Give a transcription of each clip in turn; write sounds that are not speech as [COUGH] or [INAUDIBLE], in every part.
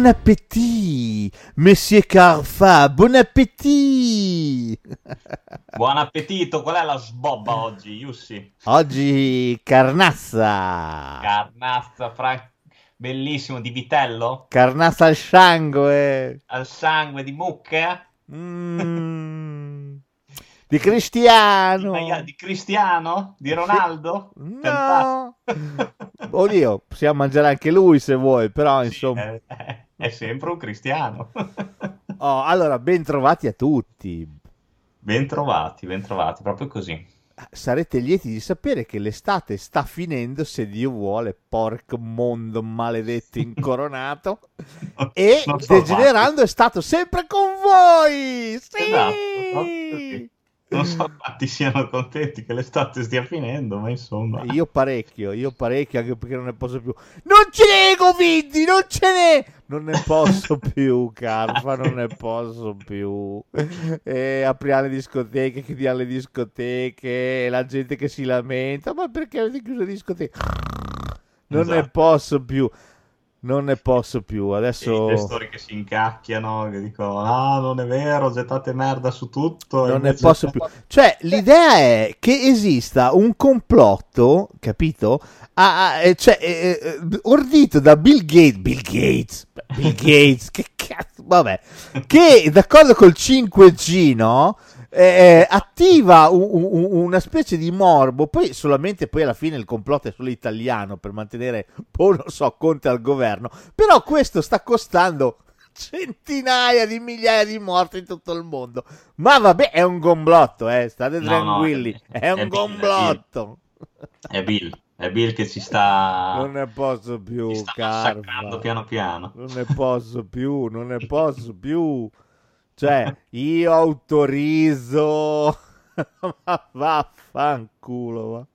Buon appetito, Monsieur Carfa, buon appetito! Buon appetito, qual è la sbobba oggi, Yussi? Oggi carnazza! Carnazza, Fra... bellissimo, di vitello? Carnazza al sangue! Al sangue di mucche? Mm. Di Cristiano! Di, di Cristiano? Di Ronaldo? No! [LAUGHS] Oddio, possiamo mangiare anche lui se vuoi, però insomma... Sì, è, è, sempre un cristiano. [LAUGHS] oh, allora, ben trovati a tutti. Ben trovati, ben trovati, proprio così. Sarete lieti di sapere che l'estate sta finendo, se Dio vuole, porco mondo maledetto [LAUGHS] incoronato. e degenerando è stato sempre con voi! Sì! Esatto, non so quanti siano contenti che l'estate stia finendo, ma insomma. Io parecchio, io parecchio, anche perché non ne posso più. Non ce n'è Covid, non ce n'è! Non ne posso [LAUGHS] più, Carfa, non ne posso più. E apriamo le discoteche, chiudiamo le discoteche, la gente che si lamenta, ma perché avete chiuso le discoteche? Non esatto. ne posso più non ne posso più. Adesso. I gestori che si incacchiano, che dicono: Ah, non è vero, gettate merda su tutto. Non ne posso più. Cioè, l'idea è che esista un complotto, capito? Ah, ah, cioè, eh, ordito da Bill Gates. Bill Gates. Bill Gates, che cazzo, vabbè. Che d'accordo col 5G, no? Eh, attiva un, un, una specie di morbo, poi solamente poi alla fine il complotto è solo italiano per mantenere, oh, non so, Conte al governo, però questo sta costando centinaia di migliaia di morti in tutto il mondo. Ma vabbè, è un gomblotto, eh, state tranquilli, no, è, è, un è gomblotto. È Bill. È Bill che ci sta. Non ne posso più, sta piano piano. Non ne posso più, non ne posso più. Cioè, io autorizzo. [LAUGHS] Ma vaffanculo, va.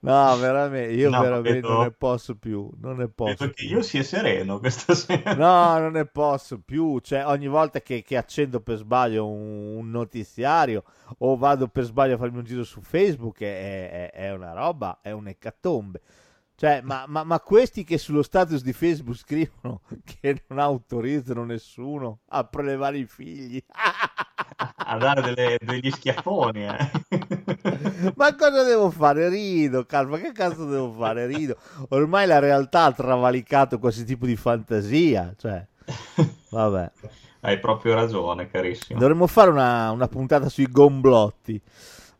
No, veramente, io no, veramente vedo, non ne posso più. Non ne posso. Vedo che io sia sereno questa sera. No, non ne posso più. Cioè, ogni volta che, che accendo per sbaglio un, un, notiziario o vado per sbaglio a farmi un giro su Facebook, è, è, è una roba, è un'ecatombe. Cioè, ma, ma, ma, questi che sullo status di Facebook scrivono [LAUGHS] che non autorizzano nessuno a prelevare i figli. a dare delle, degli schiaffoni, eh. [LAUGHS] ma cosa devo fare? Rido, calma, che cazzo devo fare? Rido. Ormai la realtà ha travalicato qualsiasi tipo di fantasia, cioè, vabbè. Hai proprio ragione, carissimo. Dovremmo fare una, una puntata sui gomblotti.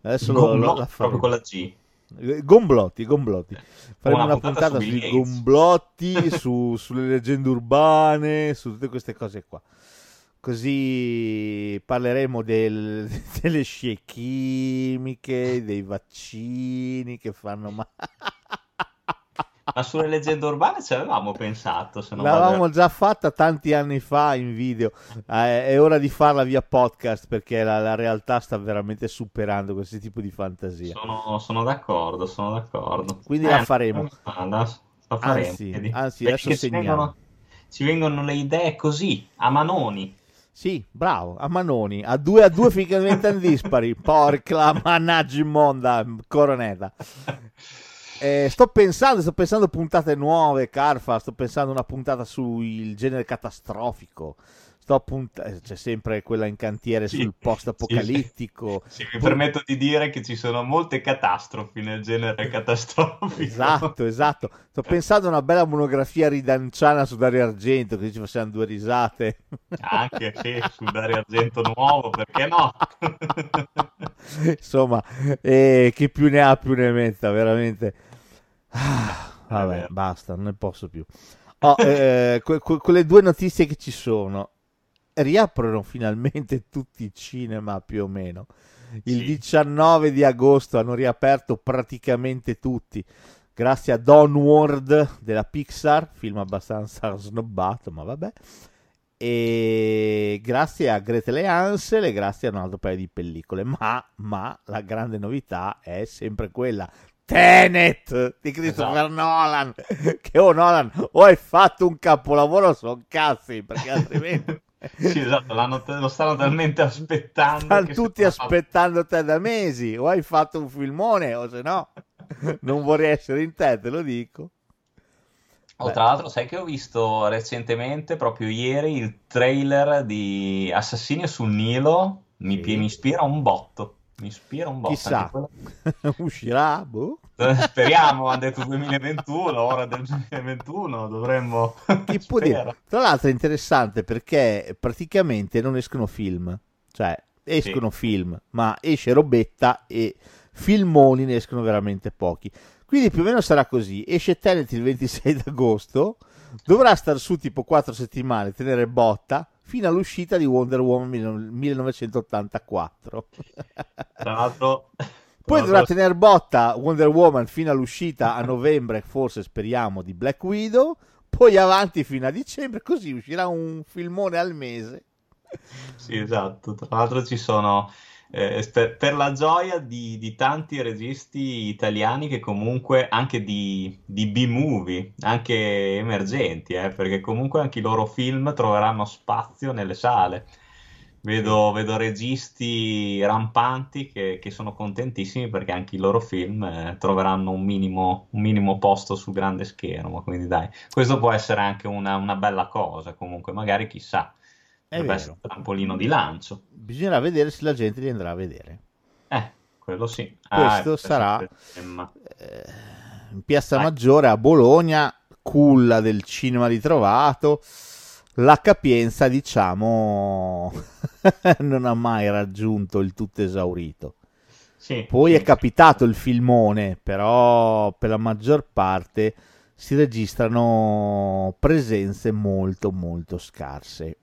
Adesso Gomblotti, lo, lo, la proprio con la G. Gomblotti, gomblotti. Faremo una, una puntata, puntata sui gomblotti, [LAUGHS] su, sulle leggende urbane, su tutte queste cose qua. Così parleremo del, [LAUGHS] delle scie chimiche, dei vaccini che fanno male. Ma sulle leggende urbane ci avevamo pensato. Se non L'avevamo vado... già fatta tanti anni fa in video. Eh, è ora di farla via podcast perché la, la, realtà sta veramente superando questo tipo di fantasia. Sono, sono d'accordo, sono d'accordo. Quindi eh, la faremo. La, la faremo. Anzi, anzi adesso segniamo. Ci vengono, ci vengono le idee così, a manoni. Sì, bravo, a Manoni, a due a due finché diventano dispari. [LAUGHS] Porca mannaggia immonda, coroneta. [LAUGHS] Eh, sto pensando, sto pensando puntate nuove, Carfa, sto pensando una puntata sul genere catastrofico. Sto punt- eh, c'è sempre quella in cantiere sì, sul post apocalittico. Sì, sì, mi permetto di dire che ci sono molte catastrofi nel genere [LAUGHS] catastrofico. Esatto, esatto. Sto pensando a una bella monografia ridanciana su Dario Argento, così ci facciamo due risate. Anche sì, su Dario Argento nuovo, perché no? [LAUGHS] Insomma, eh, chi più ne ha più ne metta, veramente. Ah, vabbè, basta, non ne posso più. Oh, eh, que- que- quelle due notizie che ci sono riaprono finalmente tutti i cinema più o meno. Il sì. 19 di agosto hanno riaperto praticamente tutti, grazie ad Onward della Pixar, film abbastanza [LAUGHS] snobbato, ma vabbè. e grazie a Gretel e Ansel e grazie a un altro paio di pellicole. Ma, ma la grande novità è sempre quella. Tenet di Christopher Esatto. Nolan che oh Nolan o hai fatto un capolavoro o sono cazzi perché altrimenti [LAUGHS] Sì, esatto, lo stanno talmente aspettando. stanno tutti aspettando te da mesi o hai fatto un filmone o se no non vorrei essere in te te lo dico Oh, tra l'altro, sai che ho visto recentemente, proprio ieri, il trailer di Assassini sul Nilo. Mi, Sì. mi ispira un botto. Mi ispira un botto. chissà [LAUGHS] uscirà boh. Eh, Speriamo, ha detto 2021, ora del 2021 dovremmo... Chi [LAUGHS] può dire? Tra l'altro è interessante perché praticamente non escono film, cioè escono film, ma esce robetta e filmoni ne escono veramente pochi. Quindi più o meno sarà così. Esce Tenet il 26 d'agosto, dovrà star su tipo 4 settimane, tenere botta, fino all'uscita di Wonder Woman 1984. [LAUGHS] Tra l'altro... Poi dovrà tenere botta Wonder Woman fino all'uscita a novembre, forse speriamo, di Black Widow. Poi avanti fino a dicembre, così uscirà un filmone al mese. Sì, esatto. Tra l'altro ci sono, eh, per, per la gioia di, di tanti registi italiani che comunque, anche di, di B-movie, anche emergenti, eh, perché comunque anche i loro film troveranno spazio nelle sale. Vedo, vedo registi rampanti che, che sono contentissimi perché anche i loro film eh, troveranno un minimo, un minimo posto sul grande schermo. Quindi dai, questo può essere anche una, una bella cosa, comunque magari chissà. È vero. un trampolino di lancio. Bisognerà vedere se la gente li andrà a vedere. Eh, quello sì. Questo ecco, sarà-. Eh, in Piazza. Maggiore a Bologna, culla del cinema ritrovato. La capienza, diciamo, [LAUGHS] non ha mai raggiunto il tutto esaurito. Sì, Poi sì, è capitato il filmone, però per la maggior parte si registrano presenze molto molto scarse.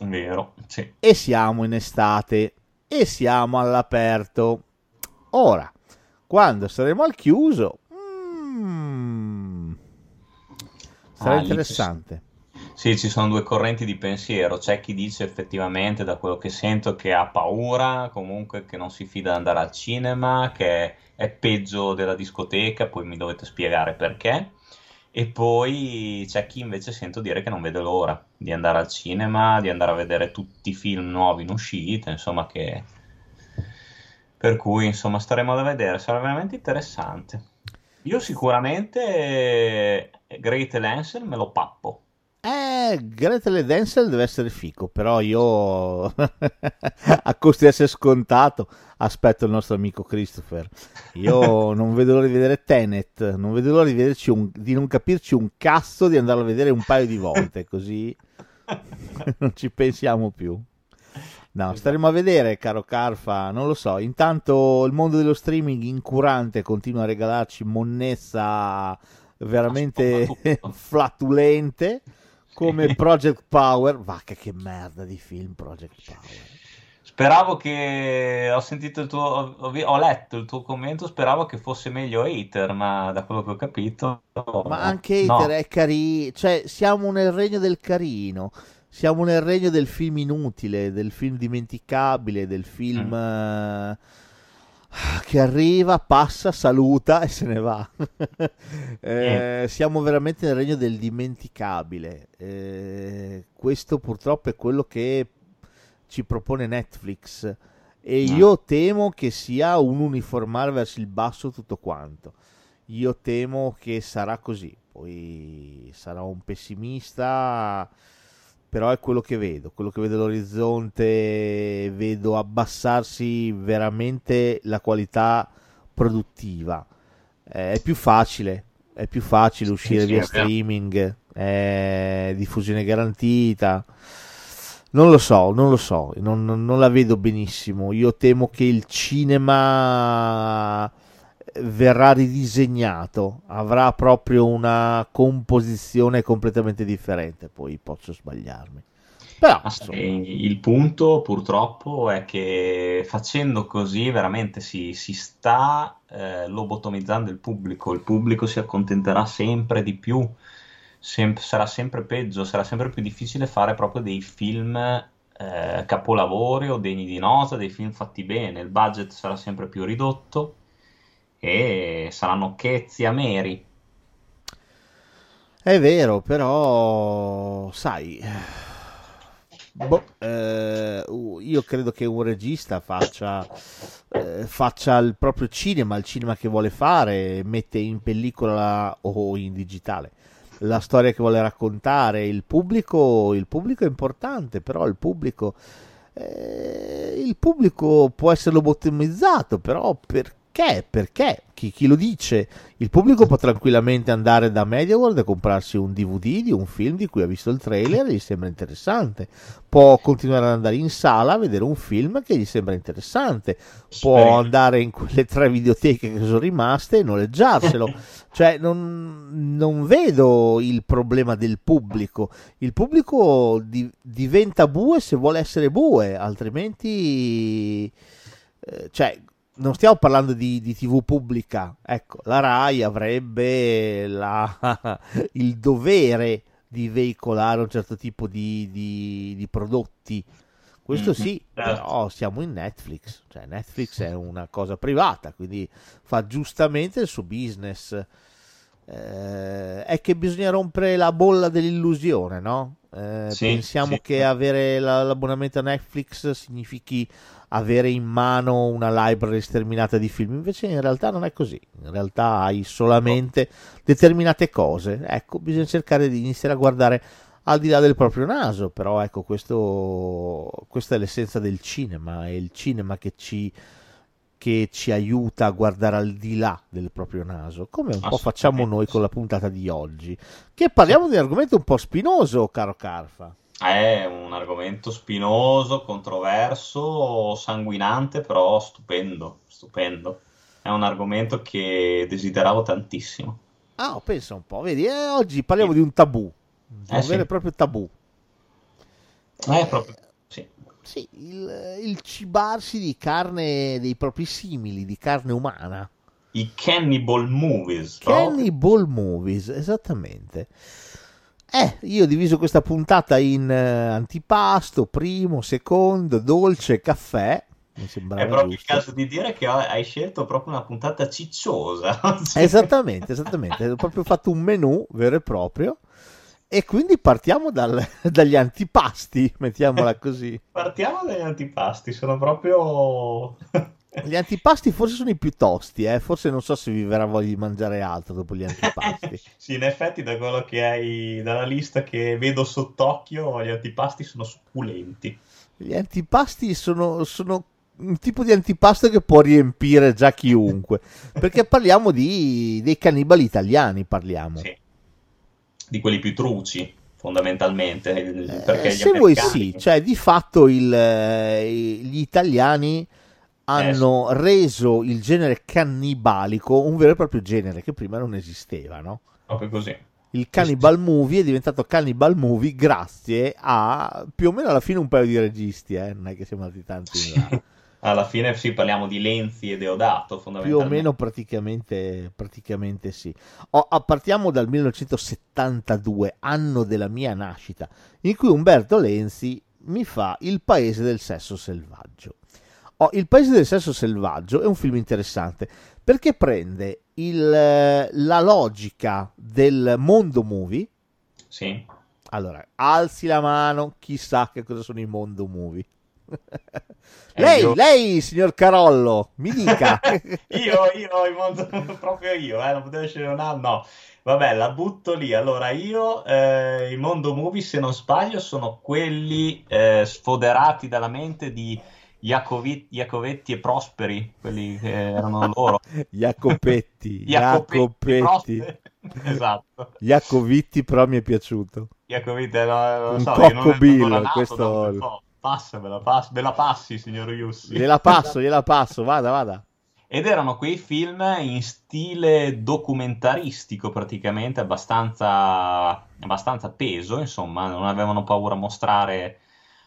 Vero, sì. E siamo in estate e siamo all'aperto. Ora, quando saremo al chiuso, mm, sarà Ah, interessante. Sì, ci sono due correnti di pensiero. C'è chi dice effettivamente, da quello che sento, che ha paura, comunque che non si fida di andare al cinema, che è peggio della discoteca, poi mi dovete spiegare perché. E poi c'è chi invece sento dire che non vede l'ora di andare al cinema, di andare a vedere tutti i film nuovi in uscita, insomma che... Per cui, insomma, staremo da vedere, sarà veramente interessante. Io sicuramente eh, Great Lancer me lo pappo. Eh, Gretel e Denzel deve essere fico, però io [LAUGHS] a costo di essere scontato aspetto il nostro amico Christopher. Io [LAUGHS] non vedo l'ora di vedere Tenet, non vedo l'ora di, vederci un- di non capirci un cazzo di andarlo a vedere un paio di volte, così [LAUGHS] non ci pensiamo più. No, staremo a vedere, caro Carfa, non lo so. Intanto il mondo dello streaming incurante continua a regalarci monnezza veramente flatulente come. [LAUGHS] Project Power. Vacca che merda di film Project Power. Speravo che ho sentito il tuo, ho, ho letto il tuo commento, speravo che fosse meglio Hater, ma da quello che ho capito, Ma anche no. Hater è carino, cioè siamo nel regno del carino, siamo nel regno del film inutile, del film dimenticabile, del film Mm. eh, che arriva, passa, saluta e se ne va. [LAUGHS] Eh, siamo veramente nel regno del dimenticabile. Eh, questo purtroppo è quello che ci propone Netflix e io temo che sia un uniformare verso il basso tutto quanto. Io temo che sarà così, poi sarò un pessimista, però è quello che vedo, quello che vedo all'orizzonte, vedo abbassarsi veramente la qualità produttiva. Eh, è più facile, è più facile uscire via streaming, è diffusione garantita. Non lo so, non lo so, non- non la vedo benissimo. Io temo che il cinema verrà ridisegnato, avrà proprio una composizione completamente differente. Poi posso sbagliarmi. Però, Ma insomma, il punto purtroppo è che facendo così veramente si, si sta eh, lobotomizzando il pubblico, il pubblico si accontenterà sempre di più sem- sarà sempre peggio, sarà sempre più difficile fare proprio dei film eh, capolavori o degni di nota, dei film fatti bene, il budget sarà sempre più ridotto e saranno chezzi ameri. È vero, però, sai, boh, eh, io credo che un regista faccia, eh, faccia il proprio cinema, il cinema che vuole fare, mette in pellicola o in digitale la storia che vuole raccontare. Il pubblico, il pubblico è importante, però il pubblico, eh, il pubblico può essere lobotomizzato, però perché? Perché? Perché? Chi, chi, lo dice? Il pubblico può tranquillamente andare da MediaWorld e comprarsi un DVD di un film di cui ha visto il trailer e gli sembra interessante. Può continuare ad andare in sala a vedere un film che gli sembra interessante. Può andare in quelle tre videoteche che sono rimaste e noleggiarselo. [LAUGHS] cioè, non, non, vedo il problema del pubblico. Il pubblico di, diventa bue se vuole essere bue, altrimenti... Eh, cioè, non stiamo parlando di, di, TV pubblica, ecco, la RAI avrebbe la, [LAUGHS] il dovere di veicolare un certo tipo di, di, di prodotti. Questo mm-hmm. sì, certo. però siamo in Netflix, cioè Netflix è una cosa privata, quindi fa giustamente il suo business. Eh, è che bisogna rompere la bolla dell'illusione, no? Eh, sì, pensiamo sì. che avere la, l'abbonamento a Netflix significhi avere in mano una library sterminata di film, invece in realtà non è così, in realtà hai solamente determinate cose, ecco, bisogna cercare di iniziare a guardare al di là del proprio naso, però ecco, questo, questa è l'essenza del cinema, è il cinema che ci, che ci aiuta a guardare al di là del proprio naso, come un po' facciamo noi con la puntata di oggi, che parliamo di un argomento un po' spinoso, caro Carfa. È un argomento spinoso, controverso, sanguinante, però stupendo, stupendo. È un argomento che desideravo tantissimo. Ah, pensa un po', vedi, eh, oggi parliamo sì. di un tabù, eh, un vero e proprio tabù. Eh, proprio, sì. Sì, il, il cibarsi di carne dei propri simili, di carne umana. I cannibal movies. Cannibal proprio. movies, esattamente. Eh, io ho diviso questa puntata in uh, antipasto, primo, secondo, dolce, caffè. Mi è proprio giusto. il caso di dire che hai scelto proprio una puntata cicciosa. [LAUGHS] esattamente, esattamente. Ho proprio fatto un menù vero e proprio. E quindi partiamo dal, [LAUGHS] dagli antipasti, mettiamola così. partiamo dagli antipasti, sono proprio... Gli antipasti forse sono i più tosti, eh? forse non so se vi verrà voglia di mangiare altro dopo gli antipasti. [LAUGHS] sì, in effetti da quello che hai dalla lista che vedo sott'occhio, gli antipasti sono succulenti. Gli antipasti sono, sono un tipo di antipasto che può riempire già chiunque, [LAUGHS] perché parliamo di, dei cannibali italiani, parliamo. Sì. Di quelli più truci fondamentalmente. Eh, se vuoi sì, cioè di fatto il, eh, gli italiani hanno eh, reso il genere cannibalico un vero e proprio genere che prima non esisteva, no? Proprio così. Il Cannibal Movie è diventato Cannibal Movie grazie a più o meno alla fine un paio di registi, eh? non è che siamo andati tanti in [LAUGHS] alla fine sì, parliamo di Lenzi e Deodato fondamentalmente. Più o meno praticamente, praticamente sì. Oh, partiamo dal 1972, anno della mia nascita, in cui Umberto Lenzi mi fa Il paese del sesso selvaggio. Oh, il paese del sesso selvaggio è un film interessante perché prende il, la logica del mondo movie. Sì. Allora, alzi la mano, chissà che cosa sono i mondo movie. [LAUGHS] lei, io... lei, signor Carollo, mi dica. [LAUGHS] io, io, il mondo, proprio io, eh, non potevo scegliere un altro, no. Vabbè, la butto lì. Allora, io, eh, i mondo movie, se non sbaglio, sono quelli eh, sfoderati dalla mente di Iacovetti, Iacovetti e Prosperi, quelli che erano loro. [LAUGHS] Jacopetti, Jacopetti. [LAUGHS] esatto. Iacovitti però mi è piaciuto. Iacovitti, no, non Un so, coccobillo, questo... So. Passamela, pass- me la passi, signor Iussi. Gliela passo, gliela passo, vada, vada. Ed erano quei film in stile documentaristico praticamente, abbastanza, abbastanza peso, insomma, non avevano paura a mostrare,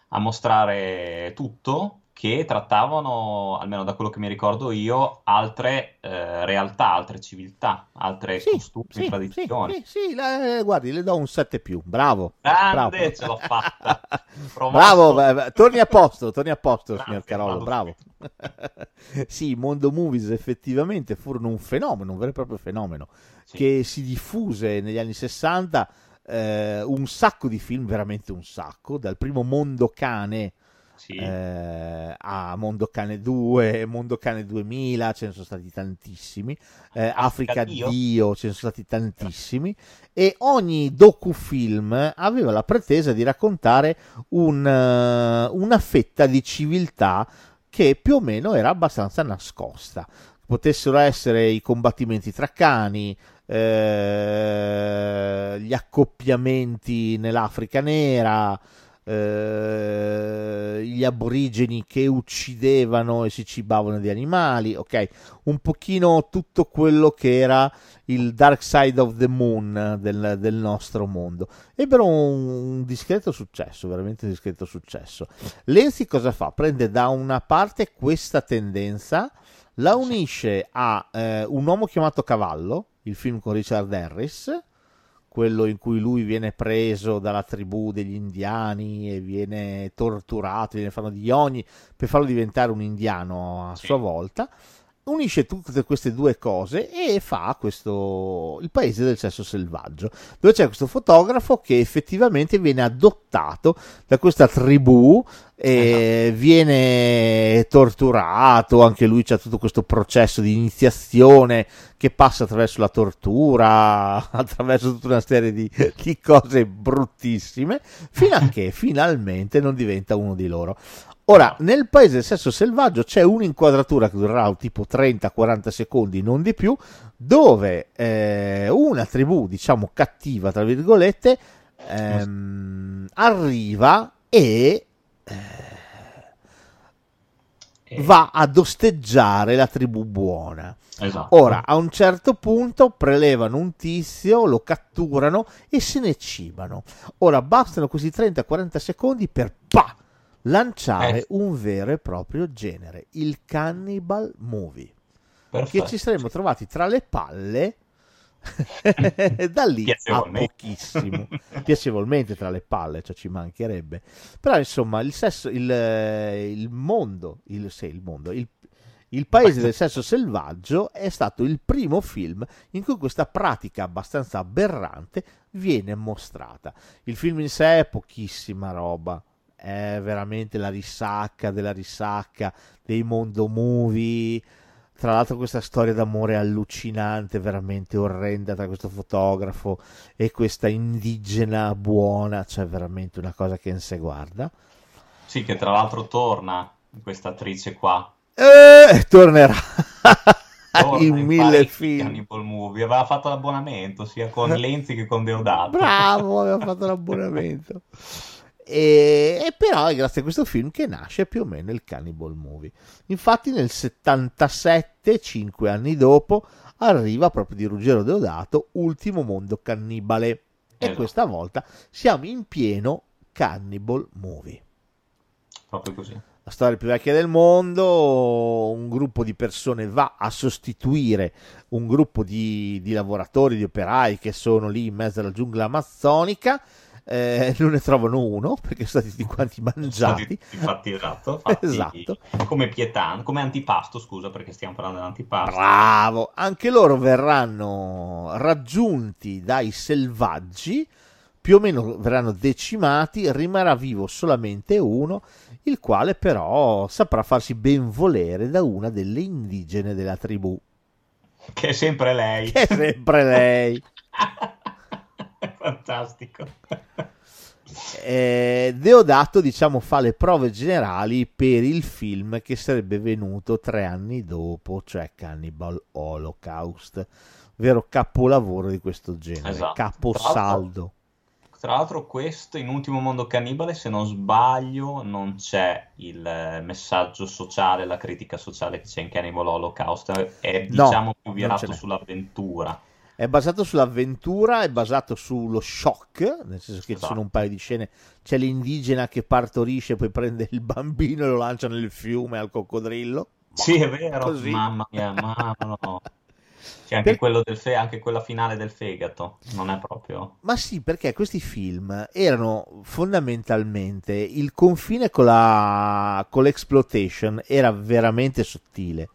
a mostrare tutto che trattavano, almeno da quello che mi ricordo io, altre eh, realtà, altre civiltà, altre Sì, costumi, sì, tradizioni. sì, sì, sì, la- eh, guardi, le do un 7 più. Bravo. Grande, bravo. ce l'ho fatta. [LAUGHS] Bravo, beh, torni a posto, torni a posto, Grazie, signor Carollo, vado bravo. [LAUGHS] sì, Mondo Movies effettivamente furono un fenomeno, un vero e proprio fenomeno, Sì. che si diffuse negli anni 60 eh, un sacco di film, veramente un sacco, dal primo Mondo Cane Sì. eh, a Mondo Cane 2, Mondo Cane 2000, ce ne sono stati tantissimi, eh, Africa Africa Dio. Dio. ce ne sono stati tantissimi, e ogni docufilm aveva la pretesa di raccontare un, eh, una fetta di civiltà che più o meno era abbastanza nascosta. Potessero essere i combattimenti tra cani, eh, gli accoppiamenti nell'Africa nera, eh, gli aborigeni che uccidevano e si cibavano di animali, ok? Un pochino tutto quello che era il Dark Side of the Moon del, del nostro mondo. Ebbero un, un discreto successo, veramente un discreto successo. Lenzi cosa fa? Prende da una parte questa tendenza, la unisce a eh, Un uomo chiamato Cavallo, il film con Richard Harris, quello in cui lui viene preso dalla tribù degli indiani e viene torturato, viene fatto di ogni per farlo diventare un indiano a Sì. sua volta. Unisce tutte queste due cose e fa questo il paese del sesso selvaggio, dove c'è questo fotografo che effettivamente viene adottato da questa tribù e viene torturato, anche lui c'è tutto questo processo di iniziazione che passa attraverso la tortura, [LAUGHS] attraverso tutta una serie di, di cose bruttissime, fino a che [LAUGHS] finalmente non diventa uno di loro. Ora, nel paese del sesso selvaggio c'è un'inquadratura che durerà tipo 30-40 secondi, non di più, dove eh, una tribù, diciamo cattiva, tra virgolette, ehm, arriva e Eh, va ad osteggiare la tribù buona. esatto. Ora, a un certo punto prelevano un tizio, lo catturano e se ne cibano. Ora, bastano questi 30-40 secondi per pa, lanciare Eh. un vero e proprio genere, il cannibal movie, Perfetto. che ci saremmo trovati tra le palle [LAUGHS] da lì a pochissimo. Piacevolmente tra le palle cioè ci mancherebbe. Però insomma il sesso il, eh, il mondo il, sì, il mondo il, il paese del sesso selvaggio è stato il primo film in cui questa pratica abbastanza aberrante viene mostrata. Il film in sé è pochissima roba è veramente la risacca della risacca dei mondo movie tra l'altro questa storia d'amore allucinante, veramente orrenda tra questo fotografo e questa indigena buona, cioè veramente una cosa che non si guarda. Sì, che tra l'altro torna questa attrice qua. E tornerà [LAUGHS] Torna in mille film. Cannibal Movie. Aveva fatto l'abbonamento sia con [LAUGHS] Lenzi che con Deodato. Bravo, aveva [LAUGHS] fatto l'abbonamento. E, e però è grazie a questo film che nasce più o meno il Cannibal Movie. Infatti nel 77, cinque anni dopo, arriva proprio di Ruggero Deodato, Ultimo Mondo Cannibale. E Esatto. questa volta siamo in pieno Cannibal Movie. Proprio così. La storia più vecchia del mondo, un gruppo di persone va a sostituire un gruppo di, di lavoratori, di operai che sono lì in mezzo alla giungla amazzonica, eh, [LAUGHS] non ne trovano uno perché sono stati tutti quanti mangiati. Sono tutti fatti esatto, [LAUGHS] fatti Esatto. come pietà, come antipasto, scusa, perché stiamo parlando dell'antipasto. Bravo, anche loro verranno raggiunti dai selvaggi, più o meno verranno decimati, rimarrà vivo solamente uno, il quale però saprà farsi ben volere da una delle indigene della tribù, Che è sempre lei. che è sempre lei. [LAUGHS] [LAUGHS] Fantastico. Eh, Deodato, diciamo, fa le prove generali per il film che sarebbe venuto tre anni dopo, cioè Cannibal Holocaust, vero capolavoro di questo genere, Esatto. caposaldo. Tra l'altro questo in Ultimo Mondo Cannibale, se non sbaglio, non c'è il messaggio sociale, la critica sociale che c'è in Cannibal Holocaust, è No, diciamo più virato sull'avventura. È basato sull'avventura, è basato sullo shock, nel senso che ci Esatto. sono un paio di scene. C'è l'indigena che partorisce, poi prende il bambino e lo lancia nel fiume al coccodrillo. Sì, è vero. Così. Mamma mia, mamma no. [LAUGHS] C'è anche, Per- quello del fe- anche quella finale del fegato. Non è proprio. Ma sì, perché questi film erano fondamentalmente il confine con la con l'exploitation era veramente sottile.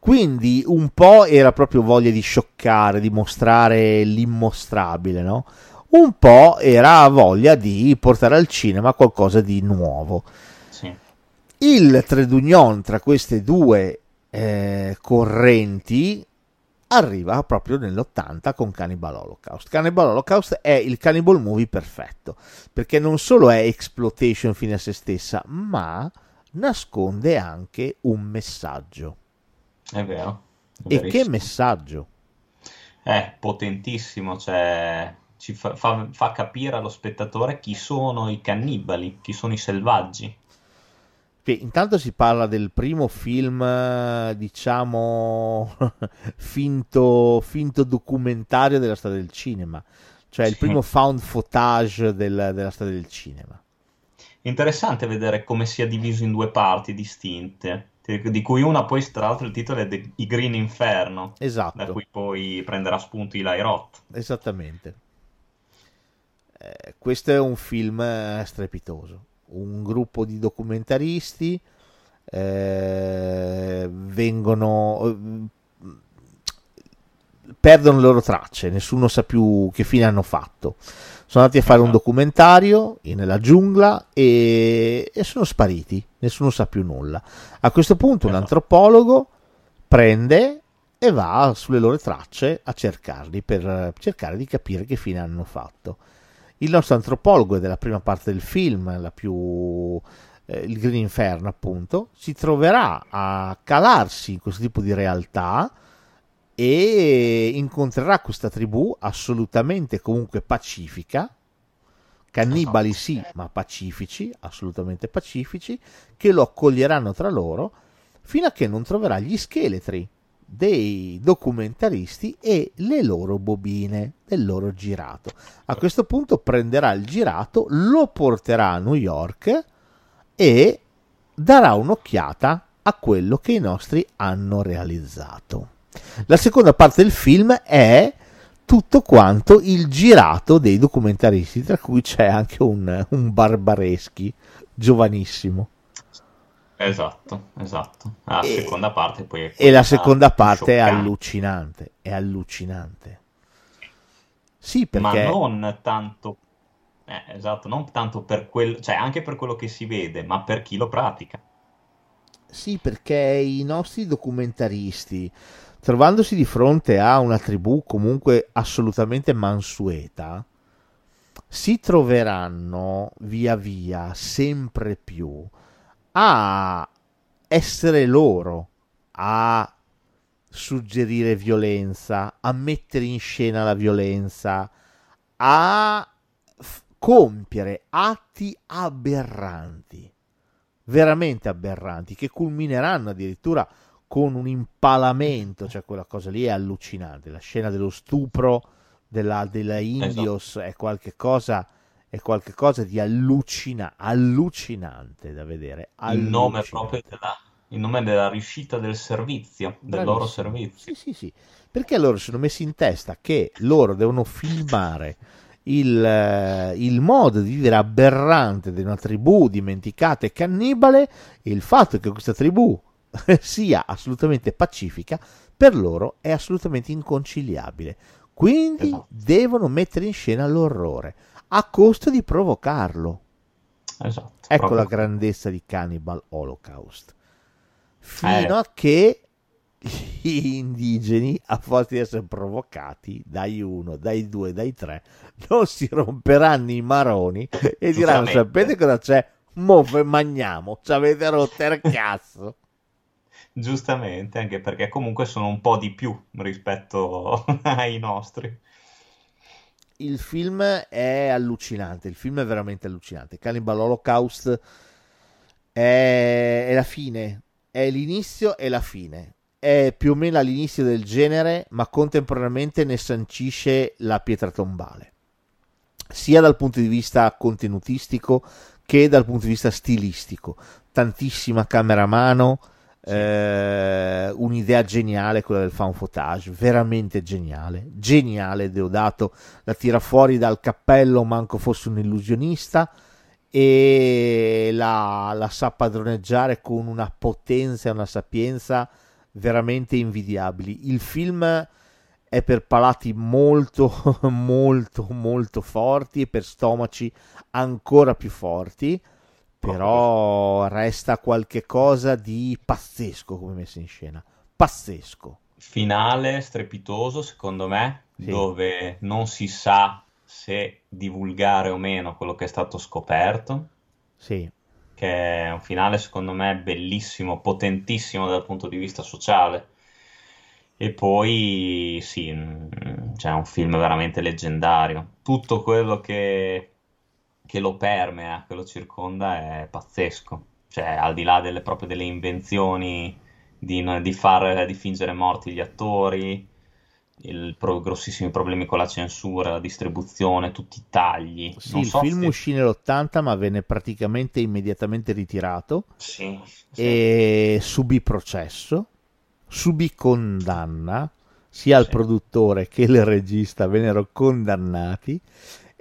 Quindi un po' era proprio voglia di scioccare, di mostrare l'immostrabile, no? Un po' era voglia di portare al cinema qualcosa di nuovo. Sì. Il trade union tra queste due eh, correnti arriva proprio nell'80 con Cannibal Holocaust. Cannibal Holocaust è il cannibal movie perfetto, perché non solo è exploitation fine a se stessa, ma nasconde anche un messaggio. È vero. è E che messaggio? È potentissimo, cioè ci fa, fa- fa capire allo spettatore chi sono i cannibali, chi sono i selvaggi. Che intanto si parla del primo film, eh, diciamo, [LAUGHS] finto, finto documentario della storia del cinema, cioè il Sì. primo found footage del- della storia del cinema. Interessante vedere come sia diviso in due parti distinte, di cui una poi, tra l'altro, il titolo è The- I Green Inferno, da Esatto, cui poi prenderà spunto Eli Roth. esattamente. Eh, questo è un film eh, strepitoso. Un gruppo di documentaristi eh, vengono eh, perdono le loro tracce, nessuno sa più che fine hanno fatto. Sono andati a fare un Esatto. documentario nella giungla e, e sono spariti, nessuno sa più nulla. A questo punto un Esatto. antropologo prende e va sulle loro tracce a cercarli per eh, cercare di capire che fine hanno fatto. Il nostro antropologo è della prima parte del film, la più eh, il Green Inferno, appunto, si troverà a calarsi in questo tipo di realtà e incontrerà questa tribù assolutamente comunque pacifica. Cannibali sì, ma pacifici, assolutamente pacifici, che lo accoglieranno tra loro fino a che non troverà gli scheletri dei documentaristi e le loro bobine del loro girato. A questo punto prenderà il girato, lo porterà a New York e darà un'occhiata a quello che i nostri hanno realizzato. La seconda parte del film è tutto quanto il girato dei documentaristi, tra cui c'è anche un, un Barbareschi giovanissimo. Esatto, esatto. La E- seconda parte poi è E la seconda parte è scioccante. allucinante, è allucinante. Sì, Ma perché non tanto, eh, esatto, non tanto per quello, cioè anche per quello che si vede, ma per chi lo pratica. Sì, perché i nostri documentaristi, trovandosi di fronte a una tribù comunque assolutamente mansueta, si troveranno via via sempre più a essere loro, a suggerire violenza, a mettere in scena la violenza, a f- compiere atti aberranti veramente aberranti che culmineranno addirittura con un impalamento, cioè quella cosa lì è allucinante. La scena dello stupro della, della Indios è qualche cosa è qualcosa di allucina, allucinante da vedere. Il nome allucinante. proprio della, il nome della riuscita del servizio, del loro Bravissimo. servizio. Sì, sì, sì. Perché loro si sono messi in testa che loro devono filmare il, eh, il modo di vivere aberrante di una tribù dimenticata e cannibale e il fatto che questa tribù [LAUGHS] sia assolutamente pacifica per loro è assolutamente inconciliabile. Quindi Esatto. devono mettere in scena l'orrore a costo di provocarlo. Esatto, Ecco proprio la grandezza di Cannibal Holocaust. Fino Eh. a che gli indigeni, a forza di essere provocati dai uno, dai due, dai tre, non si romperanno i maroni e diranno. Sapete cosa c'è? Mo magniamo, ci avete rotto il cazzo. Giustamente, anche perché comunque sono un po' di più rispetto [LAUGHS] ai nostri. Il film è allucinante, il film è veramente allucinante. Cannibal Holocaust è, è la fine, è l'inizio e la fine. è più o meno all'inizio del genere, ma contemporaneamente ne sancisce la pietra tombale, sia dal punto di vista contenutistico che dal punto di vista stilistico. Tantissima camera a mano, eh, un'idea geniale quella del fan footage, veramente geniale, geniale Deodato, la tira fuori dal cappello manco fosse un illusionista e la, la sa padroneggiare con una potenza e una sapienza veramente invidiabili. Il film è per palati molto, [LAUGHS] molto, molto forti e per stomaci ancora più forti, però resta qualche cosa di pazzesco come messo in scena. Pazzesco. Finale strepitoso, secondo me, sì. dove non si sa se divulgare o meno quello che è stato scoperto. Sì che è un finale secondo me bellissimo, potentissimo dal punto di vista sociale. E poi sì, mm, c'è un film veramente leggendario. Tutto quello che, che lo permea, che lo circonda è pazzesco. Cioè, al di là delle, proprio delle invenzioni di, di, far, di fingere morti gli attori, i pro- grossissimi problemi con la censura, la distribuzione, tutti i tagli. Sì, non il so film se... uscì nell'80 ma venne praticamente immediatamente ritirato sì, sì. e subì processo, subì condanna, sia il produttore che il regista vennero condannati.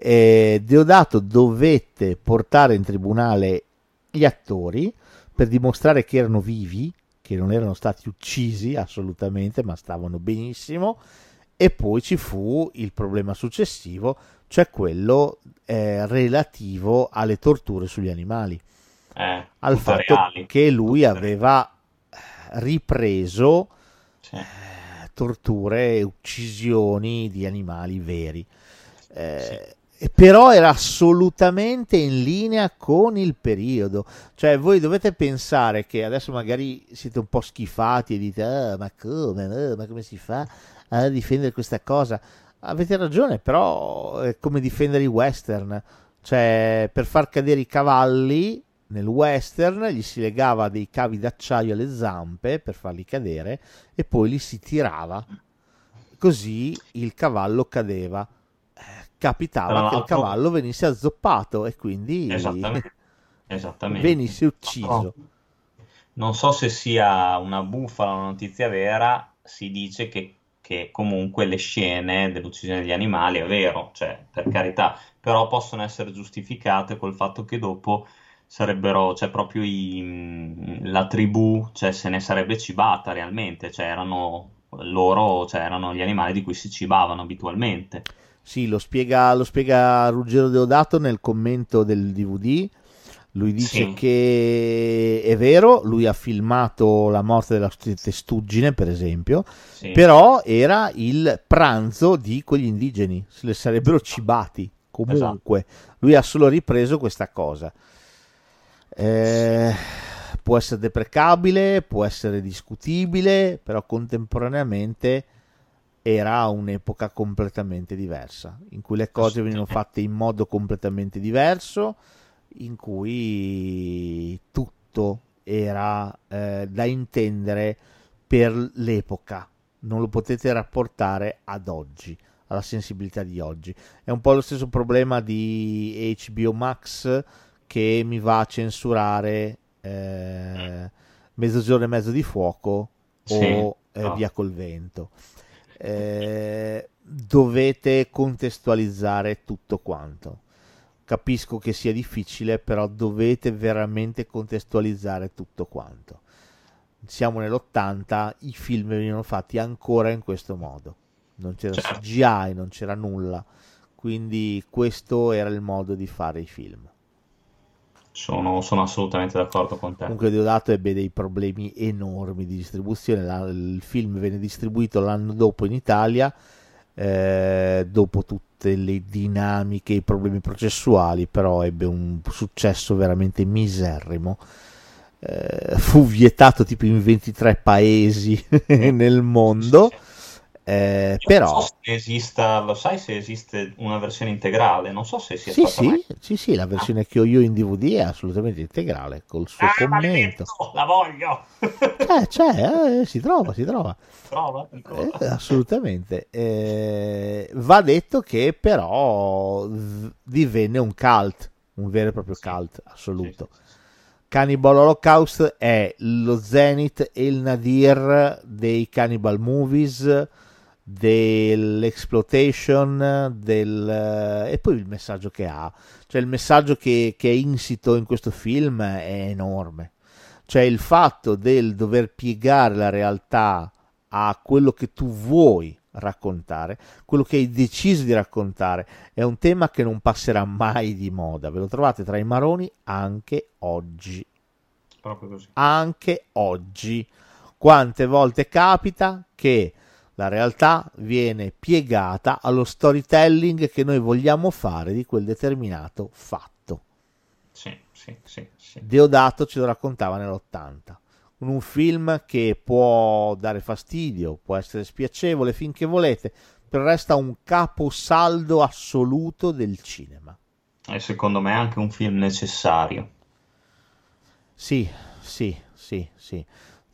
E Deodato dovette portare in tribunale gli attori per dimostrare che erano vivi, che non erano stati uccisi assolutamente, ma stavano benissimo e poi ci fu il problema successivo, cioè quello eh, relativo alle torture sugli animali, eh, al fatto reali. che lui aveva eh, ripreso sì. eh, torture e uccisioni di animali veri. Eh, sì. Però era assolutamente in linea con il periodo, cioè voi dovete pensare che adesso magari siete un po' schifati e dite ah, ma come, ah, ma come si fa a difendere questa cosa. Avete ragione, però è come difendere i western. Cioè, per far cadere i cavalli nel western gli si legava dei cavi d'acciaio alle zampe per farli cadere e poi li si tirava. Così il cavallo cadeva. Capitava che il cavallo venisse azzoppato e quindi Esattamente. Esattamente. venisse ucciso. Non so se sia una bufala o una notizia vera, si dice che che comunque le scene dell'uccisione degli animali è vero, cioè per carità, però possono essere giustificate col fatto che dopo sarebbero, cioè proprio i, la tribù, cioè se ne sarebbe cibata realmente, cioè erano loro, cioè erano gli animali di cui si cibavano abitualmente. Sì, lo spiega, lo spiega Ruggero Deodato nel commento del DVD lui dice sì. che è vero, lui ha filmato la morte della testuggine, per esempio, sì. però era il pranzo di quegli indigeni, se le sarebbero cibati comunque. Esatto. Lui ha solo ripreso questa cosa. Eh, può essere deprecabile, può essere discutibile, però contemporaneamente era un'epoca completamente diversa, in cui le cose venivano fatte in modo completamente diverso in cui tutto era eh, da intendere per l'epoca, non lo potete rapportare ad oggi, alla sensibilità di oggi. È un po' lo stesso problema di HBO Max che mi va a censurare eh, Mezzogiorno e mezzo di fuoco sì. o eh, oh. Via col vento. Eh, dovete contestualizzare tutto quanto Capisco che sia difficile, però dovete veramente contestualizzare tutto quanto. Siamo nell'80, i film venivano fatti ancora in questo modo. Non c'era certo. CGI, non c'era nulla. Quindi questo era il modo di fare i film. Sono, sono, assolutamente d'accordo con te. Comunque Deodato ebbe dei problemi enormi di distribuzione. La, il film venne distribuito l'anno dopo in Italia, eh, dopo tutte le dinamiche, i problemi processuali, però ebbe un successo veramente miserrimo. Eh, fu vietato tipo in 23 paesi [LAUGHS] nel mondo. Eh, però... Non so se esista, lo sai se esiste una versione integrale? Non so se sia Sì, sì, mai- sì, sì, la versione che ho io in DVD è assolutamente integrale, col suo Ah, commento. la voglio! Eh, c'è, eh, si trova, si trova. Ancora. Eh, assolutamente. Eh, va detto che però divenne un cult, un vero e proprio cult assoluto. Sì, sì. Cannibal Holocaust è lo zenith e il nadir dei cannibal movies, dell'exploitation, del... e poi il messaggio che ha. Cioè il messaggio che, che è insito in questo film è enorme. Cioè il fatto del dover piegare la realtà a quello che tu vuoi raccontare, quello che hai deciso di raccontare, è un tema che non passerà mai di moda. Ve lo trovate tra i maroni anche oggi. Proprio così. Anche oggi. Quante volte capita che la realtà viene piegata allo storytelling che noi vogliamo fare di quel determinato fatto. Sì, sì, sì, sì. Deodato ce lo raccontava nell'80 con un film che può dare fastidio, può essere spiacevole finché volete, però resta un caposaldo assoluto del cinema. E secondo me è anche un film necessario. Sì, sì, sì, sì.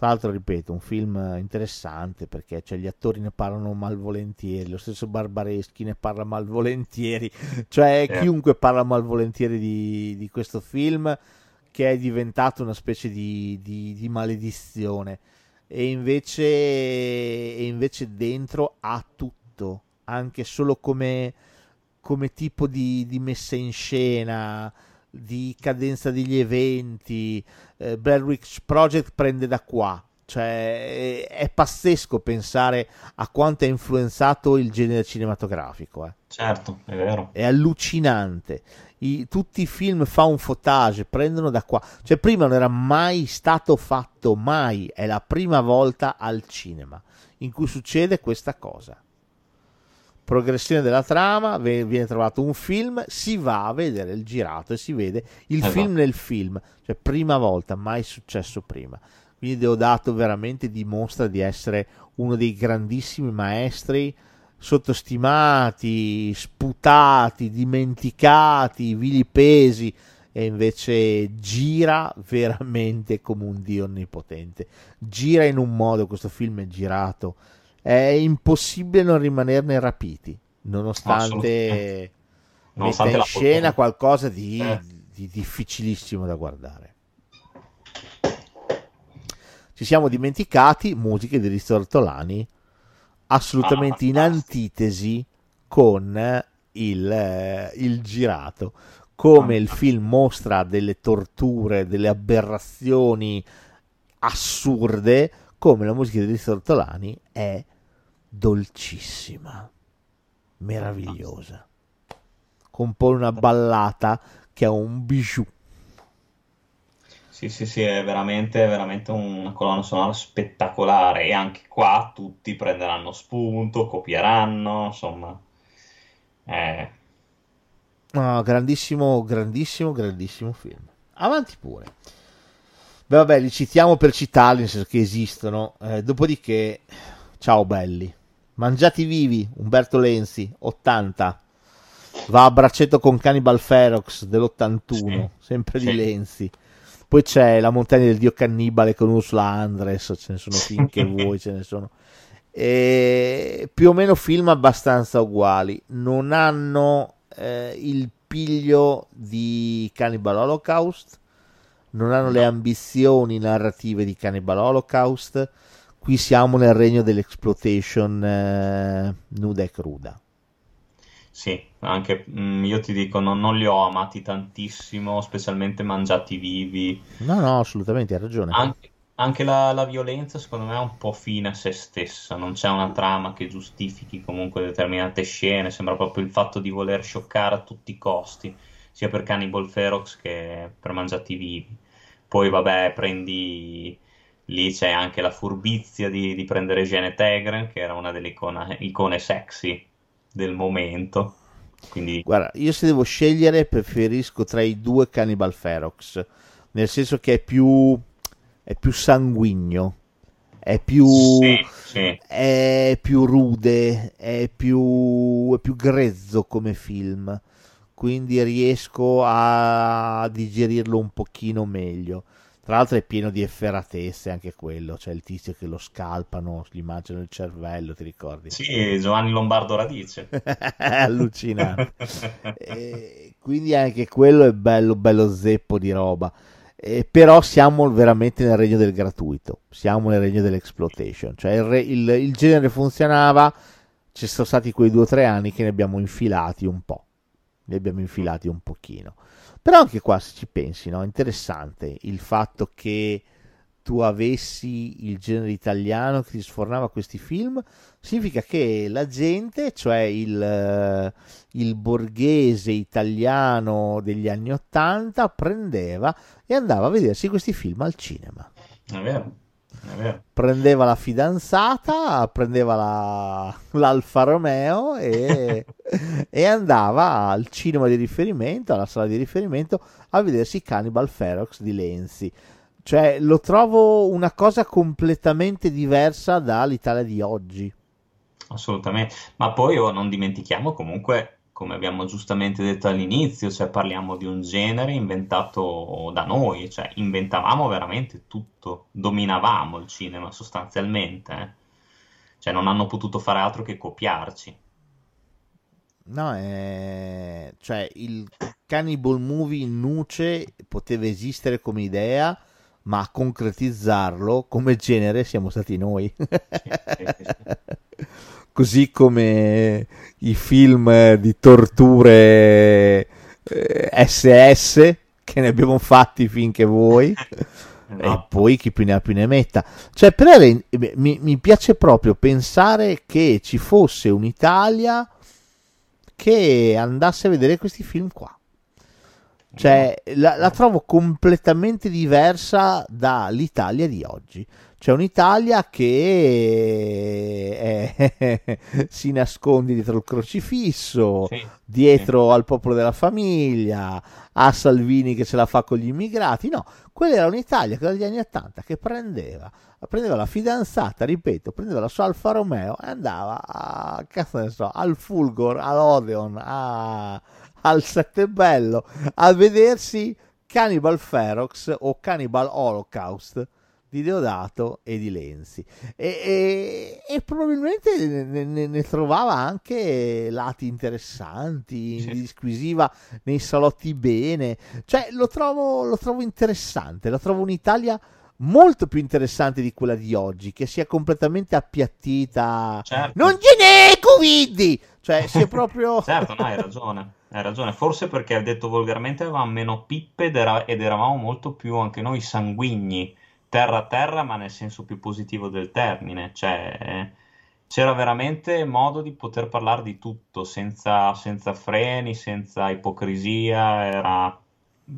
Tra l'altro, ripeto, un film interessante perché cioè, gli attori ne parlano malvolentieri, lo stesso Barbareschi ne parla malvolentieri, [LAUGHS] cioè Eh. chiunque parla malvolentieri di, di questo film che è diventato una specie di, di- di maledizione e invece, e invece dentro ha tutto, anche solo come, come tipo di, di messa in scena, di cadenza degli eventi. Eh, Blair Witch Project prende da qua. Cioè, è, è pazzesco pensare a quanto ha influenzato il genere cinematografico. eh Certo, è vero. è allucinante. I- tutti i film found footage prendono da qua. Cioè, prima non era mai stato fatto, mai. È la prima volta al cinema in cui succede questa cosa. Progressione della trama, viene trovato un film, si va a vedere il girato e si vede il Esatto. film nel film. Cioè, prima volta, mai successo prima. Quindi Deodato veramente dimostra di essere uno dei grandissimi maestri sottostimati, sputati, dimenticati, vilipesi e invece gira veramente come un dio onnipotente. Gira in un modo, questo film è girato, è impossibile non rimanerne rapiti, nonostante metta in scena qualcosa di, Eh. di difficilissimo da guardare. Ci siamo dimenticati musiche di Rizzo Ortolani assolutamente Ah, in antitesi con il, il girato. Come il Fantastico. film mostra delle torture, delle aberrazioni assurde, come la musica di Rizzo Ortolani è dolcissima, meravigliosa. Compone una ballata che è un bijou. Sì, sì, sì, è veramente, veramente una colonna sonora spettacolare e anche qua tutti prenderanno spunto, copieranno, insomma. Eh, No, grandissimo, grandissimo, grandissimo film. Avanti pure. Beh, vabbè, li citiamo per citarli, nel senso che esistono. Eh, dopodiché, ciao belli. Mangiati vivi, Umberto Lenzi, 80. Va a braccetto con Cannibal Ferox dell'81, sempre di sì. Lenzi. Poi c'è La montagna del dio cannibale con Ursula Andres, ce ne sono finché [LAUGHS] vuoi, ce ne sono. E più o meno film abbastanza uguali. Non hanno eh, il piglio di Cannibal Holocaust, non hanno le ambizioni narrative di Cannibal Holocaust. Qui siamo nel regno dell'exploitation eh, nuda e cruda. Sì, anche mm, io ti dico, non, non li ho amati tantissimo, specialmente mangiati vivi. No, no, assolutamente, hai ragione. Anche, anche la, la violenza, secondo me, è un po' fine a se stessa. Non c'è una trama che giustifichi comunque determinate scene. Sembra proprio il fatto di voler scioccare a tutti i costi, sia per Cannibal Ferox che per Mangiati Vivi. Poi, vabbè, prendi. Lì c'è anche la furbizia di, di prendere Gene Tegren, che era una delle icona- icone sexy del momento. Quindi, Guarda, io se devo scegliere preferisco tra i due Cannibal Ferox, nel senso che è più, è più sanguigno, è più, Sì, sì. è più rude, è più, è più grezzo come film, quindi riesco a digerirlo un pochino meglio. Tra l'altro è pieno di efferatezze anche quello, c'è il tizio che lo scalpano, gli mangiano il cervello, ti ricordi? Sì, Giovanni Lombardo Radice. [LAUGHS] Allucinante. E quindi anche quello è bello, bello zeppo di roba. Eh, però siamo veramente nel regno del gratuito, siamo nel regno dell'exploitation, cioè il, re- il- il genere funzionava, ci sono stati quei due o tre anni che ne abbiamo infilati un po', ne abbiamo infilati un pochino. Però anche qua se ci pensi, no? Interessante il fatto che tu avessi il genere italiano che ti sfornava questi film, significa che la gente, cioè il, eh, il borghese italiano degli anni Ottanta, prendeva e andava a vedersi questi film al cinema. È vero. Prendeva la fidanzata, prendeva la, l'Alfa Romeo e, [LAUGHS] e andava al cinema di riferimento, alla sala di riferimento, a vedersi Cannibal Ferox di Lenzi. Cioè, lo trovo una cosa completamente diversa dall'Italia di oggi. Assolutamente, ma poi oh, non dimentichiamo comunque, come abbiamo giustamente detto all'inizio, cioè parliamo di un genere inventato da noi, cioè inventavamo veramente tutto, dominavamo il cinema sostanzialmente, eh. Cioè non hanno potuto fare altro che copiarci. No, è... cioè il Cannibal Movie in nuce poteva esistere come idea, ma a concretizzarlo come genere siamo stati noi. [LAUGHS] Sì, sì, sì. Così come i film di torture eh, SS che ne abbiamo fatti finché voi. [LAUGHS] E poi chi più ne ha più ne metta. Cioè, per ere- mi, mi piace proprio pensare che ci fosse un'Italia che andasse a vedere questi film qua. Cioè, la, la trovo completamente diversa dall'Italia di oggi. C'è un'Italia che è- [LAUGHS] si nasconde dietro il crocifisso, Sì, dietro al popolo della famiglia, a Salvini che ce la fa con gli immigrati. No, quella era un'Italia che dagli anni 80 che prendeva, prendeva la fidanzata, ripeto, prendeva la sua Alfa Romeo e andava a, cazzo ne so, al Fulgor, all'Odeon, a- al Sette Bello a vedersi Cannibal Ferox o Cannibal Holocaust di Deodato e di Lenzi e, e- e probabilmente ne, ne- ne trovava anche lati interessanti, Sì. disquisiva nei salotti bene, cioè lo trovo, lo trovo interessante, lo trovo un'Italia molto più interessante di quella di oggi, che si è completamente appiattita. certo. Non ce n'è Covid! Cioè, si è proprio... [LAUGHS] Certo, no, hai ragione, hai ragione. Forse perché, detto volgarmente, avevamo meno pippe ed, era- ed eravamo molto più anche noi sanguigni, terra a terra, ma nel senso più positivo del termine. Cioè, c'era veramente modo di poter parlare di tutto, senza, senza freni, senza ipocrisia, era,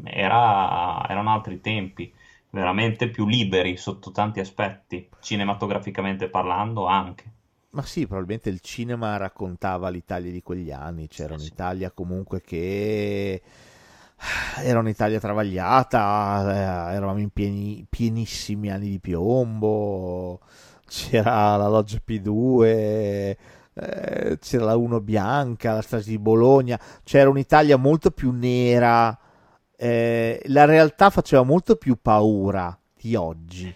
era- erano altri tempi, veramente più liberi sotto tanti aspetti, cinematograficamente parlando anche. Ma sì, probabilmente il cinema raccontava l'Italia di quegli anni, c'era sì. un'Italia comunque che era un'Italia travagliata, eh, eravamo in pieni- pienissimi anni di piombo, c'era la Loggia P2, eh, c'era la 1 bianca, la strage di Bologna, c'era un'Italia molto più nera, eh, la realtà faceva molto più paura di oggi,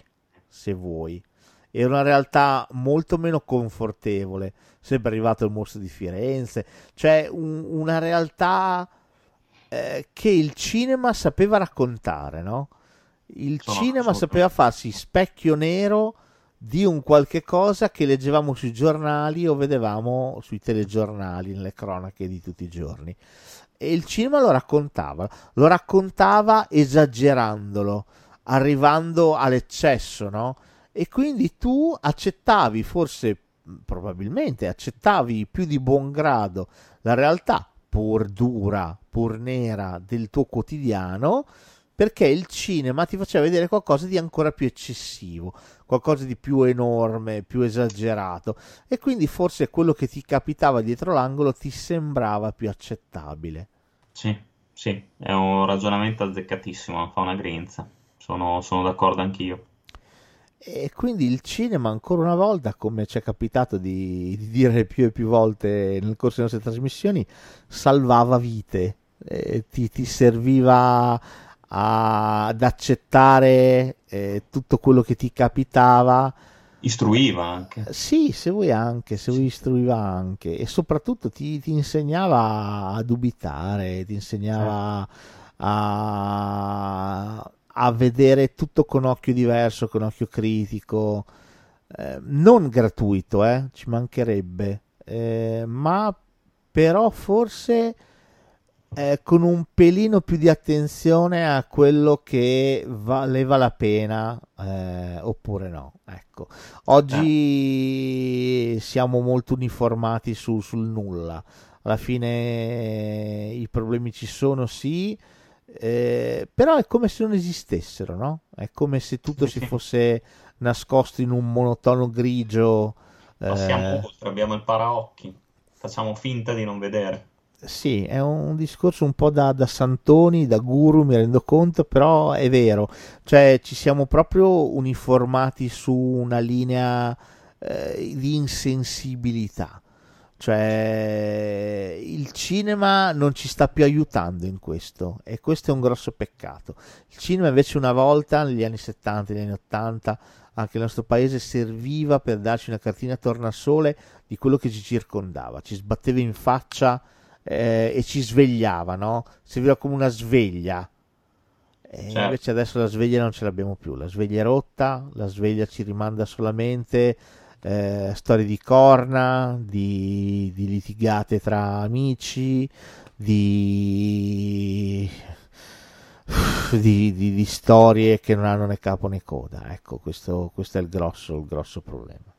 se vuoi. Era una realtà molto meno confortevole. Sempre arrivato il mostro di Firenze, cioè un- una realtà eh, che il cinema sapeva raccontare, no? Il Sono cinema assolutamente sapeva farsi specchio nero di un qualche cosa che leggevamo sui giornali o vedevamo sui telegiornali, nelle cronache di tutti i giorni. E il cinema lo raccontava, lo raccontava esagerandolo, arrivando all'eccesso, no? E quindi tu accettavi, forse probabilmente accettavi più di buon grado la realtà pur dura, pur nera del tuo quotidiano, perché il cinema ti faceva vedere qualcosa di ancora più eccessivo, qualcosa di più enorme, più esagerato, e quindi forse quello che ti capitava dietro l'angolo ti sembrava più accettabile. Sì, sì, è un ragionamento azzeccatissimo, fa una grinza. Sono, sono d'accordo anch'io. E quindi il cinema, ancora una volta, come ci è capitato di, di dire più e più volte nel corso delle nostre trasmissioni, salvava vite, eh, ti, ti, serviva a, ad accettare eh, tutto quello che ti capitava. Istruiva anche. Sì, se vuoi anche, se vuoi istruiva anche e soprattutto ti, ti insegnava a dubitare, ti insegnava sì. a a vedere tutto con occhio diverso, con occhio critico, eh, non gratuito, eh, ci mancherebbe, eh, ma però forse con un pelino più di attenzione a quello che valeva la pena eh, oppure no. Ecco. Oggi siamo molto uniformati su, sul nulla. Alla fine i problemi ci sono, sì, eh, però è come se non esistessero, no? È come se tutto si fosse nascosto in un monotono grigio. Passiamo eh... oltre, abbiamo il paraocchi, facciamo finta di non vedere. Sì, è un discorso un po' da, da, santoni, da guru, mi rendo conto, però è vero, cioè ci siamo proprio uniformati su una linea eh, di insensibilità cioè, il cinema non ci sta più aiutando in questo e questo è un grosso peccato. Il cinema invece una volta, negli anni 70, negli anni 80, anche nel nostro paese serviva per darci una cartina tornasole di quello che ci circondava, ci sbatteva in faccia eh, e ci svegliava, no? Serviva come una sveglia. E certo. Invece adesso la sveglia non ce l'abbiamo più, la sveglia è rotta, la sveglia ci rimanda solamente eh, storie di corna, di, di, litigate tra amici, di, di, di, storie che non hanno né capo né coda. Ecco, questo, questo è il grosso, il grosso problema.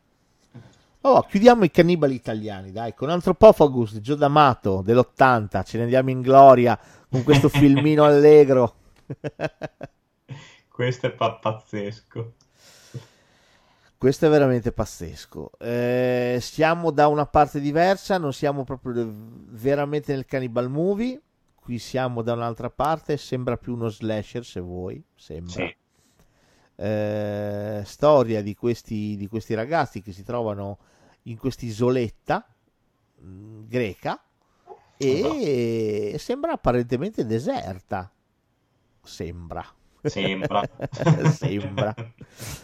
Oh, chiudiamo i cannibali italiani, dai, con Anthropophagus di Gio D'Amato dell'80, ce ne andiamo in gloria con questo [LAUGHS] filmino allegro. questo è pazzesco. Questo è veramente pazzesco. Eh, siamo da una parte diversa, non siamo proprio veramente nel cannibal movie. Qui siamo da un'altra parte, sembra più uno slasher se vuoi. Sembra. Sì. Eh, storia di questi, di questi ragazzi che si trovano in quest'isoletta mh, mm, greca e no. sembra apparentemente deserta. Sembra. Sembra. [LAUGHS] sembra [LAUGHS]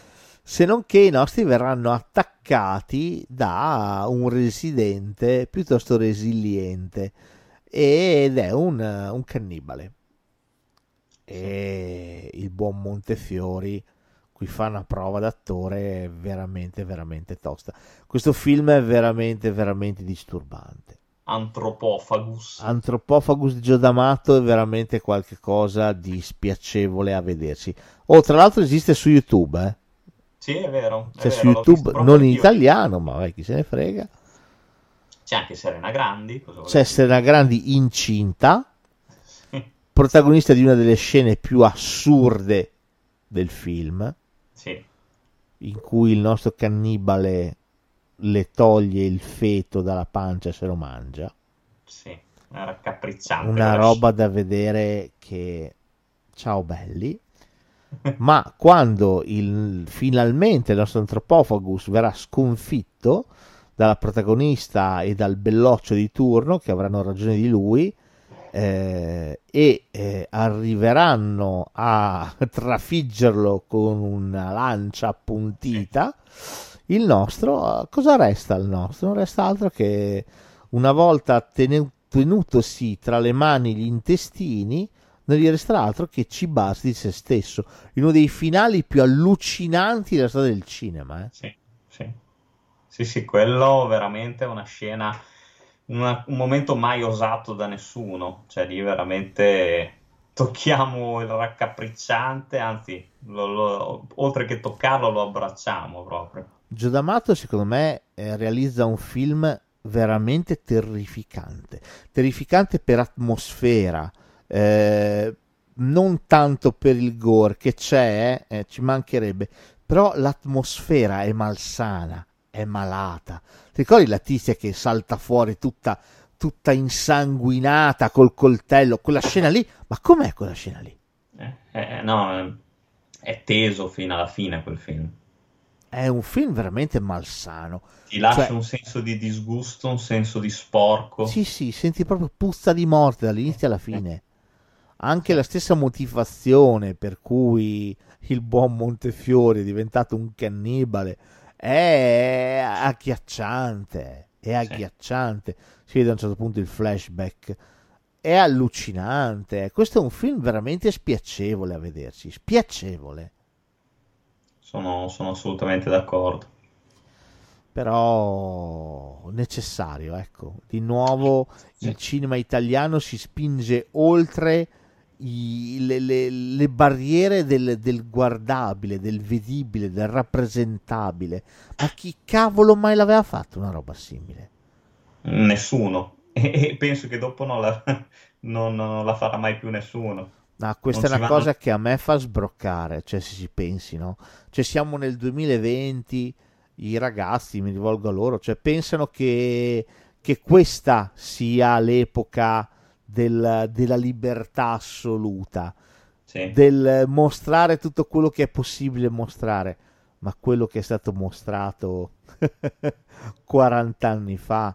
se non che i nostri verranno attaccati da un residente piuttosto resiliente ed è un, un cannibale. E il buon Montefiori qui fa una prova d'attore veramente veramente tosta. Questo film è veramente veramente disturbante. Antropofagus. Antropofagus di Giodamato è veramente qualcosa di spiacevole a vedersi. Oh, tra l'altro esiste su YouTube, eh? Sì, è vero. C'è su YouTube, non in italiano, ma vai, chi se ne frega. C'è anche Serena Grandi. C'è Serena Grandi incinta, [LAUGHS] protagonista di una delle scene più assurde del film. Sì. In cui il nostro cannibale le toglie il feto dalla pancia e se lo mangia. Sì, una raccapricciante. Una roba da vedere che... Ciao belli ma quando il, finalmente il nostro antropofagus verrà sconfitto dalla protagonista e dal belloccio di turno che avranno ragione di lui eh, e eh, arriveranno a [LAUGHS] trafiggerlo con una lancia appuntita il nostro cosa resta al nostro? Non resta altro che una volta tenutosi tra le mani gli intestini non gli resterà altro che cibarsi di se stesso, in uno dei finali più allucinanti della storia del cinema. Eh? Sì, sì. Sì, sì, quello veramente è una scena, una, un momento mai osato da nessuno, cioè lì veramente tocchiamo il raccapricciante, anzi, lo, lo, oltre che toccarlo lo abbracciamo proprio. Giodamato secondo me eh, realizza un film veramente terrificante, terrificante per atmosfera, eh, non tanto per il gore che c'è, eh, ci mancherebbe, però l'atmosfera è malsana, è malata. Ti ricordi la tizia che salta fuori tutta, tutta insanguinata col coltello, quella scena lì? Ma com'è quella scena lì? Eh, eh, no, è teso fino alla fine quel film. è un film veramente malsano. Ti lascia Cioè- un senso di disgusto, un senso di sporco. Sì, sì, senti proprio puzza di morte dall'inizio alla fine. Anche la stessa motivazione per cui il buon Montefiore è diventato un cannibale è agghiacciante. È agghiacciante. Si vede a un certo punto il flashback. È allucinante. Questo è un film veramente spiacevole a vedersi. Spiacevole. Sono, sono assolutamente d'accordo. però necessario, ecco. Di nuovo il cinema italiano si spinge oltre i- le, le- le barriere del, del guardabile, del vedibile, del rappresentabile. Ma chi cavolo mai l'aveva fatto una roba simile? Nessuno. [LAUGHS] E, e penso che dopo non la, [LAUGHS] non- non la farà mai più nessuno. No, questa Non è si una vanno- cosa che a me fa sbroccare, cioè se ci pensi, no? Cioè siamo nel 2020, i ragazzi, mi rivolgo a loro, cioè pensano che, che questa sia l'epoca del- della libertà assoluta, Sì. del mostrare tutto quello che è possibile mostrare, ma quello che è stato mostrato [LAUGHS] 40 anni fa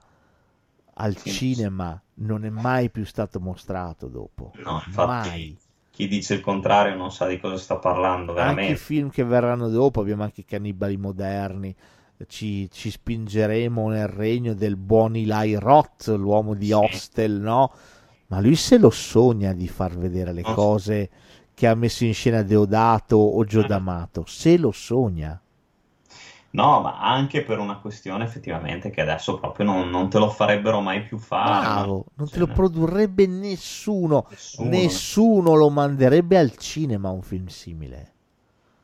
al Sì. cinema non è mai più stato mostrato dopo. No, infatti, mai. chi dice il contrario non sa di cosa sta parlando, Anche i veramente. film che verranno dopo, abbiamo anche i cannibali moderni. Ci, ci spingeremo nel regno del buon Eli Roth, l'uomo di Sì. Hostel, no? Ma lui se lo sogna di far vedere le so. cose che ha messo in scena Deodato o Gio. D'Amato. Se lo sogna. No, ma anche per una questione effettivamente che adesso proprio non, non te lo farebbero mai più fare. Bravo, non te lo produrrebbe nessuno. Nessuno. Nessuno lo manderebbe al cinema un film simile.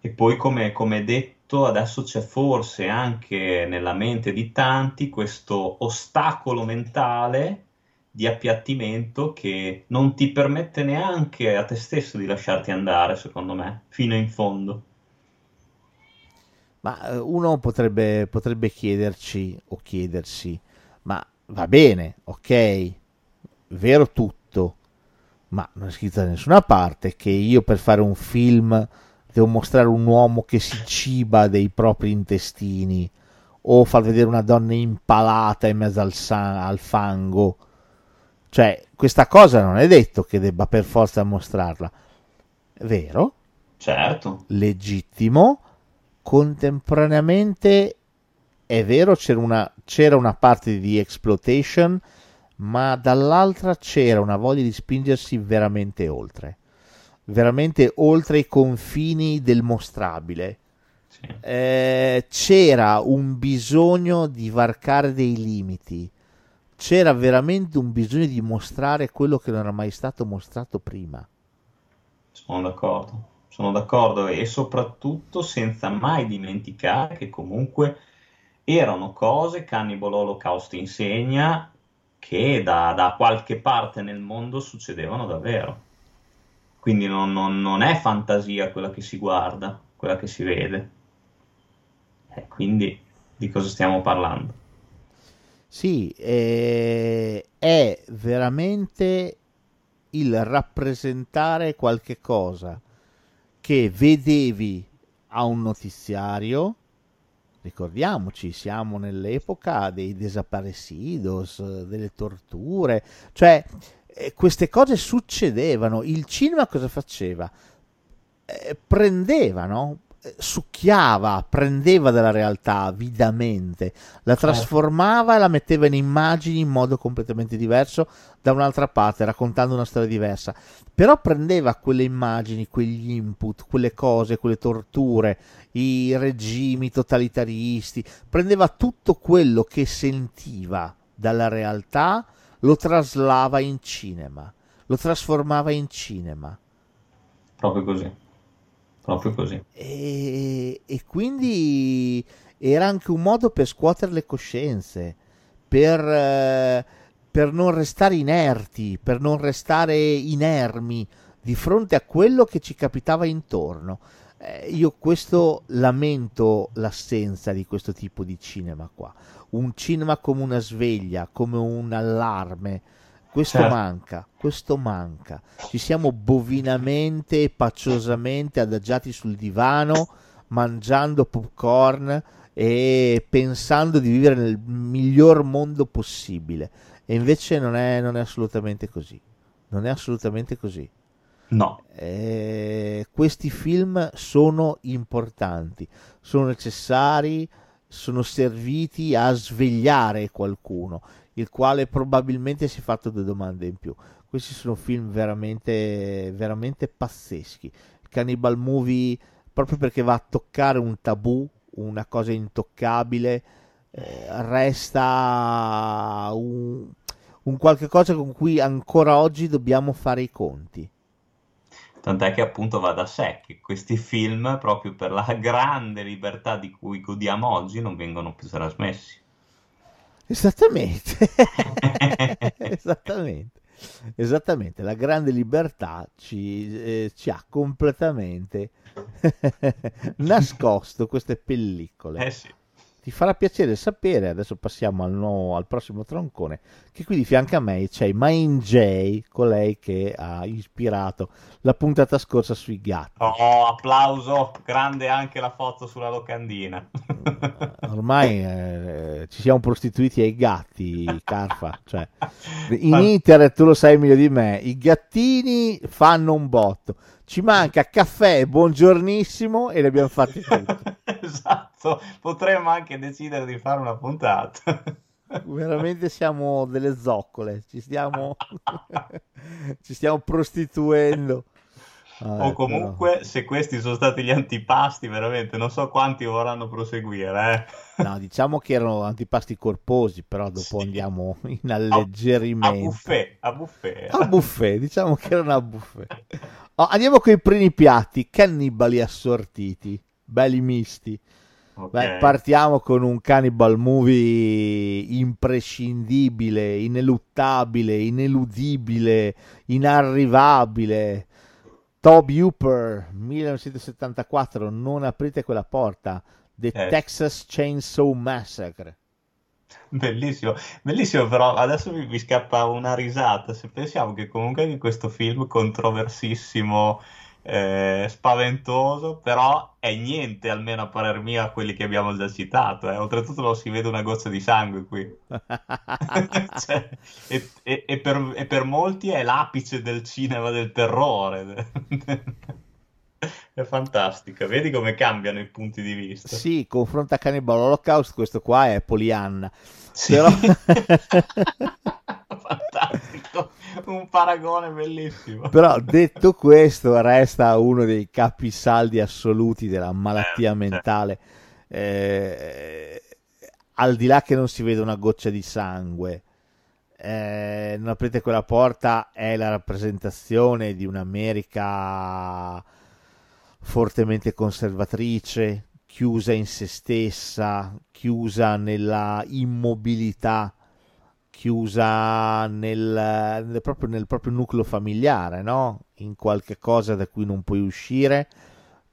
E poi, come, come detto, adesso c'è forse anche nella mente di tanti questo ostacolo mentale di appiattimento che non ti permette neanche a te stesso di lasciarti andare, secondo me, fino in fondo. Ma eh, uno potrebbe, potrebbe chiederci o chiedersi, ma va bene, ok, vero tutto, ma non è scritto da nessuna parte che io per fare un film devo mostrare un uomo che si ciba dei propri intestini o far vedere una donna impalata in mezzo al, sa- al fango. Cioè, questa cosa non è detto che debba per forza mostrarla. Vero? Certo, legittimo. Contemporaneamente è vero, c'era una, c'era una parte di exploitation, ma dall'altra c'era una voglia di spingersi veramente oltre, veramente oltre i confini del mostrabile. sì. Eh, c'era un bisogno di varcare dei limiti, c'era veramente un bisogno di mostrare quello che non era mai stato mostrato prima. Sono d'accordo, sono d'accordo e soprattutto senza mai dimenticare che comunque erano cose, Cannibal Holocaust insegna, che da, da qualche parte nel mondo succedevano davvero. Quindi non, non- non è fantasia quella che si guarda, quella che si vede. Eh, quindi di cosa stiamo parlando? Sì, eh, è veramente il rappresentare qualche cosa che vedevi a un notiziario. Ricordiamoci, siamo nell'epoca dei desaparecidos, delle torture, cioè eh, queste cose succedevano. Il cinema cosa faceva? Eh, prendeva, no? Eh, Succhiava, prendeva dalla realtà avidamente, la trasformava e la metteva in immagini in modo completamente diverso da un'altra parte, raccontando una storia diversa. Però prendeva quelle immagini, quegli input, quelle cose, quelle torture, i regimi totalitaristi, prendeva tutto quello che sentiva dalla realtà, lo traslava in cinema, lo trasformava in cinema. Proprio così, proprio così. E, e quindi era anche un modo per scuotere le coscienze, per, eh, per non restare inerti, per non restare inermi di fronte a quello che ci capitava intorno. Eh, io questo lamento l'assenza di questo tipo di cinema qua. Un cinema come una sveglia, come un allarme. Questo Certo. manca, questo manca. Ci siamo bovinamente e pacciosamente adagiati sul divano, mangiando popcorn e pensando di vivere nel miglior mondo possibile. E invece non è, non è assolutamente così. Non è assolutamente così. No. Eh, questi film sono importanti, sono necessari, sono serviti a svegliare qualcuno, il quale probabilmente si è fatto due domande in più. Questi sono film veramente, veramente pazzeschi. Il Cannibal Movie, proprio perché va a toccare un tabù, una cosa intoccabile, eh, resta un, un qualche cosa con cui ancora oggi dobbiamo fare i conti. Tant'è che appunto va da sé che questi film, proprio per la [LAUGHS] grande libertà di cui godiamo oggi, non vengono più trasmessi. Esattamente, [LAUGHS] esattamente, esattamente. La grande libertà ci, eh, ci ha completamente [LAUGHS] nascosto queste pellicole. Eh sì. Ti farà piacere sapere, adesso passiamo al, nuovo, al prossimo troncone, che qui di fianco a me c'è Mind J, colei che ha ispirato la puntata scorsa sui gatti. Oh, applauso, grande anche la foto sulla locandina. Ormai eh, ci siamo prostituiti ai gatti, Carfa. Cioè, [LAUGHS] in internet, tu lo sai meglio di me, i gattini fanno un botto. Ci manca caffè, buongiornissimo e li abbiamo fatti tutti. [LAUGHS] esatto, potremmo anche decidere di fare una puntata. [LAUGHS] Veramente siamo delle zoccole, ci stiamo, [LAUGHS] ci stiamo prostituendo. Ah, o comunque, però... se questi sono stati gli antipasti, veramente non so quanti vorranno proseguire. Eh. No, diciamo che erano antipasti corposi, però dopo sì. andiamo in alleggerimento. A, a buffet, a buffet. A buffet, diciamo che erano a buffet. Oh, andiamo con i primi piatti, cannibali assortiti, belli misti. Okay. Beh, partiamo con un cannibal movie imprescindibile, ineluttabile, ineludibile, inarrivabile Toby Hooper 1974 non aprite quella porta The eh. Texas Chainsaw Massacre [LAUGHS] bellissimo bellissimo però adesso mi, mi, scappa una risata se pensiamo che comunque in questo film controversissimo eh, spaventoso, però è niente, almeno a parer mio, a quelli che abbiamo già citato. Eh. Oltretutto non si vede una goccia di sangue qui. [LAUGHS] cioè, e, e, e, per, e, per, molti è l'apice del cinema del terrore. [LAUGHS] [LAUGHS] è fantastica, vedi come cambiano i punti di vista. Sì, confronta Cannibal Holocaust, questo qua è Polianna. Sì. Però... [LAUGHS] Fantastico, un paragone bellissimo. Però detto questo, resta uno dei capisaldi assoluti della malattia eh, mentale. Eh, al di là che non si vede una goccia di sangue, eh, non aprite quella porta, è la rappresentazione di un'America fortemente conservatrice, chiusa in se stessa, chiusa nella immobilità chiusa nel, proprio, nel proprio nucleo familiare, no? in qualche cosa da cui non puoi uscire,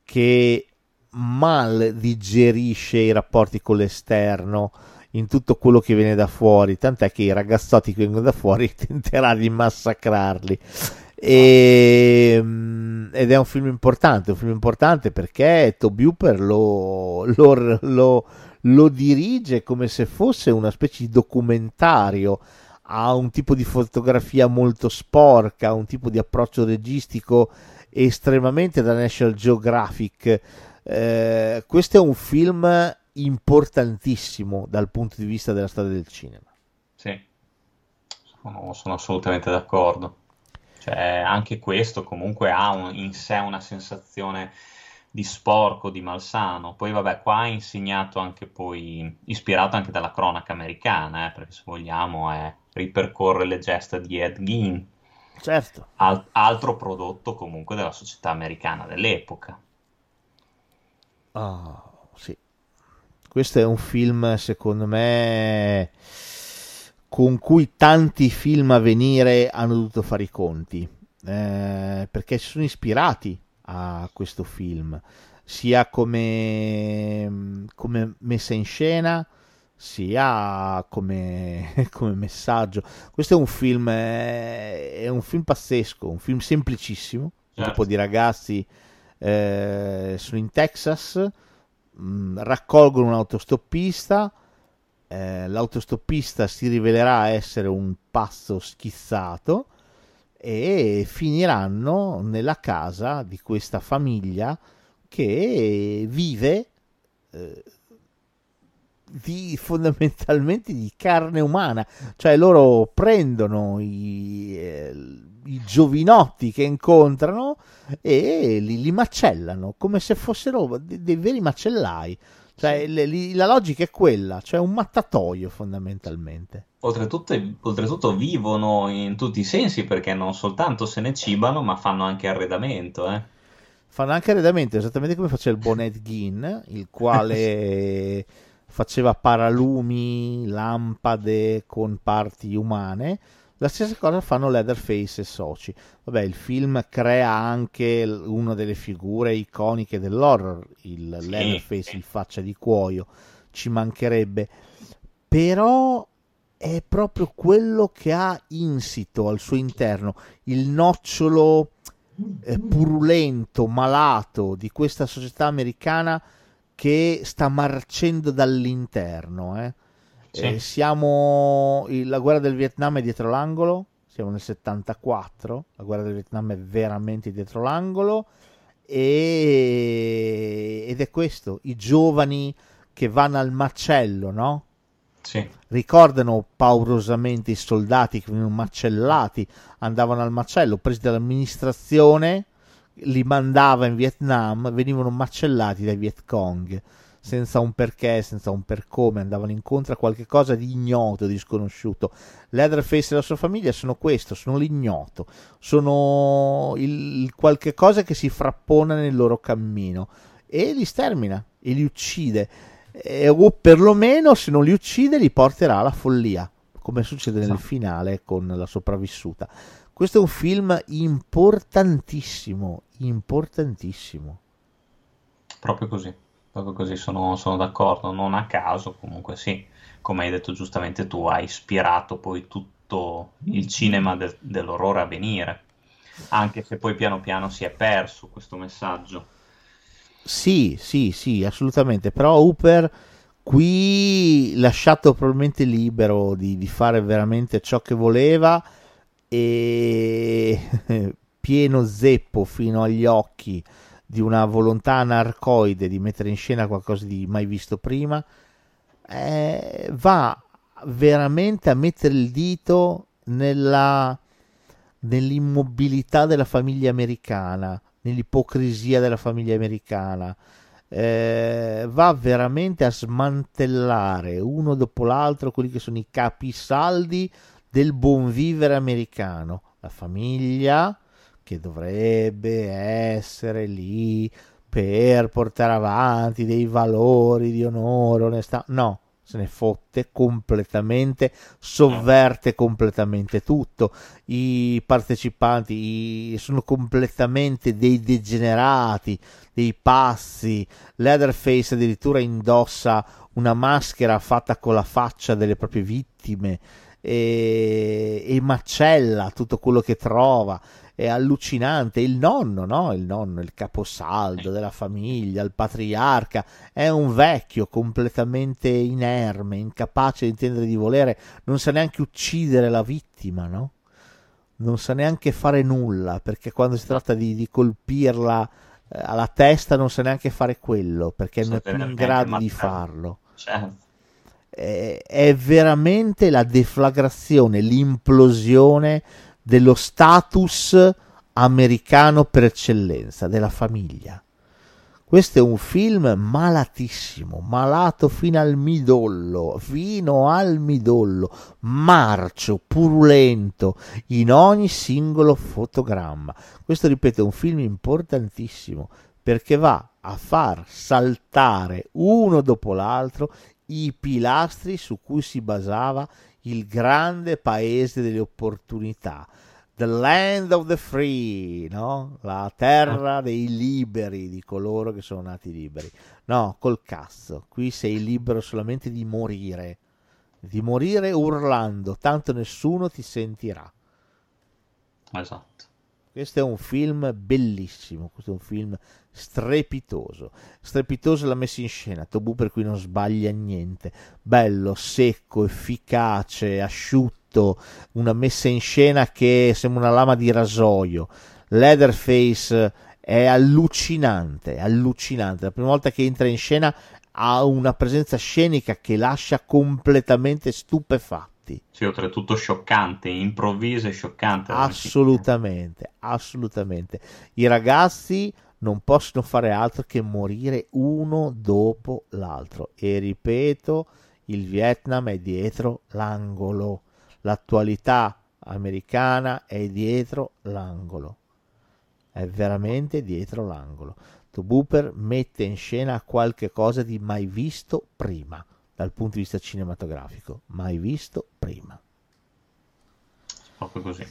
che mal digerisce i rapporti con l'esterno, in tutto quello che viene da fuori, tant'è che i ragazzotti che vengono da fuori [LAUGHS] tenterà di massacrarli. E, ehm, ed è un film importante, un film importante perché Toby Hooper lo, lo, lo lo dirige come se fosse una specie di documentario, ha un tipo di fotografia molto sporca, un tipo di approccio registico estremamente da National Geographic. Eh, questo è un film importantissimo dal punto di vista della storia del cinema. Sì, sono, sono assolutamente d'accordo. Cioè, anche questo comunque ha un, in sé una sensazione di sporco, di malsano. Poi vabbè, qua ha insegnato anche poi, ispirato anche dalla cronaca americana, eh, perché se vogliamo è, ripercorre le gesta di Ed Gein. Certo. Al, altro prodotto comunque della società americana dell'epoca. Oh, sì. Questo è un film, secondo me, con cui tanti film a venire hanno dovuto fare i conti. Eh, perché si sono ispirati a questo film, sia come, come messa in scena, sia come, [LAUGHS] come, messaggio. Questo è un film, è un film pazzesco, un film semplicissimo. Un certo. gruppo di ragazzi eh, sono in Texas, mh, raccolgono un autostoppista, eh, l'autostoppista si rivelerà essere un pazzo schizzato e finiranno nella casa di questa famiglia che vive eh, di, [LAUGHS] fondamentalmente di carne umana, cioè loro prendono i, eh, i giovinotti che incontrano e li, li macellano come se fossero dei, dei veri macellai. Cioè, le, li, la logica è quella, cioè un mattatoio fondamentalmente. Oltretutto, oltretutto, vivono in tutti i sensi perché non soltanto se ne cibano, ma fanno anche arredamento. Eh. Fanno anche arredamento, esattamente come faceva il Bonnet Gin, il quale [LAUGHS] faceva paralumi, lampade con parti umane. La stessa cosa fanno Leatherface e Soci. Vabbè, il film crea anche una delle figure iconiche dell'horror, il sì. Leatherface, il faccia di cuoio, ci mancherebbe. Però è proprio quello che ha insito al suo interno il nocciolo eh, purulento, malato di questa società americana che sta marcendo dall'interno. Eh. Sì. Eh, siamo la guerra del Vietnam è dietro l'angolo, siamo nel 74, la guerra del Vietnam è veramente dietro l'angolo e... ed è questo, i giovani che vanno al macello, no? Sì. Ricordano paurosamente i soldati che venivano macellati, andavano al macello, presi dall'amministrazione li mandava in Vietnam, venivano macellati dai Viet Cong senza un perché, senza un per come, andavano incontro a qualche cosa di ignoto, di sconosciuto. Leatherface e la sua famiglia sono questo, sono l'ignoto, sono il, il qualche cosa che si frappona nel loro cammino e li stermina e li uccide, e, o perlomeno se non li uccide li porterà alla follia, come succede nel finale con la sopravvissuta. Questo è un film importantissimo, importantissimo. Proprio così, proprio così sono, sono d'accordo, non a caso comunque sì, come hai detto giustamente tu, ha ispirato poi tutto il cinema del, dell'orrore a venire, anche se poi piano piano si è perso questo messaggio. Sì, sì, sì, assolutamente, però Hooper qui lasciato probabilmente libero di, di fare veramente ciò che voleva e [LAUGHS] pieno zeppo fino agli occhi di una volontà anarcoide di mettere in scena qualcosa di mai visto prima, eh, va veramente a mettere il dito nella, nell'immobilità della famiglia americana, nell'ipocrisia della famiglia americana. Eh, va veramente a smantellare uno dopo l'altro quelli che sono i capisaldi del buon vivere americano, la famiglia che dovrebbe essere lì per portare avanti dei valori di onore, onestà, no, se ne fotte completamente, sovverte completamente tutto. I partecipanti sono completamente dei degenerati, dei passi. Leatherface addirittura indossa una maschera fatta con la faccia delle proprie vittime e, e macella tutto quello che trova è allucinante. Il nonno, no? Il nonno, il caposaldo della famiglia, il patriarca, è un vecchio completamente inerme, incapace di intendere di volere, non sa neanche uccidere la vittima, no? Non sa neanche fare nulla, perché quando si tratta di, di colpirla eh, alla testa non sa neanche fare quello, perché non è più in grado di farlo. Certo è veramente la deflagrazione, l'implosione dello status americano per eccellenza, della famiglia. Questo è un film malatissimo, malato fino al midollo, fino al midollo, marcio, purulento in ogni singolo fotogramma. Questo, ripeto, è un film importantissimo perché va a far saltare uno dopo l'altro i pilastri su cui si basava il grande paese delle opportunità, the land of the free, no? la terra dei liberi, di coloro che sono nati liberi. No, col cazzo, qui sei libero solamente di morire, di morire urlando, tanto nessuno ti sentirà. Esatto. Questo è un film bellissimo, questo è un film strepitoso. Strepitoso la messa in scena, Tobu per cui non sbaglia niente. Bello, secco, efficace, asciutto, una messa in scena che sembra una lama di rasoio. Leatherface è allucinante, allucinante. La prima volta che entra in scena ha una presenza scenica che lascia completamente stupefatti. Sì, oltretutto scioccante, improvvisa e scioccante. Assolutamente, assolutamente. I ragazzi non possono fare altro che morire uno dopo l'altro. E ripeto, il Vietnam è dietro l'angolo. L'attualità americana è dietro l'angolo. È veramente dietro l'angolo. Booper mette in scena qualche cosa di mai visto prima dal punto di vista cinematografico, mai visto prima. Proprio così.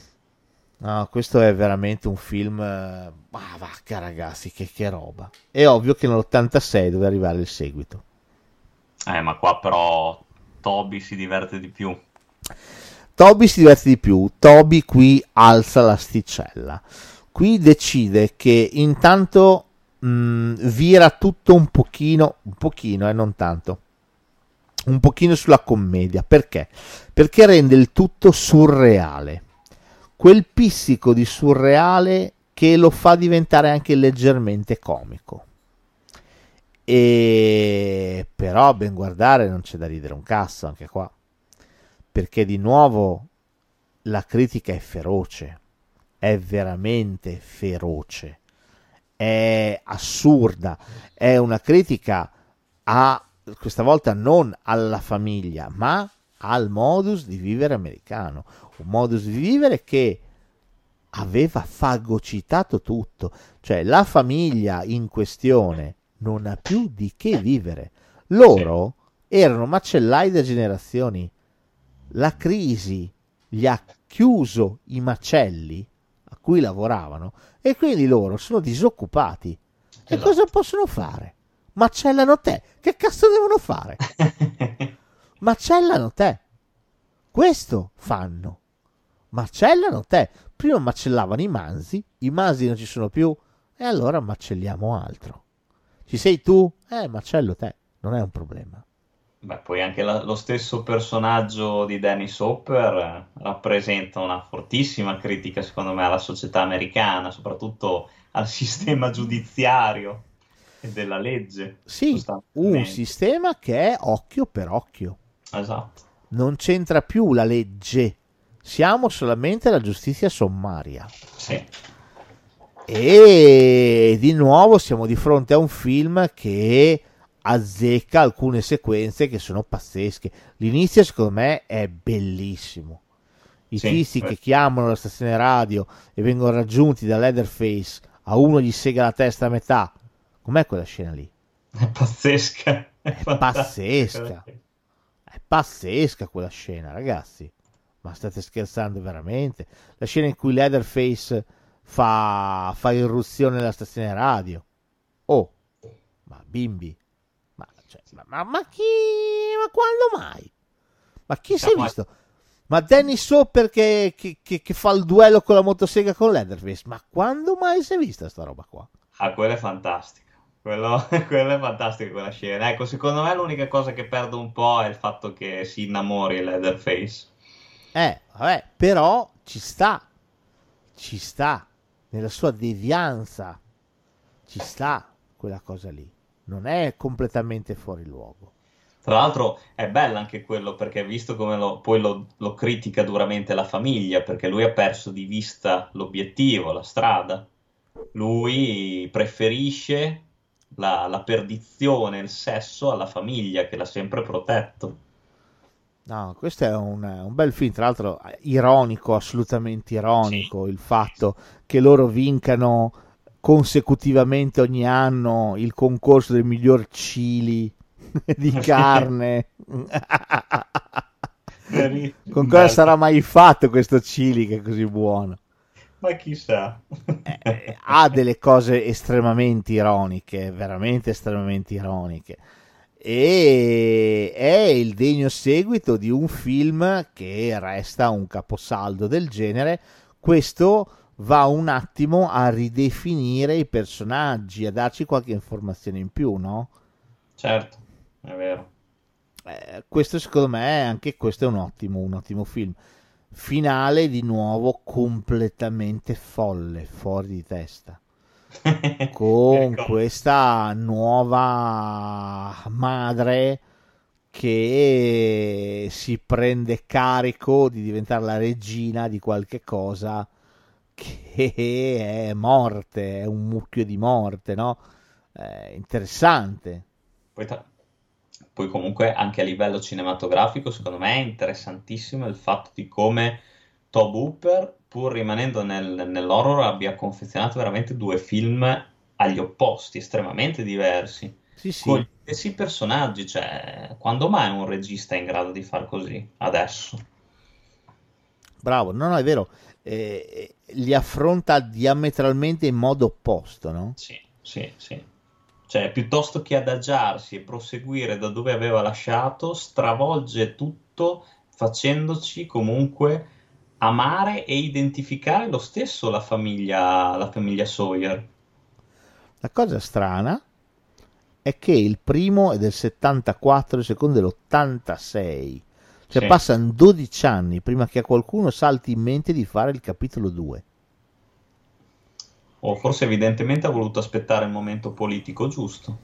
No, questo è veramente un film. Ah, vacca ragazzi, che, che roba. È ovvio che nell'86 deve arrivare il seguito. Eh, ma qua però Toby si diverte di più. Toby si diverte di più. Toby qui alza l'asticella. Qui decide che intanto mh, mm, vira tutto un pochino, un pochino e eh, non tanto, un pochino sulla commedia. Perché? Perché rende il tutto surreale. Quel pissico di surreale che lo fa diventare anche leggermente comico. E però ben guardare non c'è da ridere un cazzo anche qua. Perché di nuovo la critica è feroce, è veramente feroce è assurda, è una critica a questa volta non alla famiglia, ma al modus di vivere americano, un modus di vivere che aveva fagocitato tutto, cioè la famiglia in questione non ha più di che vivere. Loro erano macellai da generazioni. La crisi gli ha chiuso i macelli a cui lavoravano e quindi loro sono disoccupati. E esatto. cosa possono fare? Macellano te. Che cazzo devono fare? [LAUGHS] Macellano te. Questo fanno. Macellano te. Prima macellavano i manzi, i manzi non ci sono più, e allora macelliamo altro. Ci sei tu? Eh, macello te. Non è un problema. Beh, poi anche la, lo stesso personaggio di Dennis Hopper rappresenta una fortissima critica, secondo me, alla società americana, soprattutto al [LAUGHS] sistema giudiziario e della legge. Sì, un sistema che è occhio per occhio. Esatto. Non c'entra più la legge, siamo solamente la giustizia sommaria. Sì. E di nuovo siamo di fronte a un film che azzecca alcune sequenze che sono pazzesche. L'inizio, secondo me, è bellissimo. I sì, tizi che chiamano la stazione radio e vengono raggiunti da Leatherface, a uno gli sega la testa a metà. Com'è quella scena lì? È pazzesca. È, è pazzesca. [LAUGHS] È pazzesca quella scena, ragazzi. Ma state scherzando veramente? La scena in cui Leatherface fa, fa irruzione nella stazione radio. Oh, ma bimbi, cioè, ma, ma, ma, chi? Ma quando mai? Ma chi si è visto? Ma Dennis Hopper che, che, che, che, fa il duello con la motosega con Leatherface. Ma quando mai si è vista sta roba qua? Ah, quella è fantastica. Quello, [LAUGHS] quella è fantastica quella scena. Ecco, secondo me l'unica cosa che perde un po' è il fatto che si innamori Leatherface. Eh, vabbè, però ci sta. Ci sta. Nella sua devianza. Ci sta quella cosa lì non è completamente fuori luogo. Tra l'altro è bello anche quello perché visto come lo, poi lo, lo, critica duramente la famiglia, perché lui ha perso di vista l'obiettivo, la strada. Lui preferisce la, la perdizione, il sesso alla famiglia che l'ha sempre protetto. No, questo è un, un, bel film, tra l'altro ironico, assolutamente ironico, sì. il fatto che loro vincano consecutivamente ogni anno il concorso del miglior chili [LAUGHS] di carne. Con cosa sarà mai fatto questo chili che è così buono? Ma chissà. eh, ha delle cose estremamente ironiche, veramente estremamente ironiche. E è il degno seguito di un film che resta un caposaldo del genere. Questo va un attimo a ridefinire i personaggi, a darci qualche informazione in più, no? Certo, è vero. Eh, questo secondo me, anche questo è un ottimo, un ottimo film. Finale di nuovo completamente folle, fuori di testa. [LAUGHS] Con questa nuova madre che si prende carico di diventare la regina di qualche cosa che è morte, è un mucchio di morte, no? È interessante. Poi, ta- poi comunque anche a livello cinematografico, secondo me è interessantissimo il fatto di come Tob Hooper, pur rimanendo nel, nell'horror, abbia confezionato veramente due film agli opposti, estremamente diversi. Sì, sì. Con gli stessi personaggi, cioè, quando mai un regista è in grado di far così? Adesso. Bravo, no, no, è vero. Eh, li affronta diametralmente in modo opposto, no? Sì, sì, sì. Cioè, piuttosto che adagiarsi e proseguire da dove aveva lasciato, stravolge tutto facendoci comunque amare e identificare lo stesso la famiglia, la famiglia Sawyer. La cosa strana è che il primo è del 74, il secondo è dell'86. Cioè Sì. passano 12 anni prima che a qualcuno salti in mente di fare il capitolo 2. O forse evidentemente ha voluto aspettare il momento politico giusto.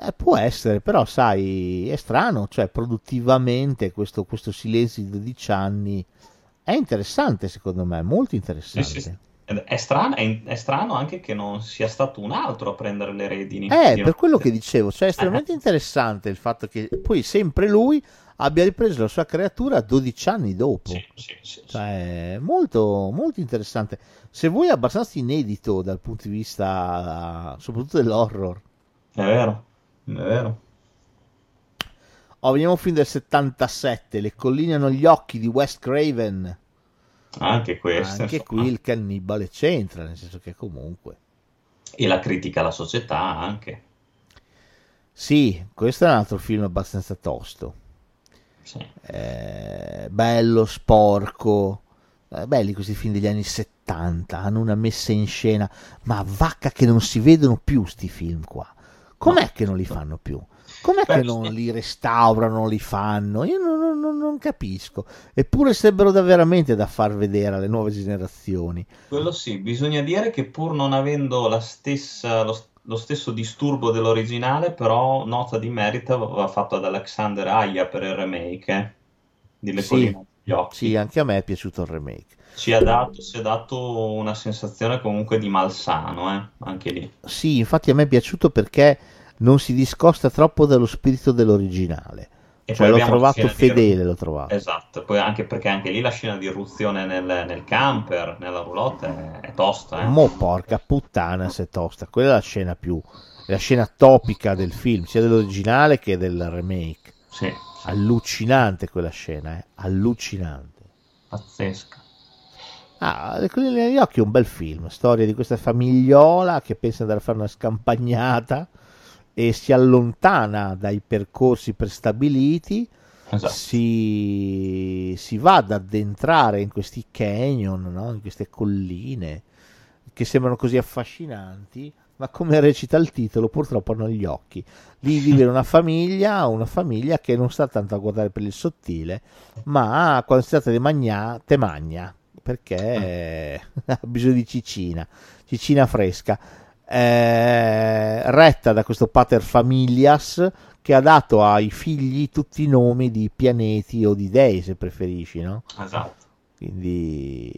Eh, può essere, però sai, è strano, cioè produttivamente questo, questo silenzio di 12 anni è interessante secondo me, molto interessante. sì, sì. È strano, è, è strano anche che non sia stato un altro a prendere le redini. Eh, per quello che dicevo, cioè è estremamente interessante il fatto che poi sempre lui abbia ripreso la sua creatura 12 anni dopo. Sì, sì, sì. Cioè, molto, molto interessante. Se vuoi è abbastanza inedito dal punto di vista soprattutto dell'horror. È vero, è vero. Oh, un film del 77, Le colline hanno gli occhi di Wes Craven. Anche questo. Anche insomma. qui il cannibale c'entra, nel senso che comunque... E la critica alla società anche. Sì, questo è un altro film abbastanza tosto. Sì. Eh, bello, sporco. Eh, belli questi film degli anni 70, hanno una messa in scena, ma vacca che non si vedono più sti film qua. Com'è che non li fanno più? Com'è che non sì. li restaurano, li fanno? Io non, non- non- capisco. Eppure sarebbero da veramente da far vedere alle nuove generazioni. Quello sì, bisogna dire che pur non avendo la stessa, lo, lo stesso disturbo dell'originale, però nota di merito va fatto ad Alexander Aya per il remake eh, di Le Sì. colline occhi. Sì, anche a me è piaciuto il remake. Ci ha dato, ci ha dato una sensazione comunque di malsano, eh, anche lì. Sì, infatti a me è piaciuto perché non si discosta troppo dallo spirito dell'originale. E Cioè l'ho trovato scena di- fedele, l'ho trovato. Esatto, poi anche perché anche lì la scena di irruzione nel, nel camper, nella roulotte, è, è tosta, eh. Mo porca puttana se è tosta, quella è la scena più la scena topica del film, sia dell'originale che del remake. Sì, sì, Allucinante quella scena, eh? allucinante. pazzesca. Ah, Le colline negli occhi è un bel film, storia di questa famigliola che pensa di andare a fare una scampagnata e si allontana dai percorsi prestabiliti, Esatto. si, si va ad addentrare in questi canyon, no? in queste colline che sembrano così affascinanti, ma come recita il titolo, purtroppo hanno gli occhi. Lì vive una famiglia, una famiglia che non sta tanto a guardare per il sottile, ma quando si tratta di magna, te magna, perché [LAUGHS] ha bisogno di cicina, cicina fresca. Eh, retta da questo pater familias che ha dato ai figli tutti i nomi di pianeti o di dei, se preferisci, no? Esatto. Quindi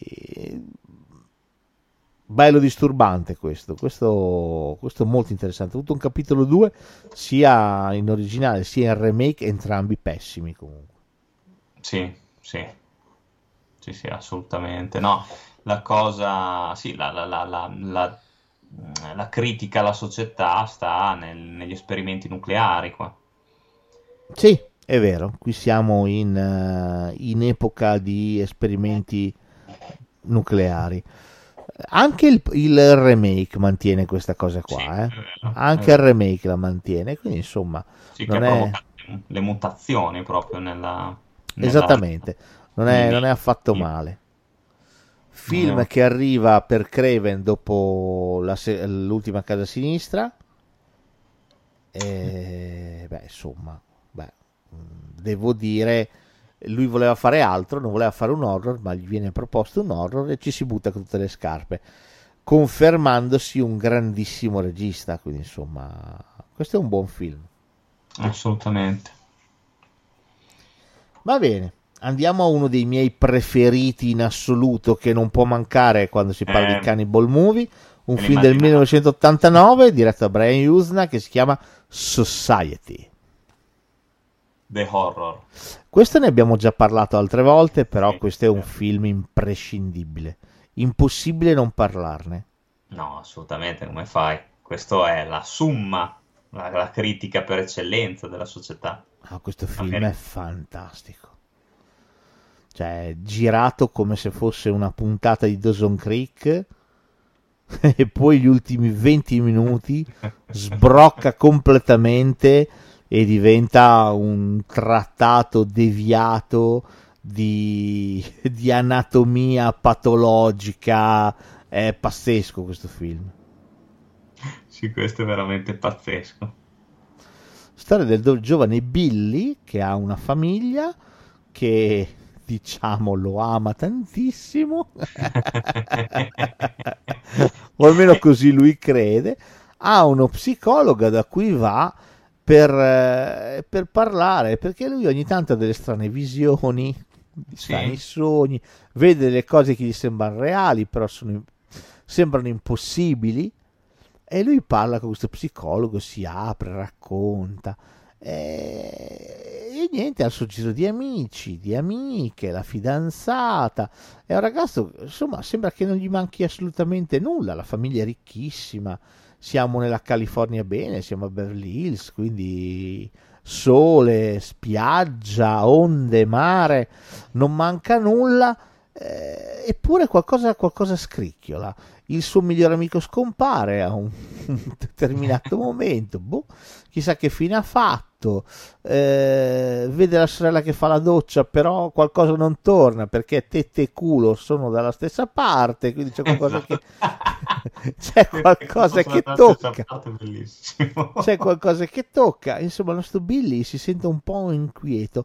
bello disturbante questo. questo. Questo è molto interessante. Avuto un capitolo 2 sia in originale sia in remake, entrambi pessimi comunque. Sì, sì, sì, sì, assolutamente. No, la cosa, sì, la, la- la- la- la- la critica alla società sta nel- negli esperimenti nucleari qua. Sì, è vero, qui siamo in, eh, in epoca di esperimenti nucleari. Anche il, il remake mantiene questa cosa qua, Sì, eh. vero, Anche il remake la mantiene, quindi insomma, Sì, non è- le mutazioni proprio nella... nella- esattamente, non è, non è affatto male. film No. che arriva per Craven dopo se- l'ultima casa sinistra. E, beh, insomma, beh, devo dire, lui voleva fare altro, non voleva fare un horror, ma gli viene proposto un horror e ci si butta con tutte le scarpe, confermandosi un grandissimo regista. Quindi, insomma, questo è un buon film. Assolutamente. Va bene, andiamo a uno dei miei preferiti in assoluto che non può mancare quando si parla Eh, di Cannibal Movie, un film del l'immaginavo. 1989 diretto da Brian Usna che si chiama Society. The Horror. Questo ne abbiamo già parlato altre volte, però Sì, questo è un film imprescindibile. Impossibile non parlarne. No, assolutamente, come fai? Questo è la summa, la, la critica per eccellenza della società. Ah, questo film Ok. è fantastico. Cioè, girato come se fosse una puntata di Dawson Creek [LAUGHS] e poi gli ultimi 20 minuti sbrocca completamente e diventa un trattato deviato di, [LAUGHS] di anatomia patologica. È pazzesco questo film. Sì, questo è veramente pazzesco. Storia del giovane Billy che ha una famiglia che diciamo lo ama tantissimo [LAUGHS] o almeno così lui crede ha uno psicologo da cui va per, eh, per parlare perché lui ogni tanto ha delle strane visioni Sì. strani sogni vede delle cose che gli sembrano reali però sono, sembrano impossibili e lui parla con questo psicologo, si apre, racconta. E, e niente, ha suo giro di amici, di amiche, la fidanzata. È un ragazzo, insomma, sembra che non gli manchi assolutamente nulla. La famiglia è ricchissima. Siamo nella California bene, siamo a Beverly Hills, quindi sole, spiaggia, onde, mare, non manca nulla. eh, eppure qualcosa, qualcosa scricchiola il suo migliore amico scompare a un, [LAUGHS] determinato [LAUGHS] momento, boh, chissà che fine ha fatto, eh, vede la sorella che fa la doccia, però qualcosa non torna perché tette e culo sono dalla stessa parte, quindi c'è qualcosa che, [LAUGHS] c'è qualcosa che tocca. C'è qualcosa che tocca, insomma, il nostro Billy si sente un po' inquieto.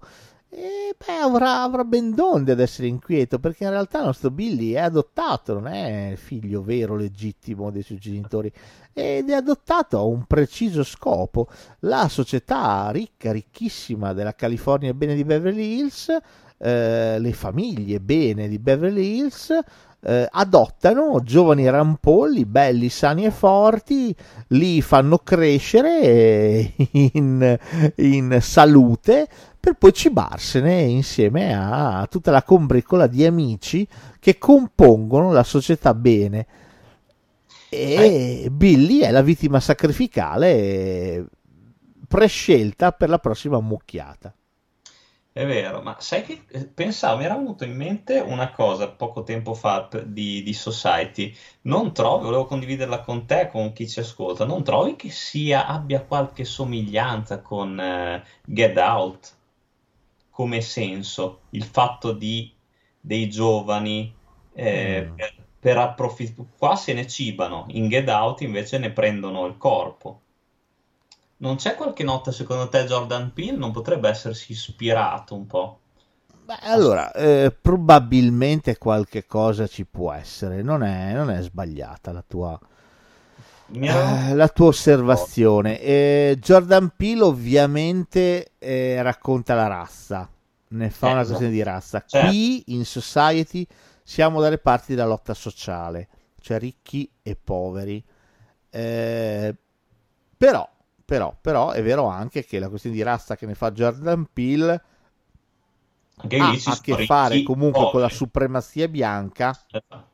E beh, avrà, avrà ben donde ad essere inquieto, perché in realtà il nostro Billy è adottato, non è figlio vero, legittimo dei suoi genitori, ed è adottato a un preciso scopo. La società ricca, ricchissima della California bene di Beverly Hills, eh, le famiglie bene di Beverly Hills, eh, adottano giovani rampolli, belli, sani e forti, li fanno crescere in, in salute per poi cibarsene insieme a tutta la combricola di amici che compongono la società bene. E Billy è la vittima sacrificale prescelta per la prossima mucchiata. È vero, ma sai che eh, pensavo, mi era venuto in mente una cosa poco tempo fa di, di Society. Non trovi, volevo condividerla con te, con chi ci ascolta, non trovi che sia, abbia qualche somiglianza con eh, Get Out come senso? Il fatto di dei giovani eh, Mm. per, per approfittare, qua se ne cibano, in Get Out invece ne prendono il corpo. Non c'è qualche nota, secondo te, Jordan Peele non potrebbe essersi ispirato un po'? Beh, allora, eh, probabilmente qualche cosa ci può essere, non è, non è sbagliata la tua, Mi era- eh, la tua osservazione. Eh, Jordan Peele ovviamente eh, racconta la razza, ne fa Eh, una esatto. questione di razza. Certo. Qui in Society siamo dalle parti della lotta sociale, cioè ricchi e poveri. Eh, però, però, però è vero anche che la questione di razza che ne fa Jordan Peele ha a che fare comunque con la poveri. supremazia bianca Esatto.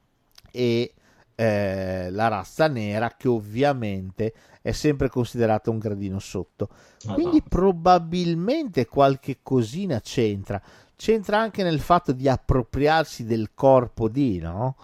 e eh, la razza nera che ovviamente è sempre considerata un gradino sotto. Quindi probabilmente qualche cosina c'entra. C'entra anche nel fatto di appropriarsi del corpo di, no?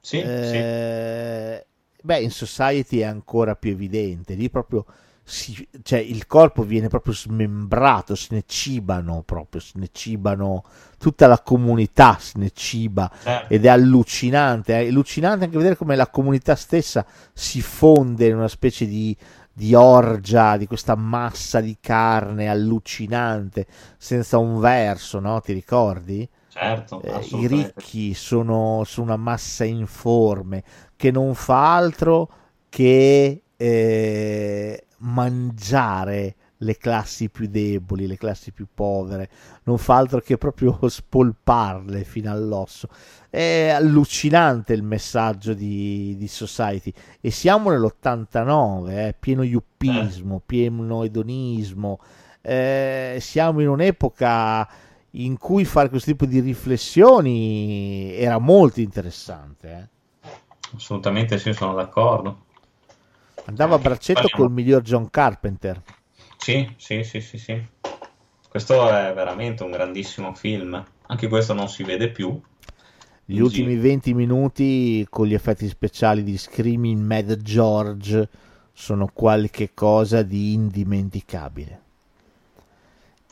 Sì, sì. Eh, Beh, in Society è ancora più evidente, lì proprio si, cioè il corpo viene proprio smembrato, se ne cibano proprio, se ne cibano, tutta la comunità se ne ciba Certo. ed è allucinante, è allucinante anche vedere come la comunità stessa si fonde in una specie di, di orgia, di questa massa di carne allucinante, senza un verso, no? Ti ricordi? Certo, Eh, I ricchi sono, sono una massa informe che non fa altro che eh, mangiare le classi più deboli, le classi più povere, non fa altro che proprio [LAUGHS] spolparle fino all'osso. È allucinante il messaggio di, di Society e siamo nell'89, eh, pieno yuppismo, pieno edonismo, eh, siamo in un'epoca in cui fare questo tipo di riflessioni era molto interessante. eh. Assolutamente sì, sono d'accordo. Andava a braccetto Parliamo- col miglior John Carpenter. Sì, sì, sì, sì, sì. Questo è veramente un grandissimo film. Anche questo non si vede più. Gli ultimi 20 minuti con gli effetti speciali di Screaming Mad George sono qualche cosa di indimenticabile.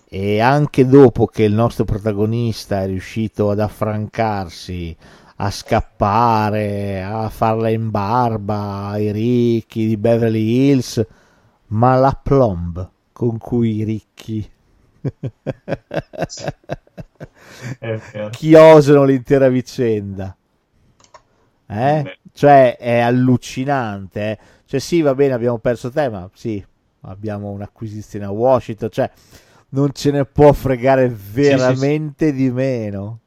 E anche dopo che il nostro protagonista è riuscito ad affrancarsi, a scappare, a farla in barba ai ricchi di Beverly Hills, ma la plomb con cui i ricchi [LAUGHS] chiosano l'intera vicenda. Eh? Cioè è allucinante. eh. Cioè sì, va bene, abbiamo perso tema, sì, abbiamo un'acquisizione a Washington, cioè non ce ne può fregare veramente di meno.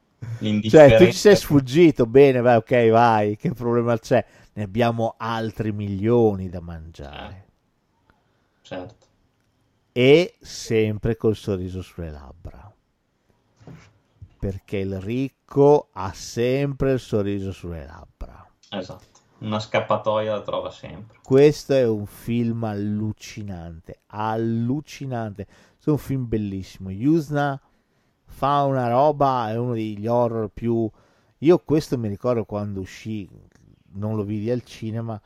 Cioè tu ci sei sfuggito, bene, vai, ok, vai, che problema c'è? Ne abbiamo altri milioni da mangiare. Certo. e sempre col sorriso sulle labbra. Perché il ricco ha sempre il sorriso sulle labbra. Esatto. Una scappatoia la trova sempre. Questo è un film allucinante, allucinante. È un film bellissimo. Yusna fa una roba, è uno degli horror più... Io questo mi ricordo quando uscì, non lo vidi al cinema,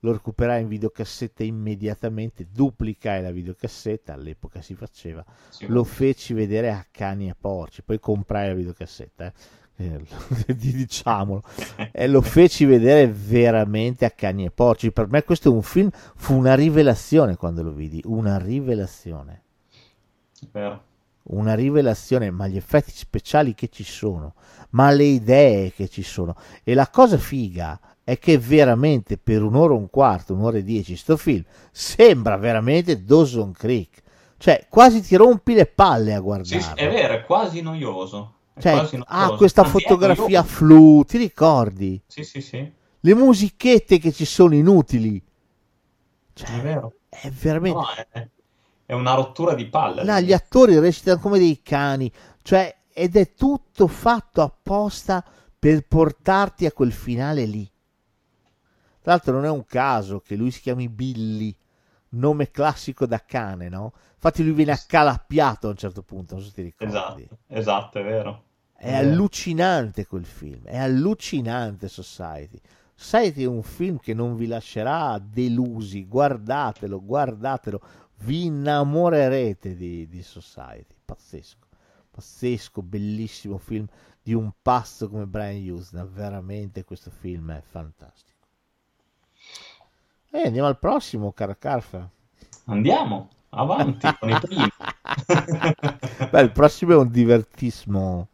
lo recuperai in videocassetta immediatamente, duplicai la videocassetta, all'epoca si faceva, Sì. lo feci vedere a cani e porci, poi comprai la videocassetta, eh. [LAUGHS] Eh, diciamolo, [LAUGHS] e lo feci vedere veramente a cani e porci. Per me questo è un film, fu una rivelazione quando lo vidi, una rivelazione, Vero. Una rivelazione, ma gli effetti speciali che ci sono, ma le idee che ci sono. E la cosa figa è che veramente per un'ora e un quarto, un'ora e dieci, sto film sembra veramente Dawson Creek. Cioè, quasi ti rompi le palle a Sì, guardarlo. sì, è vero, è quasi noioso. È Cioè, quasi ha noioso. questa Anzi, fotografia flu, ti ricordi? Sì, sì, sì. Le musichette che ci sono inutili. Cioè, È vero. è veramente... No, è, è una rottura di palle. No, gli attori recitano come dei cani, cioè, ed è tutto fatto apposta per portarti a quel finale lì. Tra l'altro non è un caso che lui si chiami Billy, nome classico da cane, no? Infatti lui viene accalappiato a un certo punto, non so se ti ricordi. Esatto, esatto, è vero. È vero. allucinante quel film, è allucinante Society. Society è un film che non vi lascerà delusi, guardatelo, guardatelo, vi innamorerete di, di Society, pazzesco, pazzesco, bellissimo film di un pasto come Brian Usna, veramente questo film è fantastico. E andiamo al prossimo, caro Carfa. Andiamo avanti con i primi. [LAUGHS] Beh, il prossimo è un divertissimo.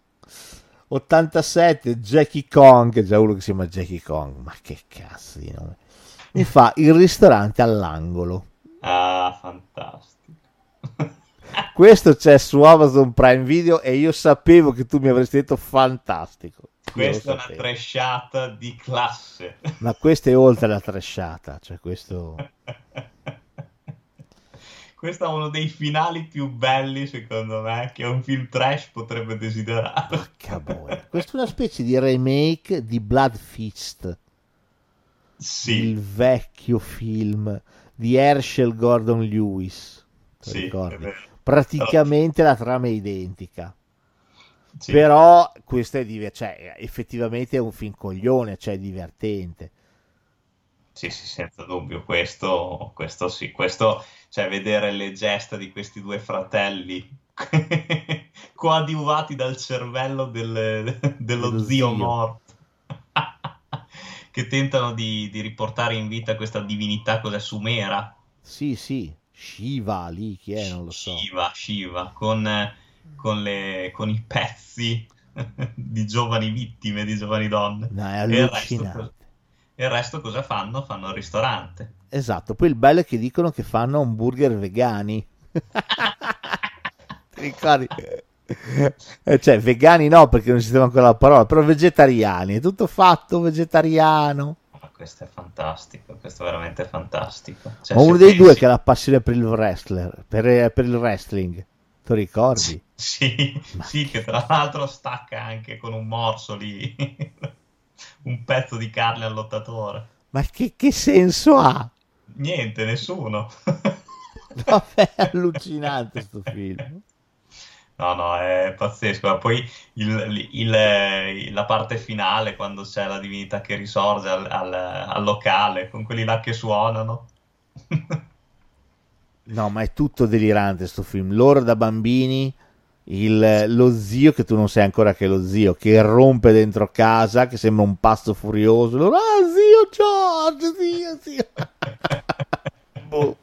87 Jackie Kong, già uno che si chiama Jackie Kong, ma che cazzo di nome. Mi fa il ristorante all'angolo. Ah, fantastico. [LAUGHS] Questo c'è su Amazon Prime Video e io sapevo che tu mi avresti detto fantastico. Questa è una trashata di classe. Ma questo è oltre la trasciata, cioè questo... [LAUGHS] Questo è uno dei finali più belli, secondo me, che un film trash potrebbe desiderare. Porca boia. Questo è una specie di remake di Blood Feast. Sì, il vecchio film di Herschel Gordon Lewis. Sì. Praticamente la trama è identica. Sì. Però questo è diver- cioè, effettivamente è un film coglione, cioè è divertente. Sì, sì, senza dubbio, questo, questo sì, questo, cioè vedere le gesta di questi due fratelli [LAUGHS] coadiuvati dal cervello del- dello Dello zio zio. morto, che tentano di, di riportare in vita questa divinità, cos'è, sumera? Sì, sì, Shiva lì, chi è? Non lo so. Shiva, Shiva, con, con le- con i pezzi [LAUGHS] di giovani vittime, di giovani donne. No, è E il resto, allucinante. e il resto cosa fanno? Fanno il ristorante. Esatto, poi il bello è che dicono che fanno hamburger vegani. [LAUGHS] Ti ricordi? Eh, Cioè, vegani no, perché non esisteva ancora la parola, però vegetariani, è tutto fatto vegetariano. Ma questo è fantastico, questo è veramente fantastico. Cioè, Ma uno dei due pensi- che ha la passione per il wrestler, per, per il wrestling, ti ricordi? [LAUGHS] Sì, sì, che tra l'altro stacca anche con un morso lì [LAUGHS] un pezzo di carne al lottatore. Ma che, che senso ha? Niente, nessuno. [LAUGHS] Vabbè, è allucinante sto film. No, no, è pazzesco. Ma poi il- il- la parte finale, quando c'è la divinità che risorge al, al- al locale, con quelli là che suonano. [LAUGHS] No, ma è tutto delirante sto film. Loro da bambini, il- lo zio che tu non sai ancora che è lo zio, che rompe dentro casa, che sembra un pasto furioso. Loro, ah, zio George, zio, zio. [LAUGHS] [LAUGHS] Boh.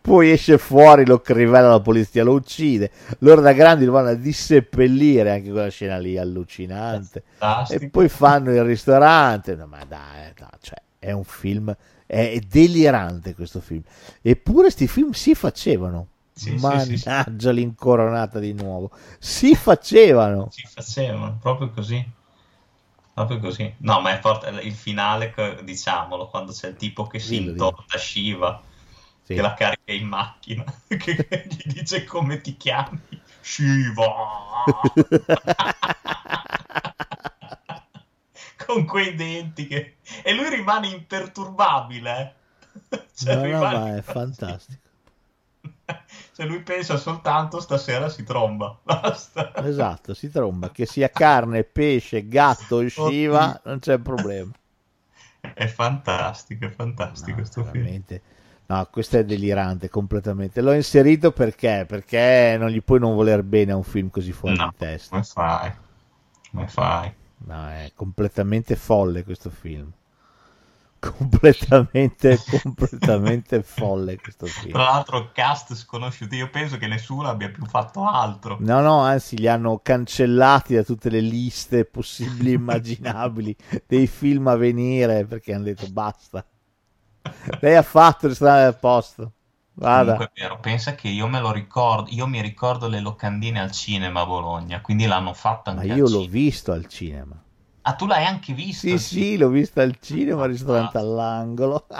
Poi esce fuori, lo crivella la polizia, lo uccide. Loro da grandi lo vanno a disseppellire, anche quella scena lì allucinante. Fantastico. E poi fanno il ristorante. No, ma dai, no, cioè, è un film, è, delirante questo film. Eppure sti film si facevano. Sì, Mannaggia sì, sì. l'incoronata di nuovo. Si facevano. Si facevano proprio così. Proprio così. No, ma è forte il finale, diciamolo, quando c'è il tipo che si intorta Shiva, Sì. che la carica in macchina, [LAUGHS] che gli dice come ti chiami. Shiva! [LAUGHS] Con quei denti che... E lui rimane imperturbabile. eh. [LAUGHS] Cioè, No, no, rimane ma è fantastico. Cioè lui pensa soltanto stasera si tromba. Basta. Esatto, si tromba. Che sia carne, pesce, gatto Shiva, non c'è problema. È fantastico, è fantastico No, questo film. No, questo è delirante completamente. L'ho inserito perché? Perché non gli puoi non voler bene a un film così fuori No, di testa. come fai? Come fai? No, è completamente folle questo film. [LAUGHS] Completamente, completamente [LAUGHS] folle questo film. Tra l'altro cast sconosciuti, io penso che nessuno abbia più fatto altro. No, no, anzi, li hanno cancellati da tutte le liste possibili e [LAUGHS] immaginabili dei film a venire perché hanno detto basta. Lei ha fatto il strano del posto. Vada. Comunque è vero, pensa che io me lo ricordo, io mi ricordo le locandine al cinema a Bologna, quindi l'hanno fatto Ma anche io al l'ho cinema. visto al cinema. Ah, tu l'hai anche visto? Sì, al sì, l'ho visto al cinema, al ristorante Ah. all'angolo. [LAUGHS]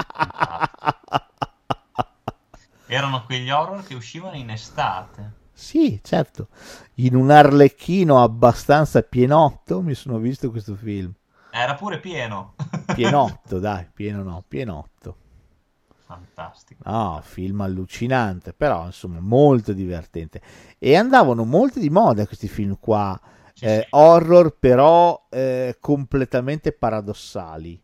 Erano quegli horror che uscivano in estate. Sì, certo. In un arlecchino abbastanza pienotto mi sono visto questo film. Era pure pieno. [LAUGHS] Pienotto, dai, pieno no, pienotto. Fantastico. No, film allucinante, però insomma molto divertente. E andavano molto di moda questi film qua, Sì, eh, sì. horror però eh, completamente paradossali.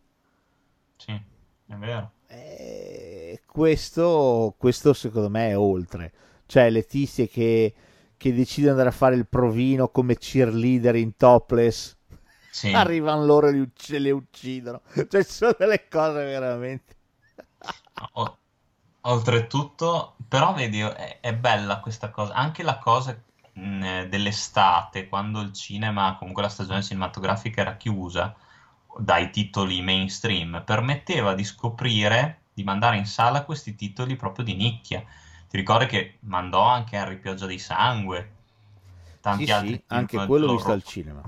Sì, è vero. Eh, questo, questo secondo me è oltre. Cioè le tizie che, che decidono di andare a fare il provino come cheerleader in topless, Sì. arrivano loro e li ucc- le uccidono. [LAUGHS] Cioè ci sono delle cose veramente... O- oltretutto, però vedi, è, è bella questa cosa, anche la cosa mh, dell'estate, quando il cinema, comunque la stagione cinematografica era chiusa dai titoli mainstream, permetteva di scoprire, di mandare in sala questi titoli proprio di nicchia. Ti ricordi che mandò anche Harry Pioggia di Sangue, tanti Sì, altri sì, anche quello visto al cinema.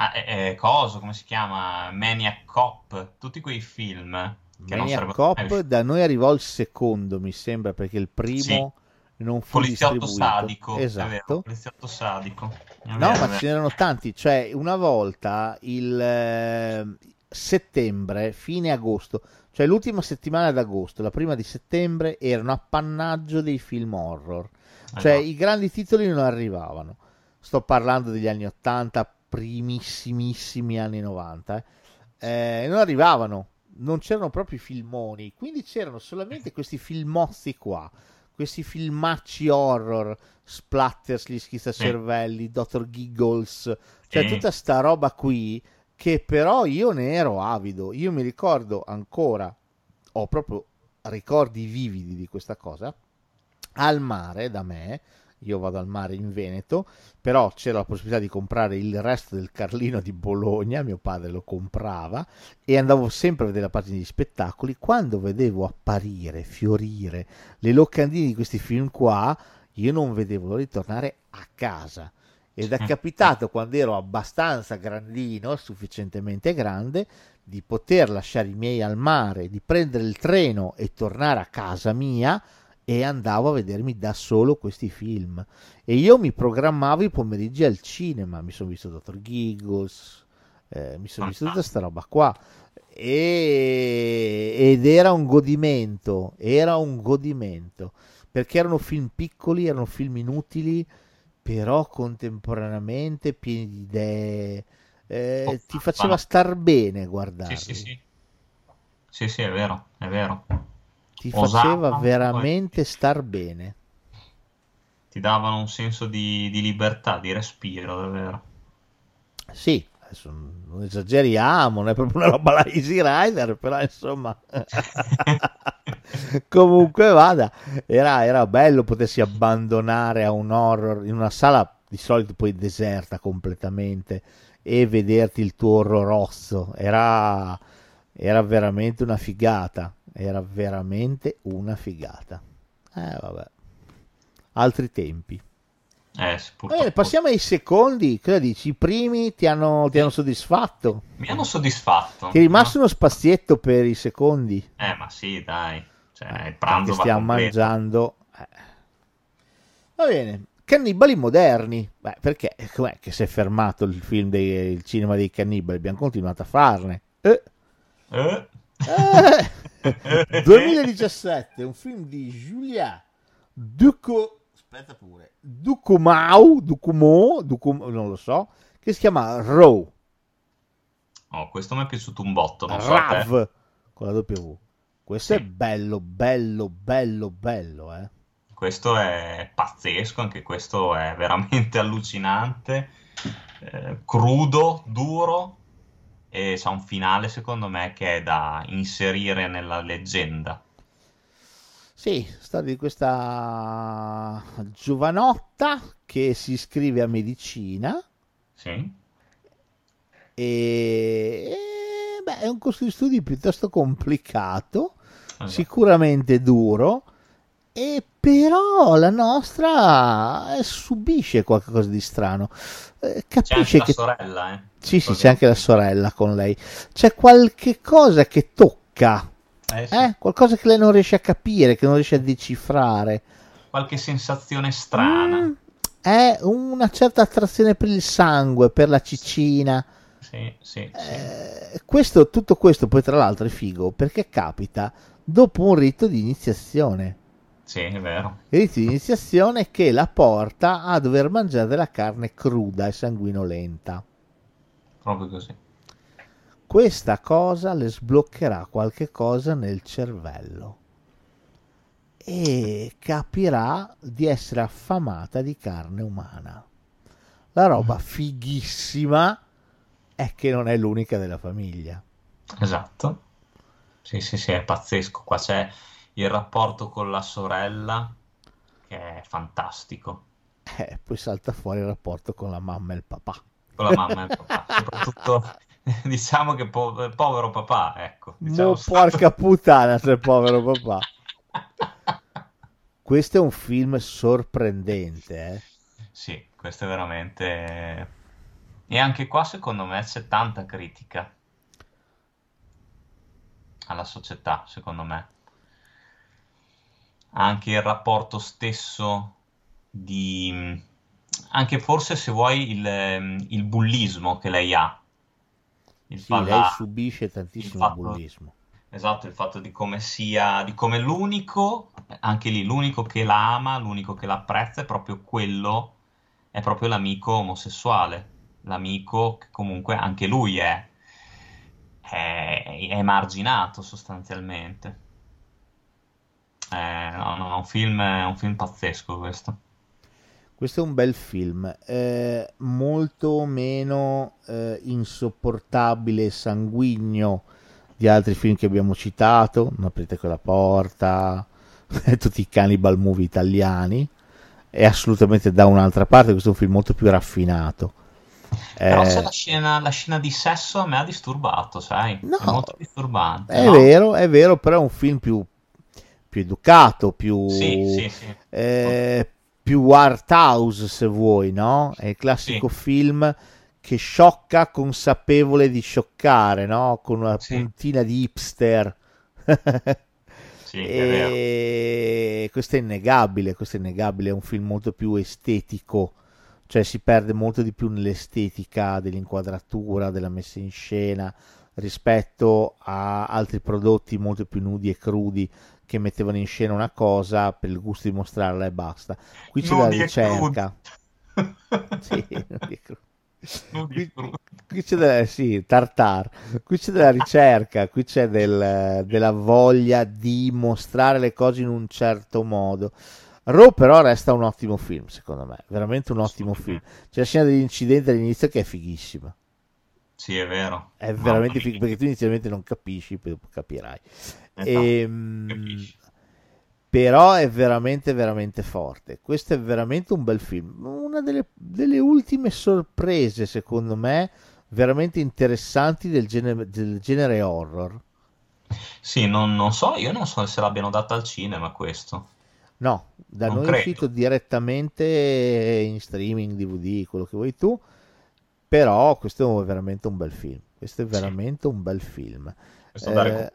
Ah, eh, eh, coso, come si chiama? Maniac Cop, tutti quei film che Maniac Cop da noi arrivò il secondo, mi sembra, perché il primo Sì. non fu Poliziotto distribuito. sadico, è vero, Esatto. poliziotto sadico. È No, vero, ma ce n'erano tanti. Cioè, una volta il eh, settembre, fine agosto, cioè l'ultima settimana d'agosto, la prima di settembre, era un appannaggio dei film horror. Cioè, Esatto. i grandi titoli non arrivavano. Sto parlando degli anni 80, primissimissimi anni 90. eh. Eh, non arrivavano. non c'erano proprio i filmoni, quindi c'erano solamente questi filmozzi qua, questi filmacci horror, splatters, gli schizzacervelli, Dr. Giggles, cioè Sì. tutta sta roba qui che però io ne ero avido. Io mi ricordo ancora, ho proprio ricordi vividi di questa cosa, al mare da me, io vado al mare in Veneto, però c'era la possibilità di comprare il resto del Carlino di Bologna, mio padre lo comprava e andavo sempre a vedere la pagina di spettacoli. Quando vedevo apparire, fiorire le locandine di questi film qua, io non vedevo l'ora di tornare a casa. Ed è capitato quando ero abbastanza grandino, sufficientemente grande, di poter lasciare i miei al mare, di prendere il treno e tornare a casa mia e andavo a vedermi da solo questi film. E io mi programmavo i pomeriggi al cinema, mi sono visto Dr. Giggles, eh, mi sono visto tutta sta roba qua. E... Ed era un godimento, era un godimento, perché erano film piccoli, erano film inutili, però contemporaneamente pieni di idee. Eh, Oh, ti ma- faceva star bene guardarli. Sì, sì, sì. Sì, sì, è vero, è vero. Ti faceva poi- veramente star bene. Ti davano un senso di, di libertà, di respiro, davvero. Sì, adesso non esageriamo, non è proprio una roba la Easy Rider, però insomma, [LAUGHS] comunque vada, era, era bello potersi abbandonare a un horror in una sala di solito poi deserta completamente e vederti il tuo orrorozzo, era, era veramente una figata, era veramente una figata. Eh vabbè, altri tempi. Eh, bene, passiamo ai secondi. Cosa dici? I primi ti hanno, ti hanno soddisfatto? Mi hanno soddisfatto. Ti è rimasto uno spazietto per i secondi? Eh, ma sì, dai. Cioè, il pranzo va stiamo completo. mangiando. Eh. Va bene. Cannibali moderni. Beh, perché? Com'è che si è fermato il film dei il cinema dei cannibali? Abbiamo continuato a farne. Eh. Eh? Eh. [LAUGHS] 2017, un film di Julia Duco. Aspetta pure. Ducumau, Ducumo, Ducum, non lo so, che si chiama Raw. Oh, questo mi è piaciuto un botto, non so. Rav con la W. Questo Sì. è bello, bello, bello, bello, eh. Questo è pazzesco, anche questo è veramente [LAUGHS] allucinante, eh, crudo, duro e c'ha un finale secondo me che è da inserire nella leggenda. Sì, storia di questa giovanotta che si iscrive a medicina Sì? e, e, beh, è un corso di studi piuttosto complicato, Esatto. sicuramente duro, e però la nostra eh, subisce qualcosa di strano. Eh, C'è anche capisce la che sorella, eh. Sì, sì, c'è anche la sorella con lei. C'è qualche cosa che tocca, Eh, sì. eh? Qualcosa che lei non riesce a capire, che non riesce a decifrare. Qualche sensazione strana. Mm, è una certa attrazione per il sangue, per la ciccina. Sì, sì, sì. Eh, questo, tutto questo poi tra l'altro è figo perché capita dopo un rito di iniziazione. Sì, è vero. Il rito di iniziazione che la porta a dover mangiare della carne cruda e sanguinolenta. Proprio così. questa cosa le sbloccherà qualche cosa nel cervello e capirà di essere affamata di carne umana. La roba fighissima è che non è l'unica della famiglia. Esatto. Sì, sì, sì, è pazzesco. Qua c'è il rapporto con la sorella che è fantastico. Eh, poi salta fuori il rapporto con la mamma e il papà. Con la mamma e il papà. [LAUGHS] Soprattutto, [LAUGHS] diciamo che po- povero papà, ecco. Diciamo Mo porca puttana, sei [LAUGHS] povero papà. Questo è un film sorprendente, eh. Sì, questo è veramente... E anche qua secondo me c'è tanta critica alla società, secondo me. Anche il rapporto stesso di... Anche forse se vuoi il, il bullismo che lei ha. Il Sì, lei subisce tantissimo fatto- bullismo. Esatto, il fatto di come sia, di come l'unico, anche lì, l'unico che la ama, l'unico che la apprezza è proprio quello, è proprio l'amico omosessuale, l'amico che comunque anche lui è, è, è emarginato sostanzialmente. Eh, no, no, è un film, è un film pazzesco questo. Questo è un bel film, eh, molto meno eh, insopportabile e sanguigno di altri film che abbiamo citato, Non aprite quella porta, [LAUGHS] tutti i cannibal movie italiani, è assolutamente da un'altra parte, questo è un film molto più raffinato. Però Eh, la scena, la scena di sesso a me ha disturbato, sai? No, è molto disturbante. È no? vero, è vero, però è un film più, più educato, più, Sì, sì, sì. eh, più art house se vuoi, no? È il classico film che sciocca consapevole di scioccare, no? Con una puntina di hipster. Sì, [LAUGHS] e questo è innegabile, questo è innegabile, è un film molto più estetico, cioè si perde molto di più nell'estetica dell'inquadratura, della messa in scena rispetto a altri prodotti molto più nudi e crudi che mettevano in scena una cosa per il gusto di mostrarla e basta. Qui c'è la Nudi e ricerca. Sì, [LAUGHS] Qui, qui c'è della, sì, tartar. Qui c'è della ricerca, qui c'è del- della voglia di mostrare le cose in un certo modo. Raw però resta un ottimo film, secondo me, veramente un ottimo film. C'è la scena dell'incidente all'inizio che è fighissima. Sì, è vero. È veramente figo perché tu inizialmente non capisci, poi capirai. Esatto, Ehm, capisci. però è veramente veramente forte. Questo è veramente un bel film. Una delle, delle ultime sorprese, secondo me, veramente interessanti del genere, del genere horror. Sì, non, non so, io non so se l'abbiano data al cinema questo. No, da Non noi è credo. uscito direttamente in streaming, DVD, quello che vuoi tu. Però questo è veramente un bel film. Questo è veramente un bel film. Eh,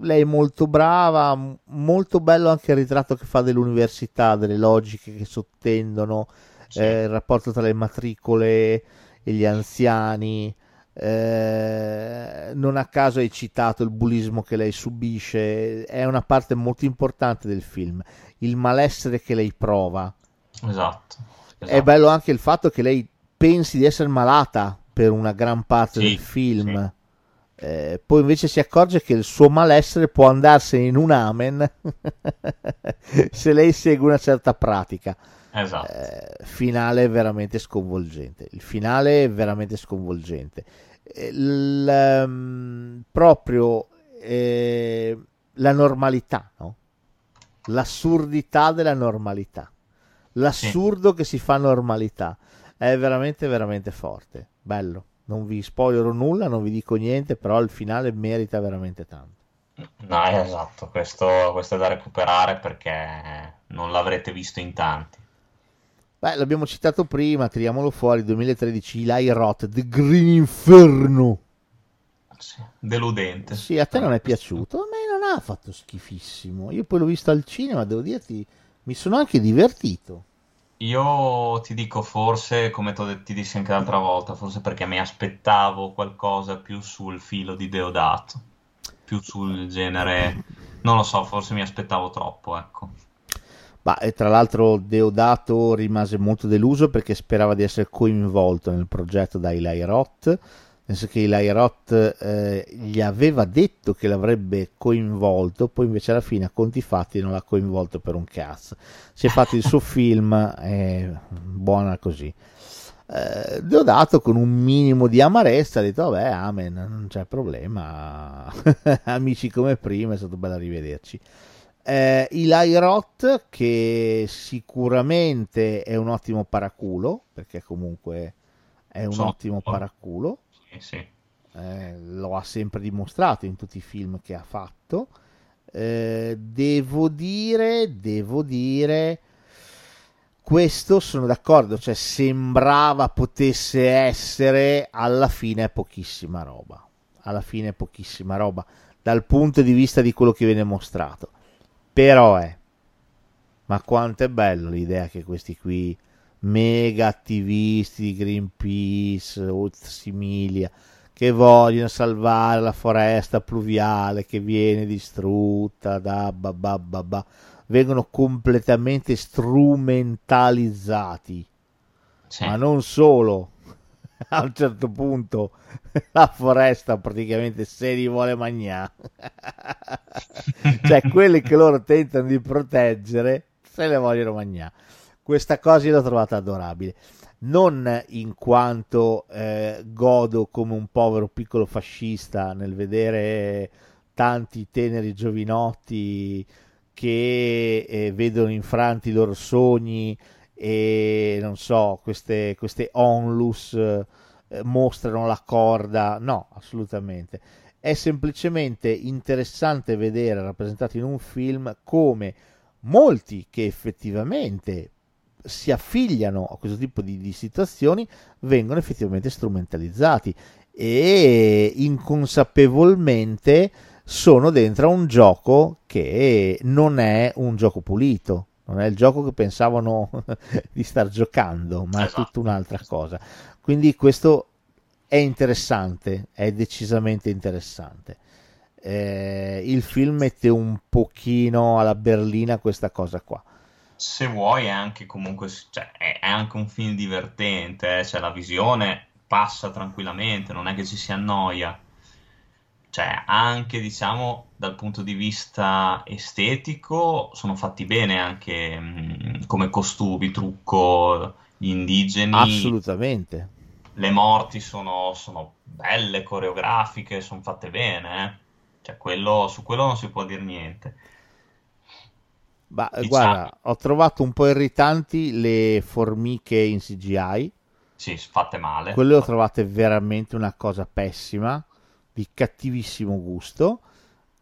lei è molto brava, molto bello anche il ritratto che fa dell'università, delle logiche che sottendono, Sì. eh, il rapporto tra le matricole e gli anziani. eh, non a caso hai citato il bullismo che lei subisce, è una parte molto importante del film, il malessere che lei prova. Esatto. È esatto. bello anche il fatto che lei pensi di essere malata per una gran parte Sì, del film. sì. Eh, poi invece si accorge che il suo malessere può andarsene in un amen [LAUGHS] se lei segue una certa pratica. Esatto. Eh, finale veramente sconvolgente. Il finale è veramente sconvolgente. Eh, Il, ehm, proprio eh, la normalità, no? L'assurdità della normalità. L'assurdo che si fa normalità. È veramente, veramente forte. Bello. Non vi spoilerò nulla, non vi dico niente, però il finale merita veramente tanto. No, esatto, questo, questo è da recuperare perché non l'avrete visto in tanti. Beh, l'abbiamo citato prima, tiriamolo fuori, 2013, Eli Roth, The Green Inferno. Sì, Deludente. Sì, a te non è piaciuto? A me non ha fatto schifissimo. Io poi l'ho visto al cinema, devo dirti, mi sono anche divertito. Io ti dico forse, come t'ho ti dissi anche l'altra volta, forse perché mi aspettavo qualcosa più sul filo di Deodato, più sul genere, non lo so, forse mi aspettavo troppo, ecco. Ma tra l'altro Deodato rimase molto deluso perché sperava di essere coinvolto nel progetto da Eli Roth, senso che Eli Roth eh, gli aveva detto che l'avrebbe coinvolto, poi invece alla fine a conti fatti non l'ha coinvolto per un cazzo. Si è [LAUGHS] fatto il suo film, è buona così. Eh, Deodato con un minimo di amarezza ha detto vabbè amen non c'è problema [LAUGHS] amici come prima è stato bello rivederci eh, Eli Roth che sicuramente è un ottimo paraculo perché comunque è un Sono ottimo paraculo Sì, sì. eh, lo ha sempre dimostrato in tutti i film che ha fatto. Eh, devo dire devo dire questo sono d'accordo cioè sembrava potesse essere alla fine pochissima roba. Alla fine pochissima roba dal punto di vista di quello che viene mostrato. Però è. Ma quanto è bello l'idea che questi qui mega attivisti di Greenpeace o similia che vogliono salvare la foresta pluviale che viene distrutta da babà vengono completamente strumentalizzati Sì. ma non solo [LAUGHS] a un certo punto [LAUGHS] la foresta praticamente se li vuole mangiare. [LAUGHS] cioè, quelli che loro tentano di proteggere se le vogliono mangiare. Questa cosa l'ho trovata adorabile. Non in quanto eh, godo come un povero piccolo fascista nel vedere tanti teneri giovinotti che eh, vedono infranti i loro sogni e non so, queste, queste onlus eh, mostrano la corda. No, assolutamente. È semplicemente interessante vedere rappresentato in un film come molti che effettivamente si affiliano a questo tipo di, di situazioni vengono effettivamente strumentalizzati e inconsapevolmente sono dentro a un gioco che non è un gioco pulito, non è il gioco che pensavano [LAUGHS] di star giocando, ma esatto. è tutta un'altra cosa. Quindi questo è interessante, è decisamente interessante. Eh, il film mette un pochino alla berlina questa cosa qua. Se vuoi è anche comunque cioè, è anche un film divertente, eh? cioè la visione passa tranquillamente, non è che ci si annoia cioè anche diciamo dal punto di vista estetico sono fatti bene anche mh, come costumi, trucco, gli indigeni. Assolutamente. Le morti sono, sono belle, coreografiche, sono fatte bene. Eh? Cioè, quello, su quello non si può dire niente. Ma diciamo. guarda, ho trovato un po' irritanti le formiche in CGI. Sì, fatte male. Quelle ho trovate veramente una cosa pessima di cattivissimo gusto,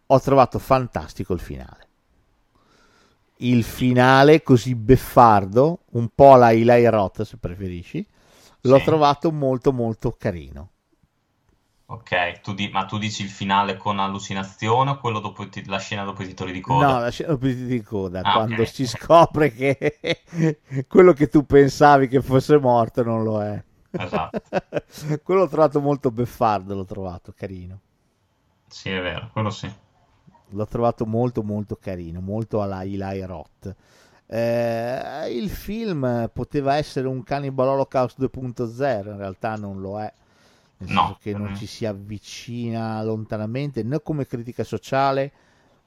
ho trovato fantastico il finale. Il finale così beffardo, un po' la Eli Roth se preferisci, l'ho sì. trovato molto molto carino. Ok, tu di- ma tu dici il finale con allucinazione o quello dopo ti- la scena dopo i titoli di coda? No, la scena dopo i titoli di coda, ah, quando okay. si scopre che [LAUGHS] quello che tu pensavi che fosse morto non lo è. Esatto. [LAUGHS] quello l'ho trovato molto beffardo, l'ho trovato carino. Sì, è vero, quello sì. L'ho trovato molto molto carino, molto alla Eli Roth. Eh, il film poteva essere un Cannibal Holocaust 2.0, in realtà non lo è, nel no. senso che non ci si avvicina lontanamente né come critica sociale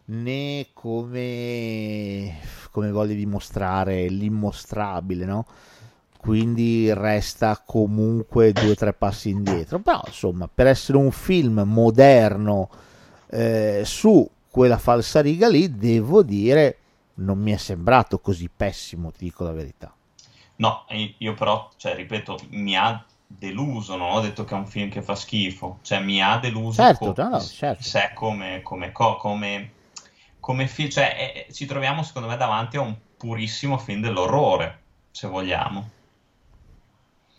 né come, come voglia dimostrare l'immostrabile, no? quindi resta comunque due o tre passi indietro. Però insomma, per essere un film moderno eh, su quella falsa riga lì, devo dire, non mi è sembrato così pessimo, ti dico la verità. No, io però, cioè, ripeto, mi ha deluso, non ho detto che è un film che fa schifo, cioè mi ha deluso certo, come, no, certo. sé come, come, come, come film, cioè è, ci troviamo secondo me davanti a un purissimo film dell'orrore, se vogliamo.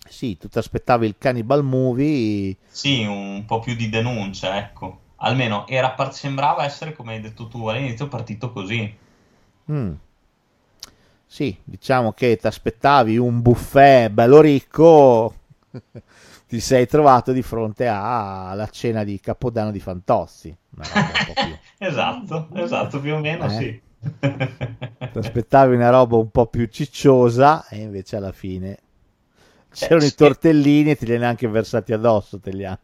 Sì, tu ti aspettavi il Cannibal Movie. Sì, un po' più di denuncia, ecco. Almeno era, sembrava essere, come hai detto tu all'inizio, partito così. Mm. Sì, diciamo che ti aspettavi un buffet bello ricco, [LAUGHS] ti sei trovato di fronte alla cena di Capodanno di Fantozzi. [LAUGHS] esatto, esatto, più o meno eh? sì. ti aspettavi una roba un po' più cicciosa e invece alla fine C'erano eh, i tortellini e te li hanno anche versati addosso, te li hanno.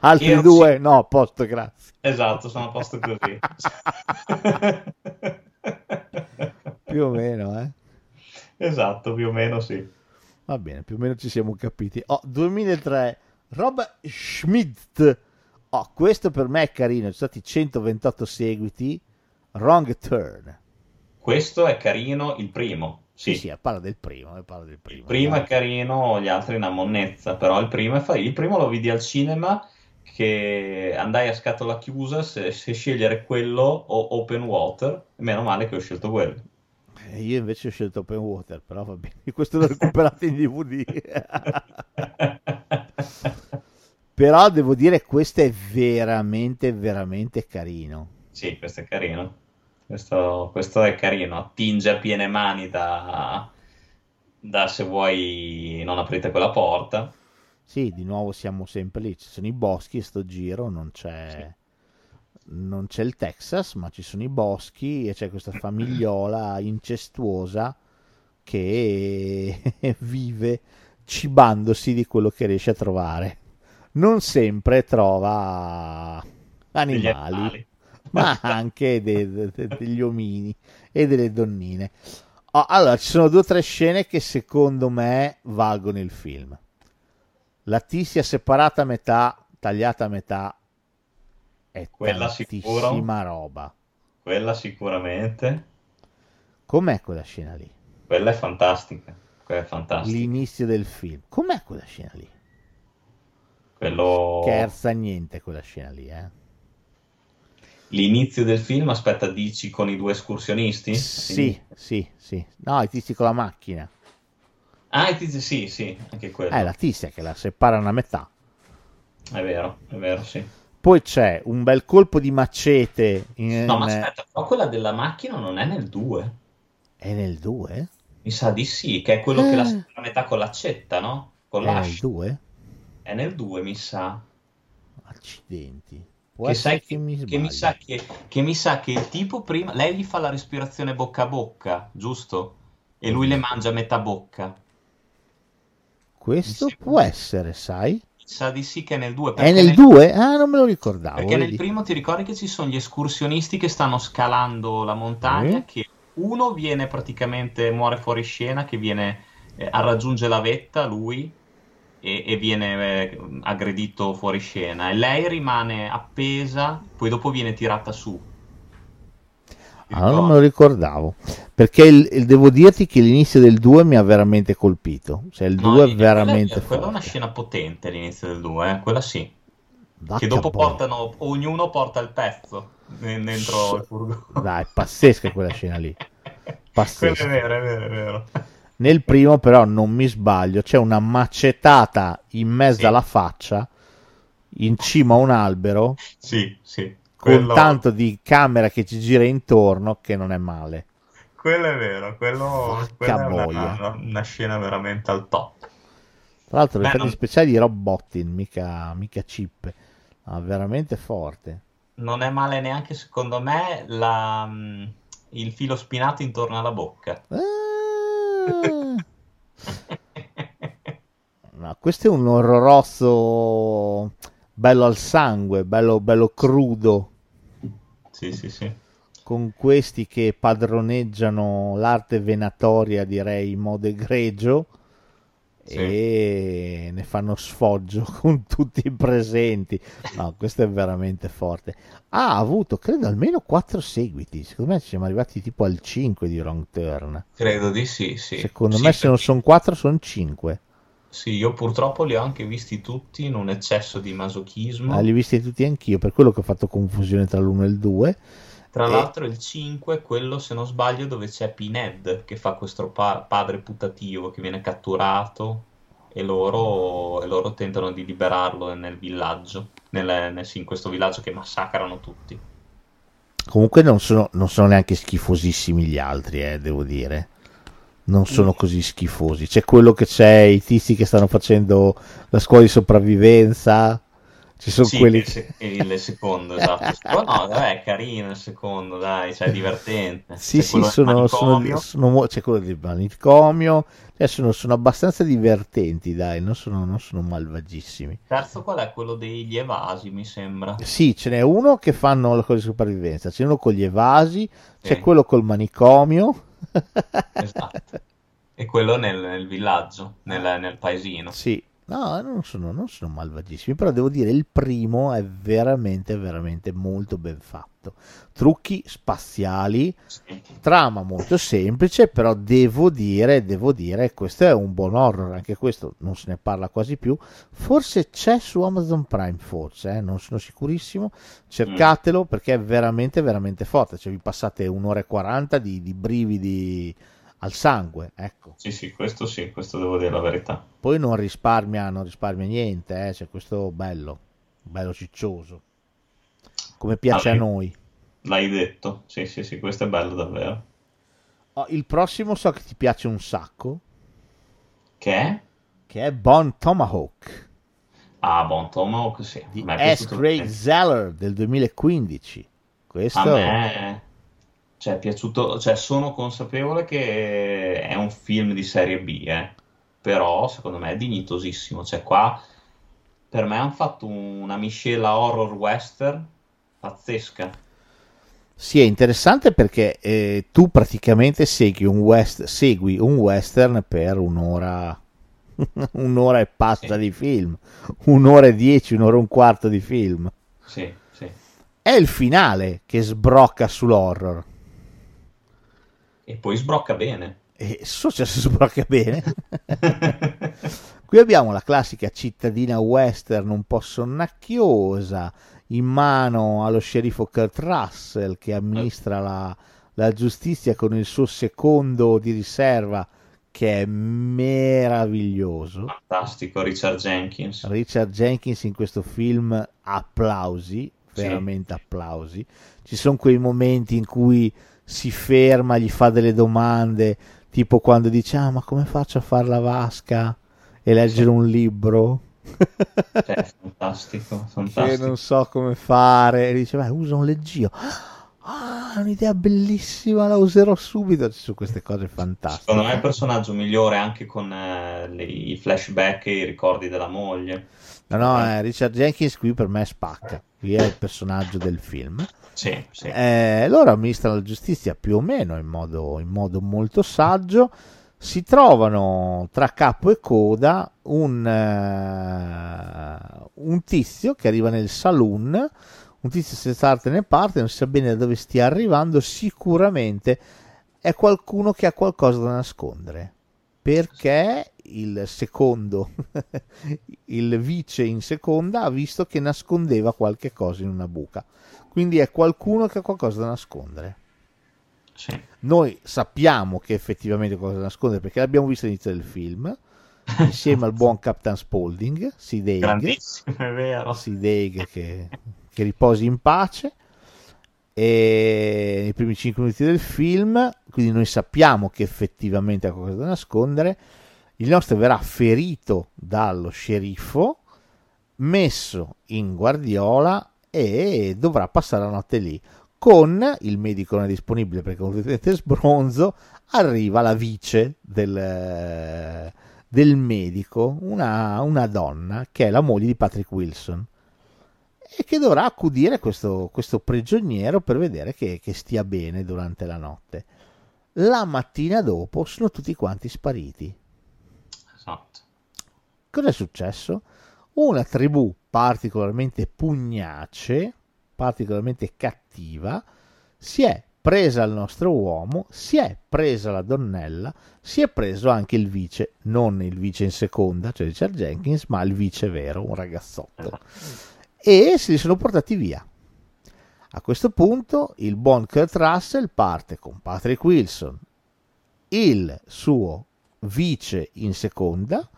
Altri Io due? Sì. No, a posto, grazie. Esatto, sono a posto così. [LAUGHS] più o meno, eh? Esatto, più o meno sì. Va bene, più o meno ci siamo capiti. Oh, 2003, Rob Schmidt. Oh, questo per me è carino, ci sono stati 128 seguiti. Wrong Turn. Questo è carino, il primo. Sì, sì, parla del primo. Parla del primo. Il primo è carino, gli altri una monnezza, però il primo è fa... Il primo lo vidi al cinema che andai a scatola chiusa se, se scegliere quello o Open Water, meno male che ho scelto quello. Eh, io invece ho scelto Open Water, però va bene, [LAUGHS] questo l'ho recuperato in DVD. [LAUGHS] però devo dire questo è veramente, veramente carino. Sì, questo è carino. Questo, questo è carino, attinge a piene mani da, da se vuoi non aprite quella porta. Sì, di nuovo siamo sempre lì, ci sono i boschi, sto giro non c'è, sì. Non c'è il Texas, ma ci sono i boschi e c'è questa famigliola incestuosa che [LAUGHS] vive cibandosi di quello che riesce a trovare. Non sempre trova animali, animali. [LAUGHS] ma anche de- de- degli omini e delle donnine. Oh, allora, ci sono due o tre scene che secondo me valgono il film. La tizia separata a metà, tagliata a metà, è Quella tantissima roba. Quella sicuramente. Com'è quella scena lì? Quella è fantastica. Quella è fantastica. L'inizio del film. Com'è quella scena lì? Quello... Scherza niente quella scena lì, eh? L'inizio del film, aspetta, dici con i due escursionisti? Sì, sì, sì. No, i tizi con la macchina. Ah, i tizi, sì, sì, anche quello. Eh, la tizia che la separano a metà. È vero, è vero, sì. Poi c'è un bel colpo di macete. In... No, ma aspetta, però quella della macchina non è nel 2. È nel 2? Mi sa di sì, che è quello che la Eh. separa a metà con l'accetta, no? Con È nel l'ascia. 2? È nel 2, mi sa. Accidenti. Può Che, essere sai che, che, mi che mi sa che, che mi sa che il tipo prima, lei gli fa la respirazione bocca a bocca, giusto? E lui le mangia a metà bocca. Questo può essere, sai? Sa di sì che è nel 2. È nel 2? Ah, non me lo ricordavo. Perché nel vedi? primo ti ricordi che ci sono gli escursionisti che stanno scalando la montagna, Sì. che uno viene praticamente, muore fuori scena, che viene eh, a raggiunge la vetta, lui, e, e viene eh, aggredito fuori scena. E lei rimane appesa, poi dopo viene tirata su. Ti Ah, non me lo ricordavo. Perché il- il- devo dirti che l'inizio del 2 mi ha veramente colpito. Cioè, il No, 2 è quella veramente quella è una scena potente all'inizio del 2, eh, quella sì. Vacca Che dopo boia. portano, ognuno porta il pezzo de- dentro il furgone. Dai, pazzesca quella scena lì. [LAUGHS] Pazzesca. è vero, è vero, è vero. Nel primo, però, non mi sbaglio, c'è una macetata in mezzo Sì. alla faccia, in cima a un albero, Sì, sì. Con Quello, tanto di camera che ci gira intorno, che non è male. quello è vero, quello, è una, una- scena veramente al top. Tra l'altro, gli effetti non- speciali di Rob Bottin, mica, mica chip. Ah, veramente forte. Non è male neanche secondo me la- mm, il filo spinato intorno alla bocca. Ah. [LAUGHS] No, questo è un orrorozzo bello al sangue, bello, bello crudo, Sì, sì, sì. con questi che padroneggiano l'arte venatoria, direi in modo egregio, Sì. e ne fanno sfoggio [LAUGHS] con tutti i presenti. No, questo è veramente forte. Ha avuto, credo, almeno quattro seguiti. Secondo me siamo arrivati tipo al 5 di Wrong Turn. Credo di sì, sì. Secondo Sì, me se non sono 4 sono 5. Sì, io purtroppo li ho anche visti tutti in un eccesso di masochismo. Ah, li ho visti tutti anch'io, per quello che ho fatto confusione tra l'1 e il 2. Tra E- l'altro il 5 è quello, se non sbaglio, dove c'è Pinhead che fa questo pa- padre putativo che viene catturato e loro, e loro tentano di liberarlo nel villaggio, nel, nel- in questo villaggio che massacrano tutti. Comunque non sono, non sono neanche schifosissimi gli altri, eh, devo dire. Non sono così schifosi. C'è quello che c'è, i tizi che stanno facendo la scuola di sopravvivenza. Ci sono Sì, quelli il, se- il secondo, esatto. [LAUGHS] No, dai, è carino il secondo, dai, cioè, è divertente. Sì, C'è sì, sono, sono, sono c'è quello del manicomio. Cioè, sono, sono abbastanza divertenti, dai, non sono, non sono malvagissimi. Terzo qual è? Quello degli evasi, mi sembra. Sì, ce n'è uno che fanno la cosa di sopravvivenza, c'è uno con gli evasi, c'è Sì. quello col manicomio. Esatto. E quello nel, nel villaggio, nel, nel paesino. Sì, no, non sono, non sono malvagissimi, però devo dire il primo è veramente, veramente molto ben fatto. Trucchi spaziali, trama molto semplice, però devo dire, devo dire, questo è un buon horror, anche questo non se ne parla quasi più. Forse c'è su Amazon Prime, forse, eh, non sono sicurissimo. Cercatelo perché è veramente, veramente forte. Cioè, vi passate un'ora e 40 di, di brividi al sangue, ecco. Sì, sì, questo sì, questo devo dire la verità. Poi non risparmia, non risparmia niente, eh, cioè questo bello, bello ciccioso, come piace Ah, a noi. L'hai detto. Sì, sì, sì, questo è bello davvero. Oh, il prossimo so che ti piace un sacco, Che è? che è Bon Tomahawk Ah, Bon Tomahawk, sì. di S. Craig. Zeller del 2015. Questo A me cioè, è piaciuto, cioè, sono consapevole che è un film di serie B, eh. però secondo me è dignitosissimo. Cioè, qua per me hanno fatto una miscela horror western pazzesca. Sì, è interessante perché eh, tu praticamente segui un, west, segui un western per un'ora, [LAUGHS] un'ora e passa Sì. di film, un'ora e dieci, un'ora e un quarto di film. Sì, sì. È il finale che sbrocca sull'horror. E poi sbrocca bene. E so se si sbrocca bene. [LAUGHS] Qui abbiamo la classica cittadina western un po' sonnacchiosa, in mano allo sceriffo Kurt Russell che amministra la, la giustizia con il suo secondo di riserva che è meraviglioso. Fantastico, Richard Jenkins. Richard Jenkins in questo film applausi, Sì. veramente applausi. Ci sono quei momenti in cui si ferma, gli fa delle domande, tipo quando dice "Ah, ma come faccio a fare la vasca e leggere un libro?" Cioè, [LAUGHS] fantastico, che fantastico. non so come fare e dice "Beh, usa un leggio." Ah, un'idea bellissima, la userò subito. Ci sono queste cose fantastiche. Secondo me è il personaggio migliore anche con eh, le- i flashback e i ricordi della moglie. No, no, eh, Richard Jenkins qui per me spacca. Qui è il personaggio del film. Sì, sì. Eh, loro amministrano la giustizia più o meno in modo, in modo molto saggio. Si trovano tra capo e coda un, eh, un tizio che arriva nel saloon, un tizio senza arte né parte, non sa bene da dove stia arrivando. Sicuramente è qualcuno che ha qualcosa da nascondere. Perché il secondo, [LAUGHS] il vice in seconda, ha visto che nascondeva qualche cosa in una buca. Quindi è qualcuno che ha qualcosa da nascondere. sì. Noi sappiamo che effettivamente ha qualcosa da nascondere perché l'abbiamo visto all'inizio del film, [LAUGHS] insieme al buon Captain Spaulding, Sid Haig, Grandissimo, è vero. Sid Haig che, che riposi in pace. E nei primi 5 minuti del film, quindi noi sappiamo che effettivamente ha qualcosa da nascondere. Il nostro verrà ferito dallo sceriffo, messo in guardiola e dovrà passare la notte lì. Con il medico non è disponibile perché completamente sbronzo, arriva la vice del, del medico, una, una donna che è la moglie di Patrick Wilson e che dovrà accudire questo, questo prigioniero per vedere che, che stia bene durante la notte. La mattina dopo sono tutti quanti spariti. Esatto. Cosa è successo? Una tribù particolarmente pugnace, particolarmente cattiva, si è presa il nostro uomo, si è presa la donnella, si è preso anche il vice, non il vice in seconda, cioè Richard Jenkins, ma il vice vero, un ragazzotto. E se li sono portati via. A questo punto il buon Kurt Russell parte con Patrick Wilson, il suo vice in seconda,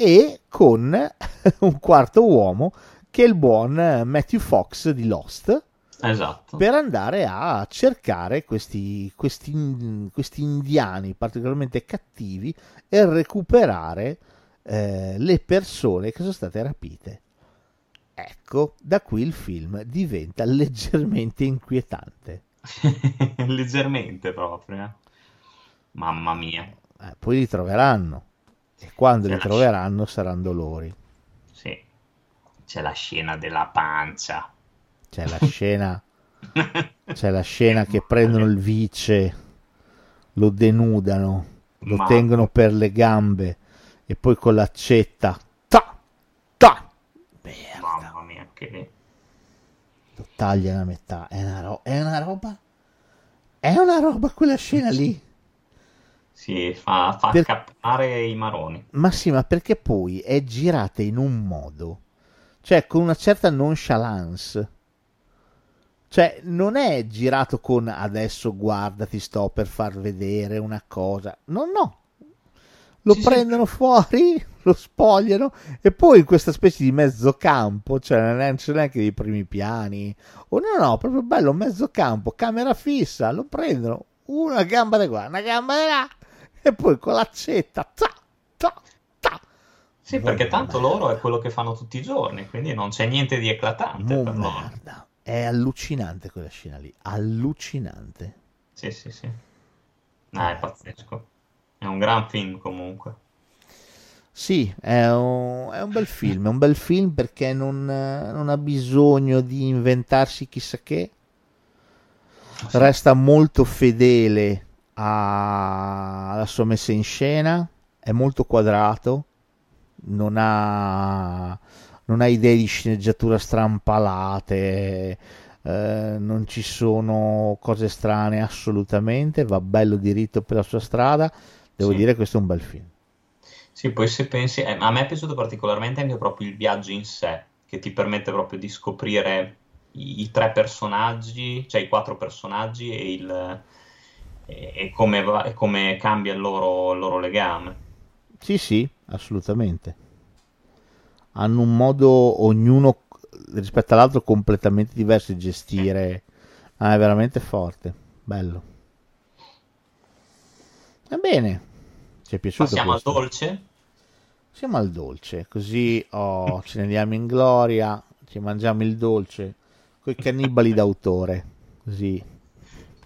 e con [LAUGHS] un quarto uomo che è il buon Matthew Fox di Lost Esatto. per andare a cercare questi, questi, questi indiani particolarmente cattivi e recuperare eh, le persone che sono state rapite. Ecco, da qui il film diventa leggermente inquietante. [LAUGHS] Leggermente proprio. eh. Mamma mia. Eh, poi li troveranno e quando li troveranno saranno dolori. Sì. C'è la scena della pancia. C'è la scena, [LAUGHS] c'è la scena che prendono il vice, lo denudano, lo Ma- tengono per le gambe e poi con l'accetta, ta, ta, merda, Mamma mia, che... lo tagliano a metà. È una, ro- è una roba, è una roba quella scena lì. Sì, fa, fa Per- cappare i maroni. Ma sì, ma perché poi è girata in un modo, cioè con una certa nonchalance. Cioè, non è girato con adesso guarda, ti sto per far vedere una cosa. No, no. Lo Sì, sì. prendono fuori, [LAUGHS] lo spogliano e poi in questa specie di mezzocampo, cioè non c'è neanche dei primi piani. O no, no, proprio bello, mezzocampo, camera fissa, lo prendono, una gamba di qua, una gamba di là e poi con l'accetta, ta, ta, ta. Sì, perché tanto loro è quello che fanno tutti i giorni, quindi non c'è niente di eclatante Mo per loro. merda. È allucinante quella scena lì, allucinante. Sì, sì, sì. Ah, è pazzesco. È un gran film comunque. Sì, è un, è un bel film, è un bel film perché non, non ha bisogno di inventarsi chissà che, resta molto fedele a- alla sua messa in scena, è molto quadrato, non ha, non ha idee di sceneggiatura strampalate, eh, non ci sono cose strane assolutamente, va bello diritto per la sua strada, devo Sì. dire questo è un bel film. Sì, poi se pensi, eh, a me è piaciuto particolarmente anche proprio il viaggio in sé, che ti permette proprio di scoprire i, i tre personaggi, cioè i quattro personaggi e, il, e, e come, va- e come cambia il loro, il loro legame. Sì, sì, assolutamente. Hanno un modo, ognuno rispetto all'altro, completamente diverso di gestire. Ah, è veramente forte. Bello. Va bene. Ci è piaciuto Passiamo al questo? dolce. Siamo al dolce, così oh, ce ne andiamo in gloria, ci mangiamo il dolce con i cannibali d'autore. Così.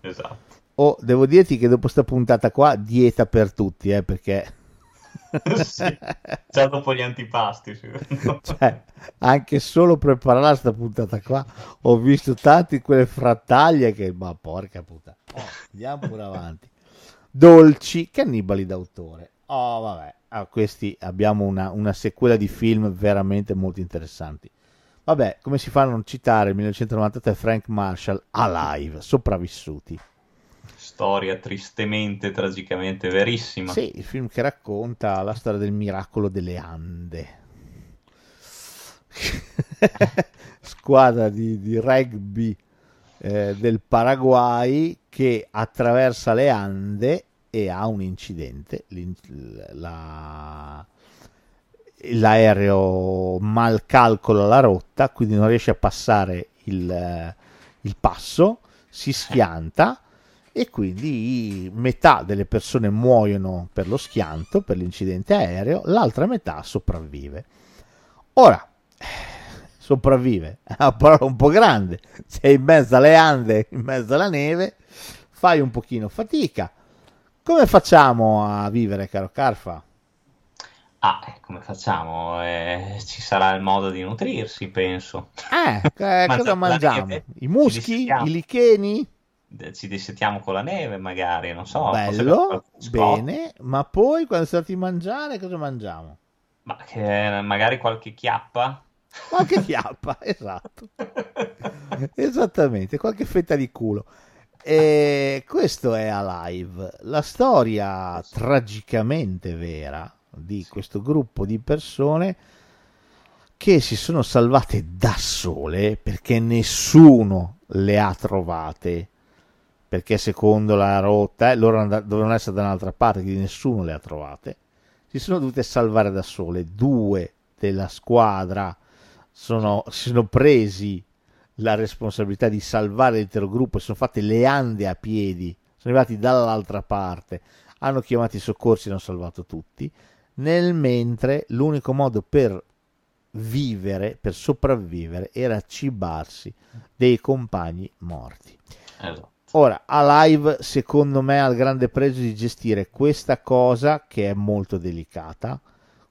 Esatto. Oh, devo dirti che dopo sta puntata qua, dieta per tutti, eh, perché... [LAUGHS] Sì, già dopo gli antipasti. me. [LAUGHS] Cioè, anche solo preparare sta puntata qua, ho visto tanti quelle frattaglie che... Ma porca puttana. Oh, andiamo pure [LAUGHS] avanti. Dolci, cannibali d'autore. Oh, vabbè. Ah, questi abbiamo una, una sequela di film veramente molto interessanti. Vabbè, come si fa a non citare il 1993 Frank Marshall Alive, sopravvissuti. Storia tristemente, tragicamente verissima. Sì, il film che racconta la storia del miracolo delle Ande. [LAUGHS] Squadra di, di rugby eh, del Paraguay che attraversa le Ande e ha un incidente. La- l'aereo mal calcola la rotta, quindi non riesce a passare il, eh, il passo, si schianta e quindi metà delle persone muoiono per lo schianto, per l'incidente aereo, l'altra metà sopravvive. Ora, sopravvive, è una parola un po' grande, sei in mezzo alle Ande, in mezzo alla neve, fai un pochino fatica. Come facciamo a vivere, caro Carfa? Ah, eh, come facciamo? Eh, ci sarà il modo di nutrirsi, penso. Eh, [LAUGHS] eh, cosa mangiamo? I muschi? I licheni? Ci dissettiamo con la neve, magari, non so. Bello, bene, ma poi quando siamo stati a mangiare cosa mangiamo? Ma che magari qualche chiappa? Qualche [LAUGHS] chiappa, esatto. Esattamente, qualche fetta di culo. E questo è Alive, la storia tragicamente vera di questo gruppo di persone che si sono salvate da sole perché nessuno le ha trovate. Perché secondo la rotta, eh, loro and- dovevano essere da un'altra parte, quindi nessuno le ha trovate. Si sono dovute salvare da sole. Due della squadra sono, si sono presi la responsabilità di salvare l'intero gruppo, si sono fatte le ande a piedi, sono arrivati dall'altra parte, hanno chiamato i soccorsi e hanno salvato tutti, nel mentre l'unico modo per vivere, per sopravvivere, era cibarsi dei compagni morti. Esatto. Ora, Alive secondo me ha il grande pregio di gestire questa cosa che è molto delicata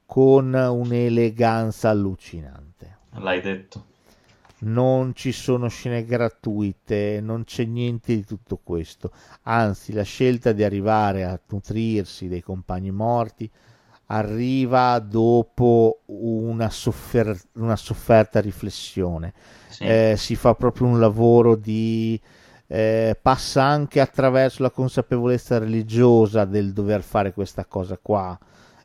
con un'eleganza allucinante. L'hai detto. Non ci sono scene gratuite, non c'è niente di tutto questo. Anzi, la scelta di arrivare a nutrirsi dei compagni morti arriva dopo una, soffer- una sofferta riflessione. Sì. Eh, si fa proprio un lavoro di eh, passa anche attraverso la consapevolezza religiosa del dover fare questa cosa qua.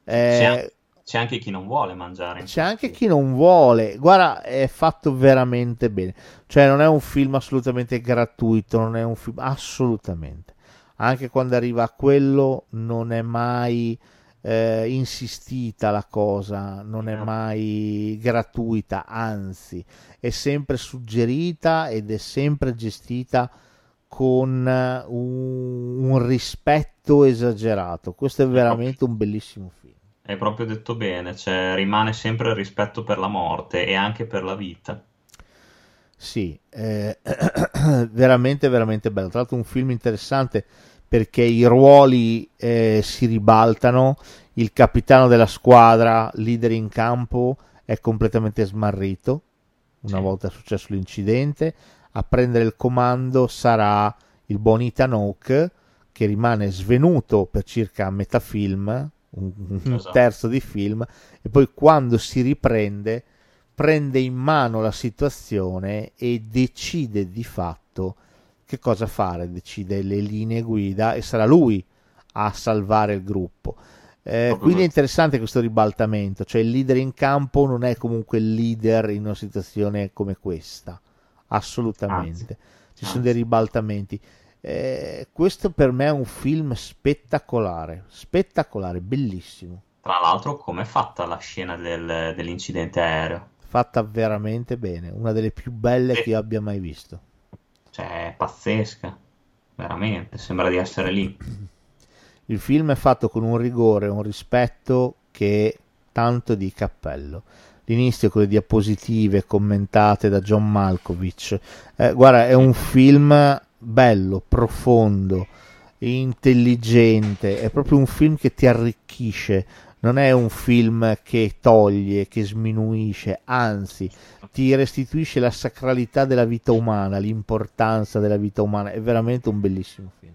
Eh, C'è, anche chi non vuole mangiare. c'è anche chi non vuole. Guarda, è fatto veramente bene. Cioè, non è un film assolutamente gratuito, non è un film assolutamente. Anche quando arriva a quello, non è mai eh, insistita la cosa, non è mai gratuita, anzi, è sempre suggerita ed è sempre gestita con eh, un, un rispetto esagerato. Questo è veramente un bellissimo film. Hai proprio detto bene, cioè rimane sempre il rispetto per la morte e anche per la vita. Sì, eh, [CLEARS THROAT] veramente, veramente bello. Tra l'altro, un film interessante perché i ruoli eh, si ribaltano, il capitano della squadra, leader in campo, è completamente smarrito una Sì. volta successo l'incidente, a prendere il comando sarà il buon Ethan Hawke che rimane svenuto per circa metà film, un, un Esatto. terzo di film, e poi quando si riprende prende in mano la situazione e decide di fatto che cosa fare, decide le linee guida e sarà lui a salvare il gruppo. Eh, quindi è interessante questo ribaltamento, cioè il leader in campo non è comunque il leader in una situazione come questa, assolutamente. Ci sono anzi. dei ribaltamenti. Eh, questo per me è un film spettacolare, spettacolare, bellissimo, Tra l'altro, com'è fatta la scena del- dell'incidente aereo? fatta veramente bene, una delle più belle Sì. che io abbia mai visto. Cioè, è pazzesca. Veramente, sembra di essere lì. Il film è fatto con un rigore, un rispetto che tanto di cappello. L'inizio con le diapositive commentate da John Malkovich. Eh, guarda, è un film bello, profondo, intelligente, è proprio un film che ti arricchisce. Non è un film che toglie, che sminuisce, anzi, ti restituisce la sacralità della vita umana, l'importanza della vita umana. È veramente un bellissimo film.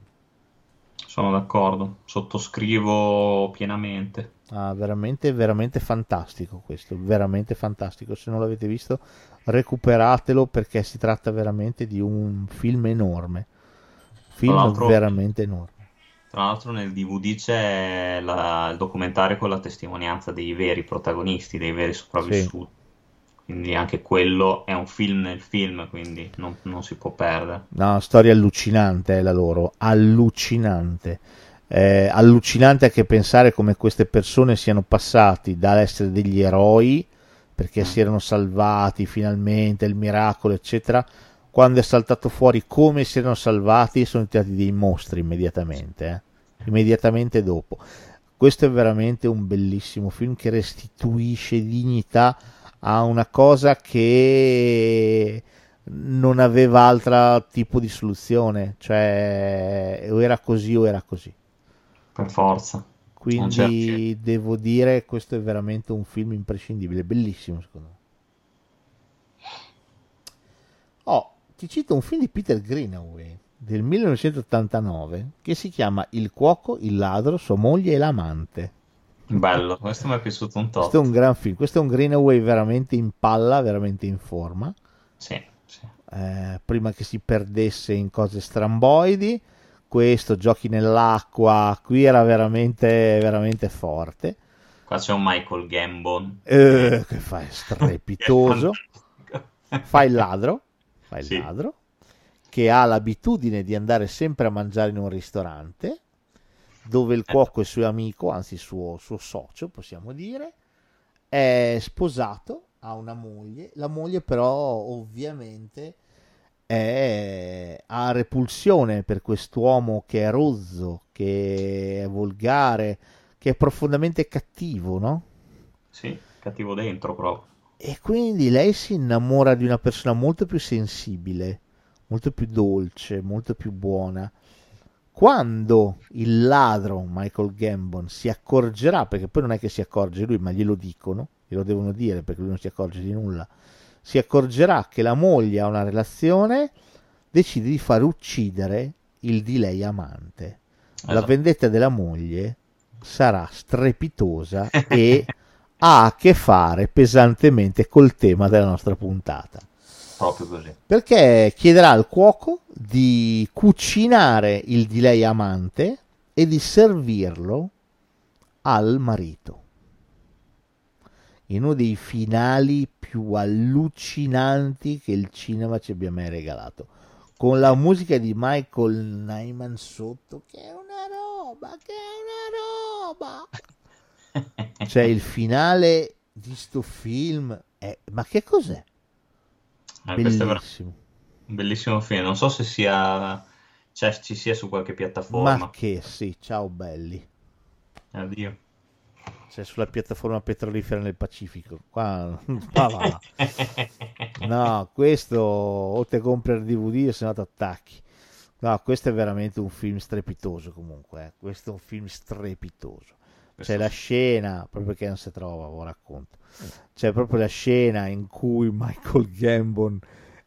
Sono d'accordo, sottoscrivo pienamente. Ah, veramente, veramente fantastico questo, veramente fantastico. Se non l'avete visto, recuperatelo perché si tratta veramente di un film enorme. Film veramente enorme. Tra l'altro nel DVD c'è la- il documentario con la testimonianza dei veri protagonisti, dei veri sopravvissuti. Quindi anche quello è un film nel film, quindi non, non si può perdere. No, storia allucinante è la loro, allucinante. Eh, allucinante anche pensare come queste persone siano passati dall'essere degli eroi, perché Mm. si erano salvati finalmente, il miracolo, eccetera. Quando è saltato fuori come si erano salvati, sono diventati dei mostri immediatamente, eh. immediatamente dopo. Questo è veramente un bellissimo film che restituisce dignità a una cosa che non aveva altro tipo di soluzione, cioè o era così o era così. Per forza. Quindi devo dire questo è veramente un film imprescindibile, bellissimo secondo me. Oh, ti cito un film di Peter Greenaway del 1989 che si chiama Il cuoco, il ladro, sua moglie e l'amante. Bello, questo mi è piaciuto un Questo è tot. un gran film, questo è un Greenaway veramente in palla, veramente in forma. Sì, sì. eh, prima che si perdesse in cose stramboidi. Questo, giochi nell'acqua, qui era veramente, veramente forte. Qua c'è un Michael Gambon. Eh, che fa, strepitoso. [LAUGHS] Fa il ladro, fa il Sì. ladro, che ha l'abitudine di andare sempre a mangiare in un ristorante, dove il cuoco è suo amico, anzi suo, suo socio, possiamo dire, è sposato, ha una moglie, la moglie però ovviamente è- ha repulsione per quest'uomo che è rozzo, che è volgare, che è profondamente cattivo, no? Sì, cattivo dentro proprio. E quindi lei si innamora di una persona molto più sensibile, molto più dolce, molto più buona. Quando il ladro Michael Gambon si accorgerà, perché poi non è che si accorge lui, ma glielo dicono, glielo devono dire perché lui non si accorge di nulla, si accorgerà che la moglie ha una relazione, decide di fare uccidere il di lei amante. La vendetta della moglie sarà strepitosa [LAUGHS] e ha a che fare pesantemente col tema della nostra puntata. Proprio così. Perché chiederà al cuoco di cucinare il di lei amante e di servirlo al marito. In uno dei finali più allucinanti che il cinema ci abbia mai regalato. Con la musica di Michael Nyman sotto, che è una roba, che è una roba. [LAUGHS] Cioè il finale di sto film è... Ma che cos'è? Eh, Bellissimo. un bellissimo film. Non so se sia, cioè, ci sia su qualche piattaforma. Ma che sì, ciao belli. Addio. C'è sulla piattaforma petrolifera nel Pacifico. Qua, [LAUGHS] qua va. No, questo o te compri il DVD o se no ti attacchi. No, questo è veramente un film strepitoso comunque, eh. questo è un film strepitoso. C'è la scena, proprio che non si trova, lo racconto. C'è proprio la scena in cui Michael Gambon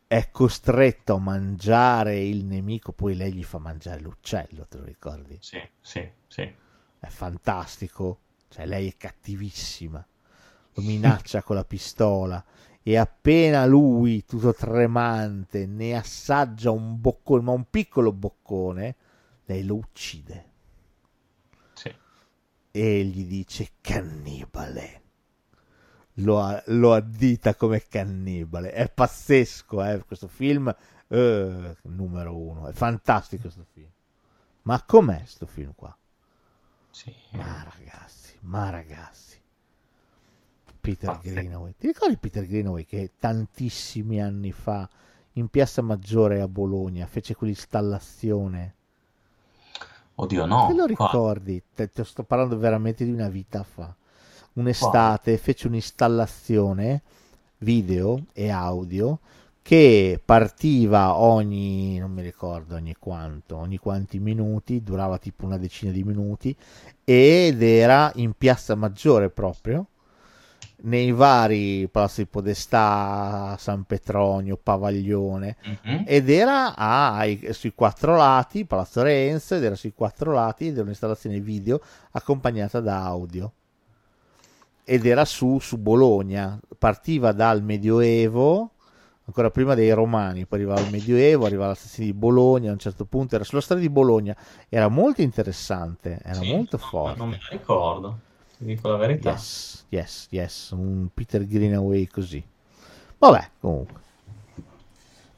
è costretto a mangiare il nemico, poi lei gli fa mangiare l'uccello, te lo ricordi? Sì, sì, sì. È fantastico, cioè lei è cattivissima, lo minaccia con la pistola e appena lui, tutto tremante, ne assaggia un boccone, ma un piccolo boccone, lei lo uccide. Sì. E gli dice cannibale. Lo, lo addita come cannibale. È pazzesco, eh, questo film. eh, numero uno. È fantastico questo film. Ma com'è questo film qua? Sì. Ma ragazzi, ma ragazzi. Peter Pazzesco. Greenaway. Ti ricordi Peter Greenaway che tantissimi anni fa in Piazza Maggiore a Bologna fece quell'installazione? Oddio, no. Te lo ricordi? Te, te sto parlando veramente di una vita fa. Un'estate fece un'installazione video e audio che partiva ogni, non mi ricordo ogni quanto, ogni quanti minuti, durava tipo una decina di minuti ed era in Piazza Maggiore proprio, nei vari Palazzo di Podestà, San Petronio, Pavaglione, Mhm. ed era ai- sui quattro lati, Palazzo Renzi, ed era sui quattro lati ed era un'installazione video accompagnata da audio. Ed era su, su Bologna, partiva dal Medioevo, ancora prima dei Romani, poi arrivava al Medioevo, arrivava alla stazione di Bologna, a un certo punto era sulla strada di Bologna, era molto interessante, era Sì, molto forte. Non me la ricordo, ti dico la verità. Yes, yes, yes, un Peter Greenaway così. Vabbè, comunque.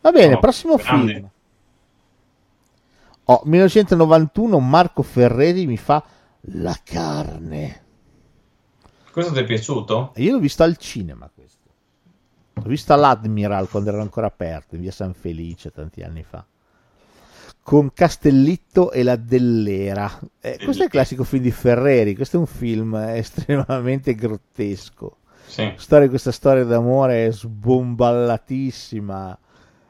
Va bene, No, prossimo grande. film. Oh, 1991 Marco Ferreri mi fa La carne. Questo ti è piaciuto? Io l'ho visto al cinema questo. L'ho visto all'Admiral quando era ancora aperto, in via San Felice, tanti anni fa. Con Castellitto e la Dell'Era. Eh, questo è il classico film di Ferreri, questo è un film [LAUGHS] estremamente grottesco. Sì. Storia, questa storia d'amore sbomballatissima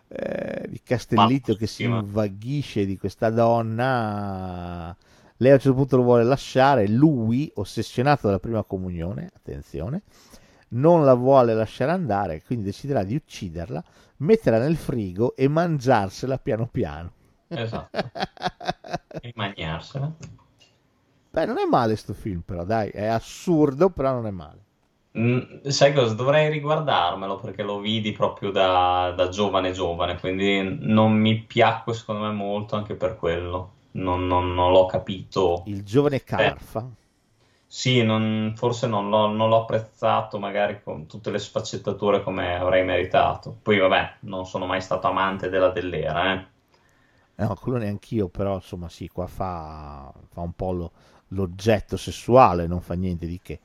eh, di Castellitto che si invaghisce di questa donna. Lei a un certo punto lo vuole lasciare, lui, ossessionato dalla prima comunione, attenzione, non la vuole lasciare andare, quindi deciderà di ucciderla, metterla nel frigo e mangiarsela piano piano. Esatto. [LAUGHS] E mangiarsela. Beh, non è male sto film, però, dai, è assurdo, però non è male. Mm, sai cosa? Dovrei riguardarmelo perché lo vidi proprio da, da giovane giovane, quindi non mi piacque secondo me molto anche per quello. Non, non- non l'ho capito. Il giovane Carfa. Sì, non- forse non l'ho non l'ho apprezzato magari con tutte le sfaccettature come avrei meritato. Poi vabbè, non sono mai stato amante della Dell'Era, eh. Eh, No, quello neanch'io, però insomma sì, qua fa, fa un po' lo- l'oggetto sessuale, non fa niente di che.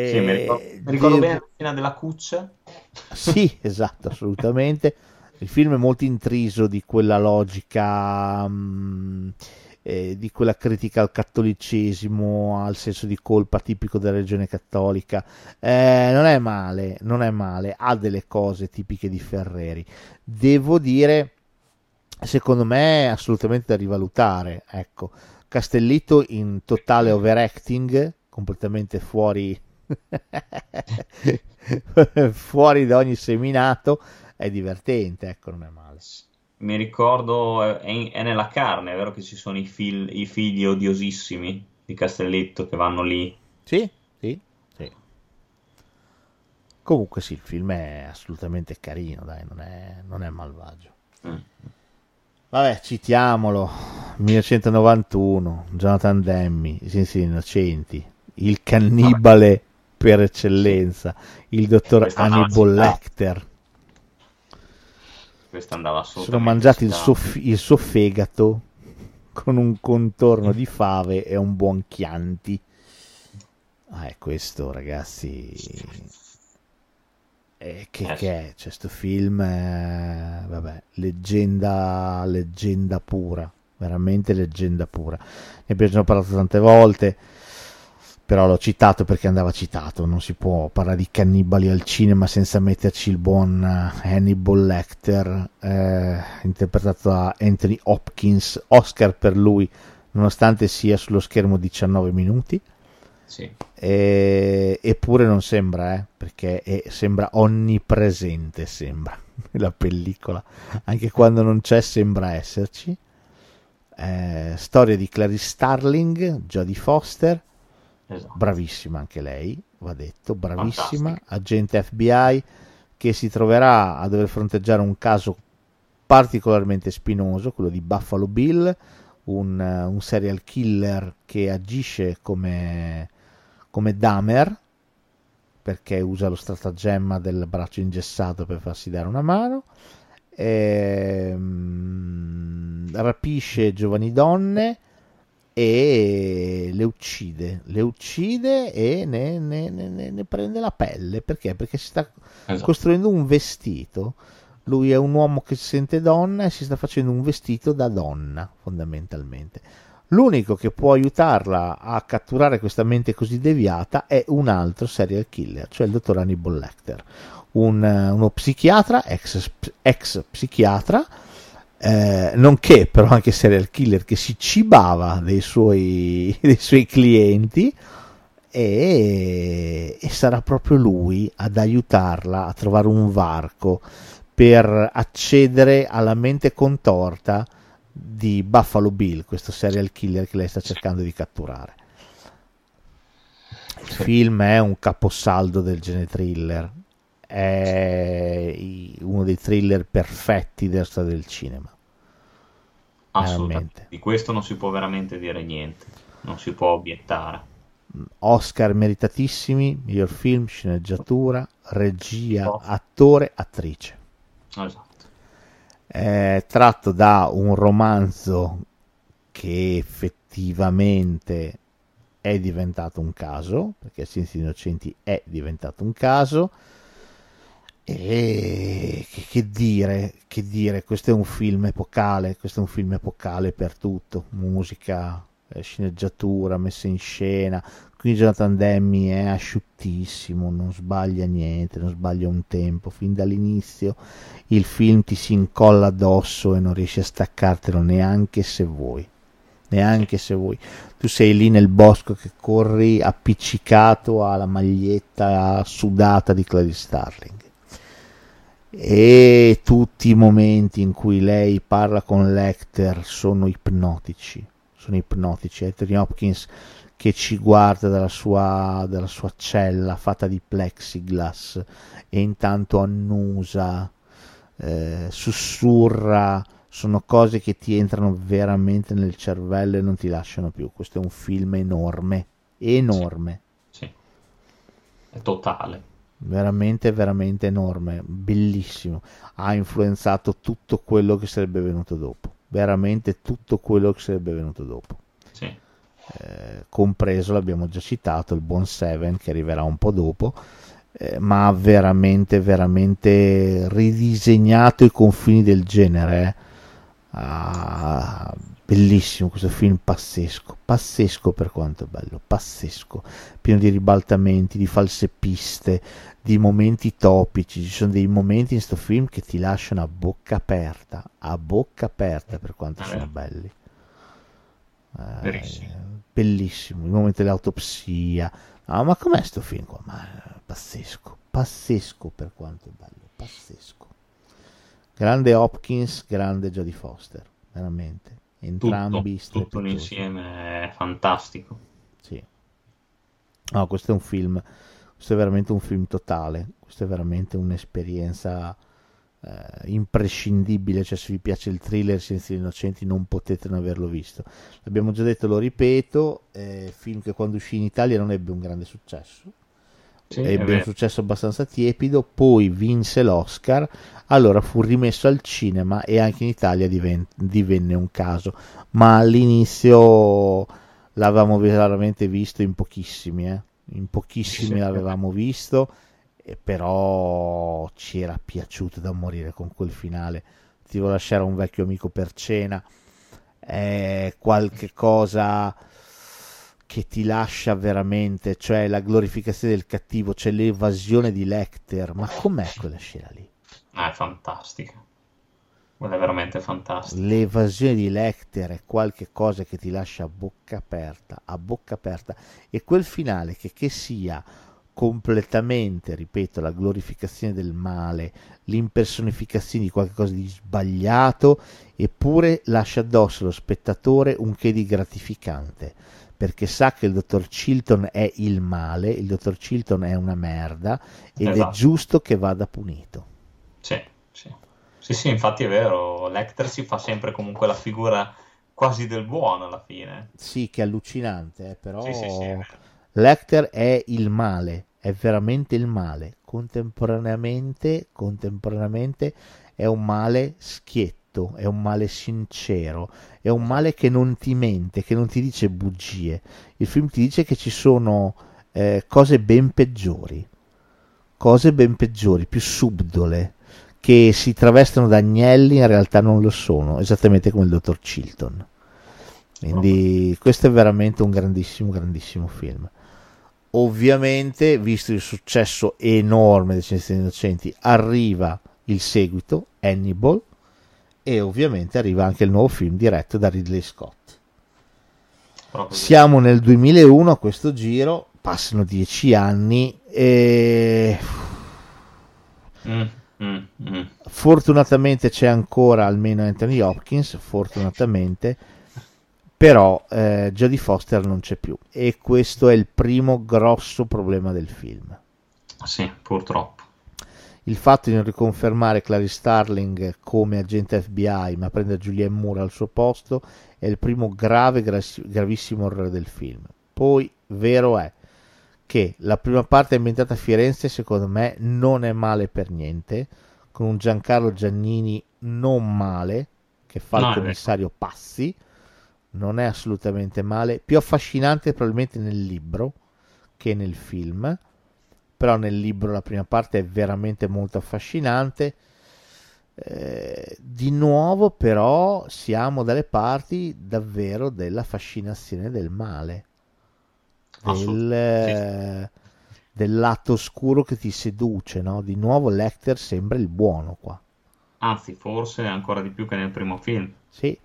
Sì, mi E ricordo, mi ricordo devo- bene la scena della cuccia. [LAUGHS] Sì, esatto, assolutamente. Il film è molto intriso di quella logica, mm, eh, di quella critica al cattolicesimo, al senso di colpa tipico della religione cattolica. Eh, non è male, non è male, ha delle cose tipiche di Ferreri. Devo dire, secondo me, è assolutamente da rivalutare. Ecco, Castellitto in totale overacting, completamente fuori, [LAUGHS] fuori da ogni seminato, è divertente, ecco, non è male. Mi ricordo, è, è nella carne, è vero che ci sono i, fil- i figli odiosissimi di Castelletto che vanno lì. Sì, sì, sì. Comunque sì, il film è assolutamente carino, dai, non è, non è malvagio. Mm. Vabbè, citiamolo. 1991, Jonathan Demme, I Sensi Innocenti, il cannibale per eccellenza, il dottor Hannibal. Lecter. Questo andava Si sono assolutamente mangiati il suo, il suo fegato con un contorno di fave e un buon Chianti. Ah, è questo, ragazzi. Eh, che, Eh, che è? Cioè, sto film, è, vabbè, leggenda, leggenda pura, veramente leggenda pura. Ne abbiamo già parlato tante volte. Però l'ho citato perché andava citato, non si può parlare di cannibali al cinema senza metterci il buon eh, Hannibal Lecter, eh, interpretato da Anthony Hopkins, Oscar per lui, nonostante sia sullo schermo 19 minuti. Sì. E, eppure non sembra, eh, perché è, sembra onnipresente, sembra, [LAUGHS] la pellicola, anche quando non c'è sembra esserci. Eh, storia di Clarice Starling, Jodie Foster, Esatto. bravissima anche lei, va detto, bravissima, Fantastica. agente FBI che si troverà a dover fronteggiare un caso particolarmente spinoso, quello di Buffalo Bill, un, un serial killer che agisce come, come Dahmer, perché usa lo stratagemma del braccio ingessato per farsi dare una mano, ehm, rapisce giovani donne e le uccide, le uccide e ne, ne- ne- ne- prende la pelle. Perché? Perché si sta Esatto. costruendo un vestito. Lui è un uomo che si sente donna e si sta facendo un vestito da donna, fondamentalmente. L'unico che può aiutarla a catturare questa mente così deviata è un altro serial killer, cioè il dottor Hannibal Lecter, un, uno psichiatra, ex, ex psichiatra, eh, nonché però anche serial killer che si cibava dei suoi, [LAUGHS] dei suoi clienti e, e sarà proprio lui ad aiutarla a trovare un varco per accedere alla mente contorta di Buffalo Bill, questo serial killer che lei sta cercando di catturare. Il Sì. film è un caposaldo del genere thriller, è uno dei thriller perfetti della storia del cinema. Assolutamente. veramente. Di questo non si può veramente dire niente, non si può obiettare. Oscar meritatissimi, miglior film, sceneggiatura, regia, Oh. attore, attrice. Esatto. È tratto da un romanzo che effettivamente è diventato un caso, perché degli Innocenti è diventato un caso. E che, dire, che dire, questo è un film epocale, questo è un film epocale per tutto, musica, eh, sceneggiatura, messa in scena. Qui Jonathan Demme è asciuttissimo, non sbaglia niente, non sbaglia un tempo, fin dall'inizio il film ti si incolla addosso e non riesci a staccartelo neanche se vuoi. Neanche se vuoi. Tu sei lì nel bosco che corri appiccicato alla maglietta sudata di Clarice Starling. E tutti i momenti in cui lei parla con Lecter sono ipnotici. Sono ipnotici. Anthony Hopkins che ci guarda dalla sua, dalla sua cella fatta di plexiglass e intanto annusa eh, sussurra, sono cose che ti entrano veramente nel cervello e non ti lasciano più. Questo è un film enorme, enorme, Sì. È totale. Veramente, veramente enorme, bellissimo. Ha influenzato tutto quello che sarebbe venuto dopo, veramente tutto quello che sarebbe venuto dopo. Sì. Eh, compreso, l'abbiamo già citato, il buon Seven che arriverà un po' dopo, eh, ma ha veramente, veramente ridisegnato i confini del genere. eh. Ah, bellissimo questo film, pazzesco, pazzesco per quanto è bello, pazzesco, pieno di ribaltamenti, di false piste, di momenti topici. Ci sono dei momenti in questo film che ti lasciano a bocca aperta, a bocca aperta per quanto Ah, sono beh. belli. Eh, Verissimo. bellissimo, il momento dell'autopsia. Ah, ma com'è sto film qua? Ma pazzesco, pazzesco per quanto è bello, pazzesco. Grande Hopkins, grande Jodie Foster, veramente. Entrambi Tutto, tutto l'insieme è fantastico. Sì. No, questo è un film, questo è veramente un film totale, questo è veramente un'esperienza eh, imprescindibile, cioè se vi piace il thriller senza gli innocenti non potete non averlo visto. L'abbiamo già detto, lo ripeto, è film che quando uscì in Italia non ebbe un grande successo, Sì, ebbe un successo abbastanza tiepido, poi vinse l'Oscar, allora fu rimesso al cinema e anche in Italia diven- divenne un caso, ma all'inizio l'avevamo veramente visto in pochissimi, eh? In pochissimi Sì. l'avevamo visto, e però ci era piaciuto da morire con quel finale. Ti devo lasciare un vecchio amico per cena, è qualche cosa che ti lascia veramente, cioè la glorificazione del cattivo, c'è l'evasione di Lecter, ma com'è quella scena lì? Ah, è fantastica. Quella è veramente fantastica. L'evasione di Lecter è qualche cosa che ti lascia a bocca aperta, a bocca aperta. E quel finale che, che sia completamente, ripeto, la glorificazione del male, l'impersonificazione di qualcosa di sbagliato, eppure lascia addosso allo spettatore un che di gratificante perché sa che il dottor Chilton è il male, il dottor Chilton è una merda ed esatto. è giusto che vada punito. Sì, sì. Sì, sì, infatti è vero, Lecter si fa sempre comunque la figura quasi del buono alla fine. Sì, che è allucinante, eh, però sì, sì, sì, Lecter è il male, è veramente il male. Contemporaneamente, contemporaneamente è un male schietto è un male sincero, è un male che non ti mente, che non ti dice bugie. Il film ti dice che ci sono eh, cose ben peggiori, cose ben peggiori, più subdole, che si travestono da agnelli, in realtà non lo sono, esattamente come il dottor Chilton. Quindi questo è veramente un grandissimo, grandissimo film. Ovviamente, visto il successo enorme dei Cienziati Innocenti, arriva il seguito, Hannibal, e ovviamente arriva anche il nuovo film diretto da Ridley Scott. Siamo nel 2001 a questo giro, passano dieci anni e... Mm, mm, mm. Fortunatamente c'è ancora almeno Anthony Hopkins, fortunatamente, però eh, Jodie Foster non c'è più e questo è il primo grosso problema del film. Sì, purtroppo il fatto di non riconfermare Clary Starling come agente FBI ma prendere Julianne Moore al suo posto è il primo grave, gravissimo errore del film. Poi, vero è che la prima parte ambientata a Firenze secondo me non è male per niente, con un Giancarlo Giannini non male, che fa no, il commissario Passi, non è assolutamente male, più affascinante probabilmente nel libro che nel film però nel libro la prima parte è veramente molto affascinante. Eh, di nuovo però siamo dalle parti davvero della fascinazione del male, del, eh, del lato oscuro che ti seduce, no? Di nuovo Lecter sembra il buono qua. Anzi, forse ancora di più che nel primo film. Sì,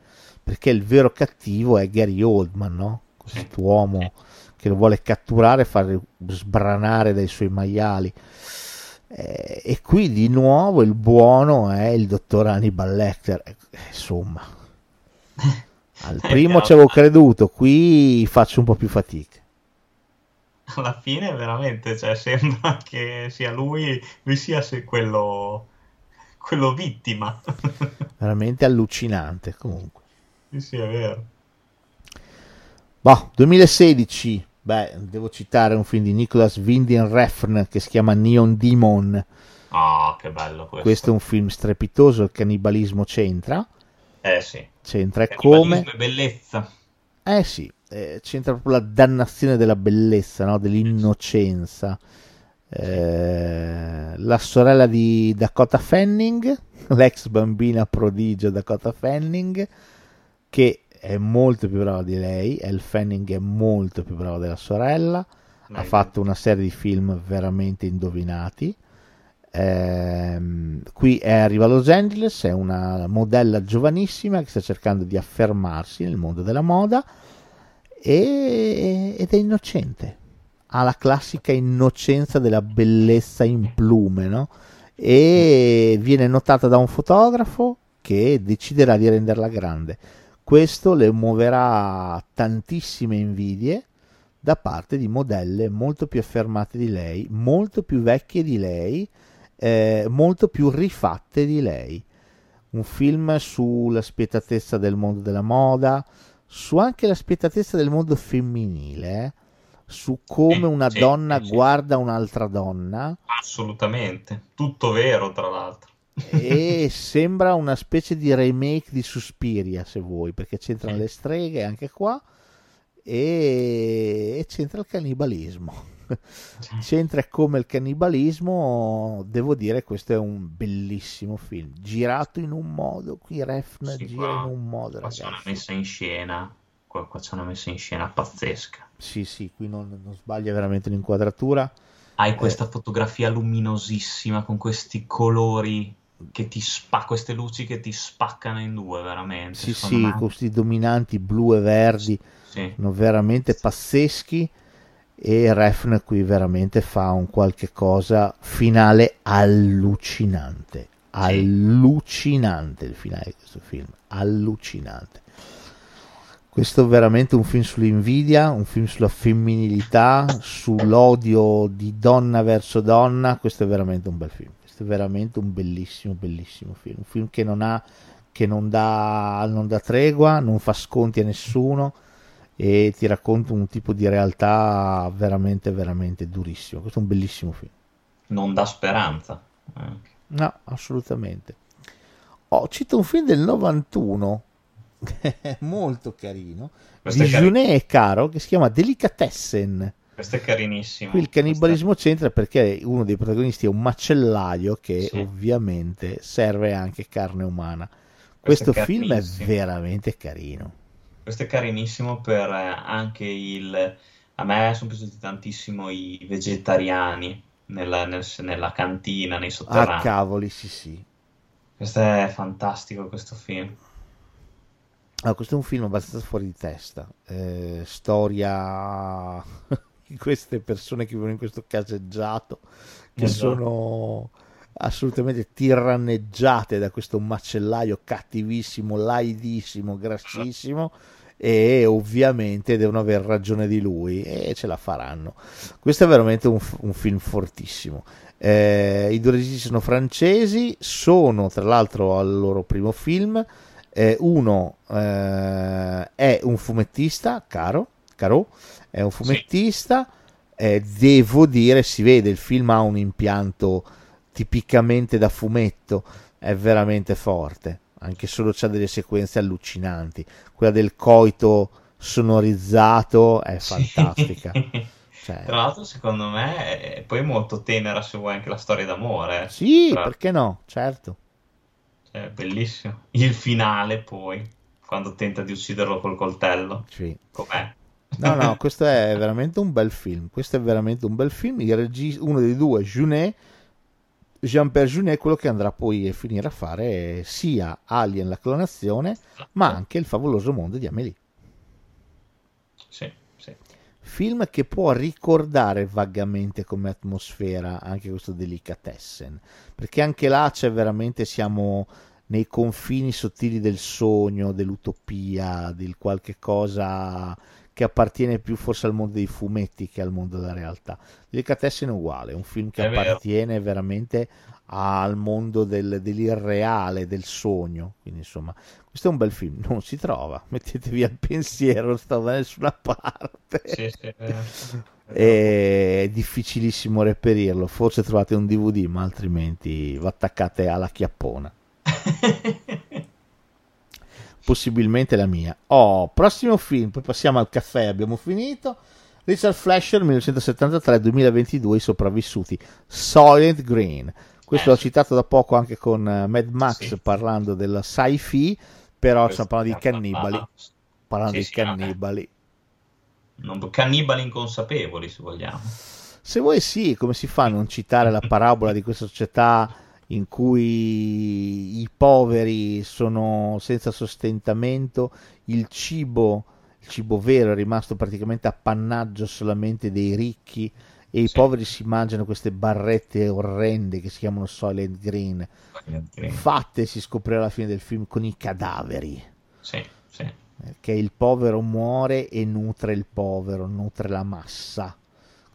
perché il vero cattivo è Gary Oldman, no? Quest'uomo sì che lo vuole catturare e far sbranare dai suoi maiali. Eh, e qui di nuovo il buono è il dottor Hannibal Lecter. Eh, insomma, [LAUGHS] al primo ci avevo creduto, qui faccio un po' più fatica. Alla fine veramente cioè, sembra che sia lui, lui sia quello, quello vittima. [LAUGHS] veramente allucinante comunque. Sì, sì, è vero. Boh, 2016, beh, devo citare un film di Nicholas Winding Refn che si chiama Neon Demon. Ah, oh, che bello questo. Questo è un film strepitoso, il cannibalismo c'entra. Eh sì. C'entra come... bellezza. Eh sì, eh, c'entra proprio la dannazione della bellezza, no? dell'innocenza. Eh, la sorella di Dakota Fanning, [LAUGHS] l'ex bambina prodigio Dakota Fanning, che è molto più brava di lei, Elle Fanning è molto più brava della sorella, Dai, ha fatto una serie di film veramente indovinati. Ehm, qui è, arriva a Los Angeles, è una modella giovanissima che sta cercando di affermarsi nel mondo della moda e, ed è innocente. Ha la classica innocenza della bellezza in plume, no? E viene notata da un fotografo che deciderà di renderla grande questo le muoverà tantissime invidie da parte di modelle molto più affermate di lei, molto più vecchie di lei, eh, molto più rifatte di lei. Un film sulla spietatezza del mondo della moda, su anche la spietatezza del mondo femminile, eh? su come una sì, donna sì. guarda un'altra donna. Assolutamente, tutto vero tra l'altro e [LAUGHS] sembra una specie di remake di Suspiria se vuoi perché c'entrano le streghe anche qua e, e c'entra il cannibalismo c'entra come il cannibalismo devo dire questo è un bellissimo film girato in un modo qui Refn gira in un modo ragazzi. una messa in scena qua, qua c'è una messa in scena pazzesca. Sì, sì, qui non, non sbaglia veramente l'inquadratura. Hai questa eh. fotografia luminosissima con questi colori che ti spa queste luci che ti spaccano in due veramente. Sì, sì, me. questi dominanti blu e verdi sì. sono veramente pazzeschi e Refn qui veramente fa un qualche cosa finale allucinante. Allucinante il finale di questo film, allucinante. Questo è veramente un film sull'invidia, un film sulla femminilità, sull'odio di donna verso donna. Questo è veramente un bel film. Questo è veramente un bellissimo, bellissimo film. Un film che non ha, che non dà, non dà tregua, non fa sconti a nessuno e ti racconta un tipo di realtà veramente, veramente durissimo. Questo è un bellissimo film. Non dà speranza. Anche. No, assolutamente. Oh, cito un film del 91 molto carino Questo di Junet e Caro che si chiama Delicatessen questo è carinissimo qui il cannibalismo Questa... c'entra perché uno dei protagonisti è un macellaio che sì. ovviamente serve anche carne umana questo, questo è film è veramente carino questo è carinissimo per eh, anche il a me sono piaciuti tantissimo i vegetariani nella, nel, nella cantina nei sotterranei ah cavoli sì sì questo è fantastico questo film allora, questo è un film abbastanza fuori di testa. Eh, storia [LAUGHS] di queste persone che vivono in questo caseggiato, che esatto. sono assolutamente tiranneggiate da questo macellaio cattivissimo, laidissimo, grassissimo e ovviamente devono aver ragione di lui e ce la faranno. Questo è veramente un, un film fortissimo. Eh, I due registi sono francesi, sono tra l'altro al loro primo film eh, uno eh, è un fumettista, caro, caro, è un fumettista, sì. eh, devo dire, si vede, il film ha un impianto tipicamente da fumetto, è veramente forte, anche solo c'ha delle sequenze allucinanti, quella del coito sonorizzato è fantastica. [LAUGHS] Cioè... Tra l'altro, secondo me, è poi molto tenera se vuoi anche la storia d'amore. Sì, Tra... perché no? Certo. Cioè, bellissimo. Il finale poi, quando tenta di ucciderlo col coltello. Sì. Com'è? No, no, [LAUGHS] questo è veramente un bel film. Questo è veramente un bel film. Il regista, uno dei due, Junet, Jean-Pierre Junet, è quello che andrà poi a finire a fare sia Alien la clonazione, ma anche il favoloso mondo di Amélie. Sì film che può ricordare vagamente come atmosfera anche questo Delicatessen, perché anche là c'è veramente, siamo nei confini sottili del sogno, dell'utopia, di qualche cosa che appartiene più forse al mondo dei fumetti che al mondo della realtà. Delicatessen è uguale, è un film che è appartiene vero. veramente al mondo del, dell'irreale, del sogno. Quindi insomma, questo è un bel film, non si trova, [LAUGHS] mettetevi al pensiero, non sta da nessuna parte. Sì, sì, [LAUGHS] è difficilissimo reperirlo, forse trovate un DVD, ma altrimenti vi attaccate alla chiappona. [LAUGHS] Possibilmente la mia. Oh, prossimo film, poi passiamo al caffè, abbiamo finito. Richard Flasher 1973-2022 I sopravvissuti Silent Green questo l'ho citato da poco anche con uh, Mad Max sì. parlando della sci-fi, però stiamo parlando di cannibali. Parlando sì, di cannibali. Non, cannibali inconsapevoli, se vogliamo. Se vuoi sì, come si fa a non citare la parabola di questa società in cui i poveri sono senza sostentamento, il cibo, il cibo vero è rimasto praticamente appannaggio solamente dei ricchi e i poveri si mangiano queste barrette orrende che si chiamano Soylent Green, Green. fatte si scoprirà alla fine del film con i cadaveri sì, sì. che il povero muore e nutre il povero nutre la massa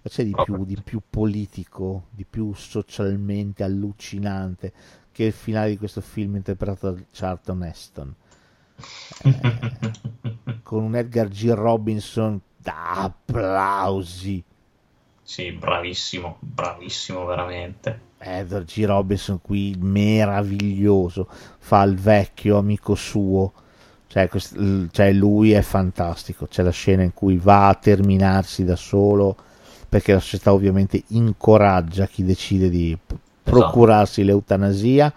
c'è di più, di più politico di più socialmente allucinante che il finale di questo film interpretato da Charlton Heston eh, [LAUGHS] con un Edgar G. Robinson da applausi sì, bravissimo, bravissimo veramente. Edward G. Robinson qui meraviglioso, fa il vecchio amico suo, cioè, quest- cioè, lui è fantastico, c'è la scena in cui va a terminarsi da solo perché la società ovviamente incoraggia chi decide di esatto. procurarsi l'eutanasia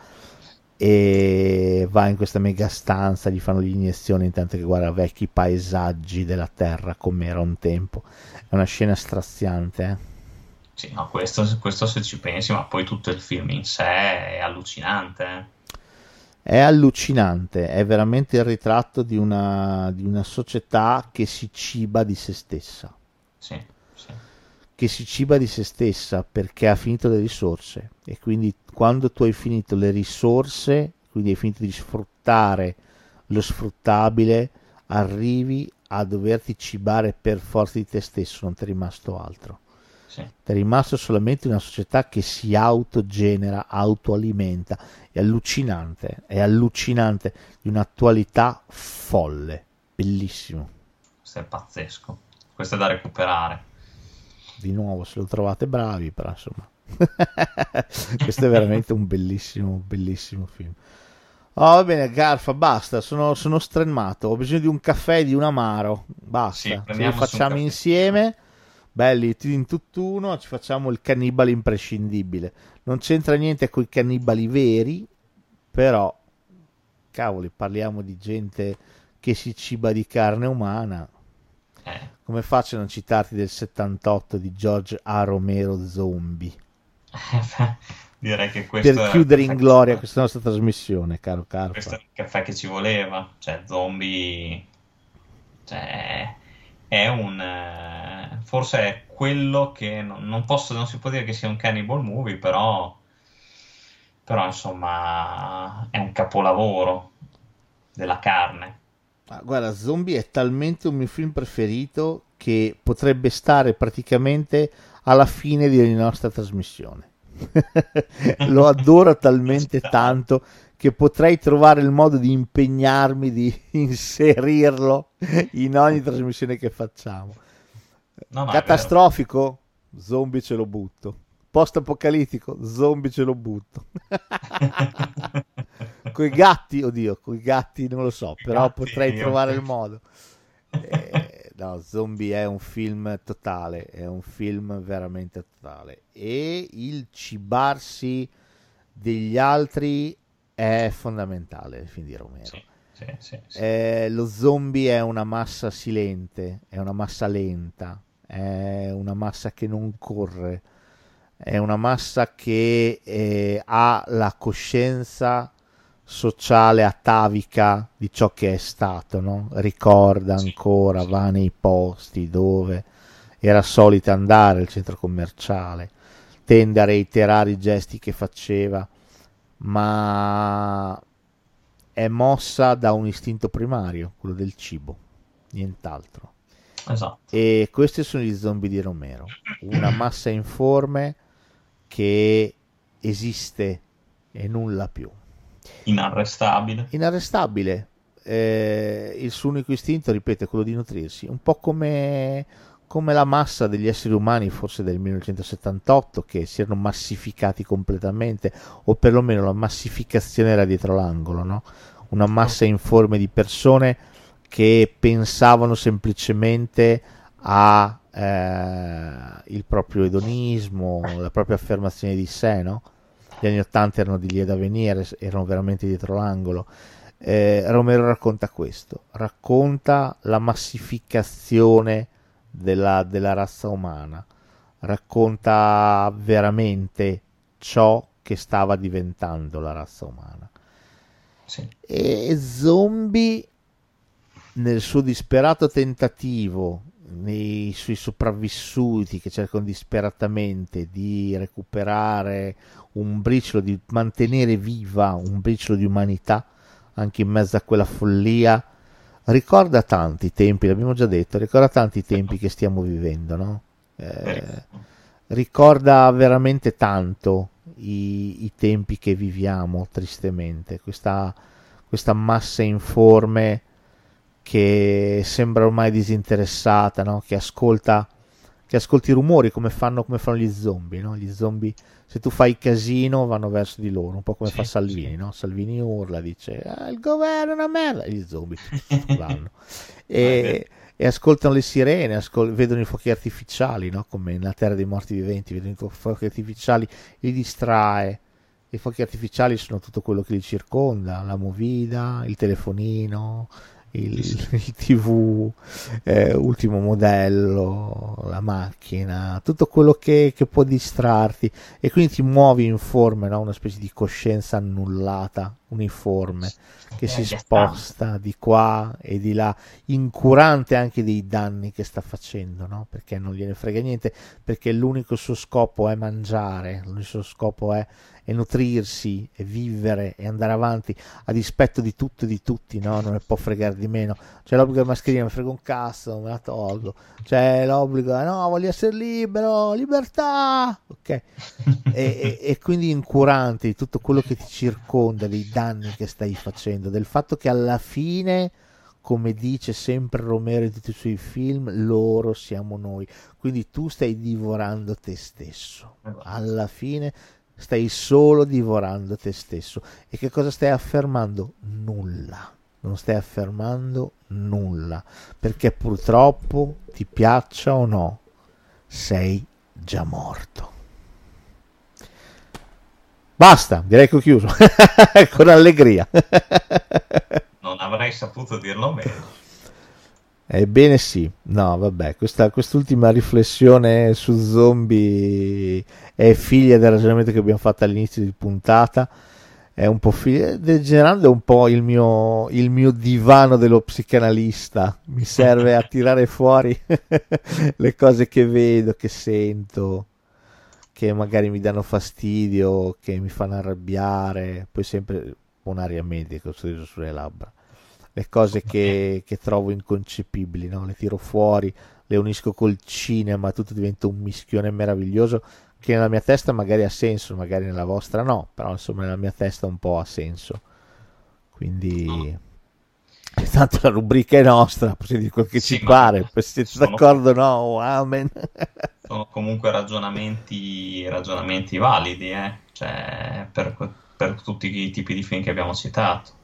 e va in questa mega stanza, gli fanno l'iniezione intanto che guarda vecchi paesaggi della terra come era un tempo. È una scena straziante, eh? Sì, no, questo, questo se ci pensi, ma poi tutto il film in sé è allucinante. eh. È allucinante, è veramente il ritratto di una, di una società che si ciba di se stessa, sì. Che si ciba di se stessa perché ha finito le risorse e quindi quando tu hai finito le risorse, quindi hai finito di sfruttare lo sfruttabile, arrivi a doverti cibare per forza di te stesso, non ti è rimasto altro. sì. È rimasto solamente una società che si autogenera, autoalimenta. È allucinante, è allucinante di un'attualità folle. Bellissimo. Questo è pazzesco. Questo è da recuperare. Di nuovo, se lo trovate bravi, però insomma. [LAUGHS] Questo è veramente un bellissimo, bellissimo film. Oh, va bene, Garfa, basta, sono, sono stremato, ho bisogno di un caffè e di un amaro, basta, Sì, ce lo facciamo insieme, belli, in tutt'uno, ci facciamo il cannibale imprescindibile. Non c'entra niente con i cannibali veri, però, cavoli, parliamo di gente che si ciba di carne umana. Eh, Come faccio a non citarti del 78 di George A. Romero Zombie? [LAUGHS] direi che questo per chiudere in gloria questa nostra trasmissione, caro Carpa. questo è il caffè che ci voleva. Cioè, zombie. Cioè, è un. eh, forse è quello che non posso, non si può dire che sia un cannibal movie, però. Però, insomma, è un capolavoro della carne. Ma guarda, Zombie è talmente un mio film preferito che potrebbe stare praticamente alla fine di ogni nostra trasmissione. [LAUGHS] Lo adoro talmente tanto che potrei trovare il modo di impegnarmi di [LAUGHS] inserirlo in ogni trasmissione che facciamo. No, no, Catastrofico? Zombie ce lo butto. Post apocalittico? Zombie ce lo butto. [LAUGHS] coi gatti, oddio, coi gatti non lo so, però gatti, potrei trovare il modo. Eh, no, Zombie è un film totale, è un film veramente totale. E il cibarsi degli altri è fondamentale nel film di Romero. Sì, sì, sì, sì. Eh, lo zombie è una massa silente, è una massa lenta, è una massa che non corre, è una massa che eh, ha la coscienza sociale atavica di ciò che è stato, no? ricorda Sì, ancora, sì. va nei posti dove era solita andare, il centro commerciale, tende a reiterare i gesti che faceva, ma è mossa da un istinto primario, quello del cibo, nient'altro. Esatto. E questi sono gli zombie di Romero, una massa informe che esiste e nulla più. Inarrestabile. Inarrestabile, eh, il suo unico istinto, ripeto, è quello di nutrirsi, un po' come, come la massa degli esseri umani, forse del 1978, che si erano massificati completamente, o perlomeno la massificazione era dietro l'angolo, no? Una massa informe di persone che pensavano semplicemente a eh, il proprio edonismo, [LAUGHS] la propria affermazione di sé, no? Gli anni 80 erano di lì da venire, erano veramente dietro l'angolo. Eh, Romero racconta questo, racconta la massificazione della, della razza umana, racconta veramente ciò che stava diventando la razza umana. Sì. E Zombie, nel suo disperato tentativo, nei suoi sopravvissuti che cercano disperatamente di recuperare un briciolo, di mantenere viva un briciolo di umanità anche in mezzo a quella follia, ricorda tanti tempi, l'abbiamo già detto, ricorda tanti tempi che stiamo vivendo, no? Eh, ricorda veramente tanto i, i tempi che viviamo, tristemente, questa, questa massa informe che sembra ormai disinteressata, no? che, ascolta, che ascolta i rumori come fanno, come fanno gli zombie. No? Gli zombie, se tu fai casino, vanno verso di loro, un po' come Sì, fa Salvini. sì. No? Salvini urla, dice ah, il governo è una merda, e gli zombie [LAUGHS] vanno. e, e ascoltano le sirene, ascol- vedono i fuochi artificiali, no? come nella terra dei morti viventi, vedono i fuochi artificiali, li distrae, I fuochi artificiali sono tutto quello che li circonda, la movida, il telefonino, il, [LAUGHS] il TV, eh, ultimo modello, la macchina, tutto quello che, che, può distrarti e quindi ti muovi in forme, no? una specie di coscienza annullata, uniforme, che si sposta di qua e di là, incurante anche dei danni che sta facendo, no? perché non gliene frega niente, perché l'unico suo scopo è mangiare, l'unico suo scopo è e nutrirsi e vivere e andare avanti a dispetto di tutto e di tutti, no? Non ne può fregare di meno. C'è l'obbligo della mascherina, mi frega un cazzo, me la tolgo. C'è l'obbligo, no, voglio essere libero, libertà, ok? e, e, e quindi incurante di tutto quello che ti circonda, dei danni che stai facendo, del fatto che alla fine come dice sempre Romero in tutti i suoi film, loro siamo noi. Quindi tu stai divorando te stesso. Alla fine stai solo divorando te stesso. E che cosa stai affermando? Nulla. Non stai affermando nulla. Perché purtroppo, ti piaccia o no, sei già morto. Basta, direi che ho chiuso. [LAUGHS] Con allegria. non avrei saputo dirlo meglio. Ebbene sì, no vabbè, questa, quest'ultima riflessione su zombie è figlia del ragionamento che abbiamo fatto all'inizio di puntata, è un po' figlia, degenerando un po' il mio, il mio divano dello psicanalista, mi serve a tirare [LAUGHS] fuori [LAUGHS] le cose che vedo, che sento, che magari mi danno fastidio, che mi fanno arrabbiare, poi sempre un'aria media con sorriso sulle labbra le cose che, che trovo inconcepibili, no? le tiro fuori, le unisco col cinema, tutto diventa un mischione meraviglioso che nella mia testa magari ha senso, magari nella vostra no, però insomma nella mia testa un po' ha senso. Quindi tanto la rubrica è nostra, possiamo dire quel che sì, ci pare, siete sono, d'accordo no, amen. [LAUGHS] sono comunque ragionamenti, ragionamenti validi, eh? cioè, per, per tutti i tipi di film che abbiamo citato.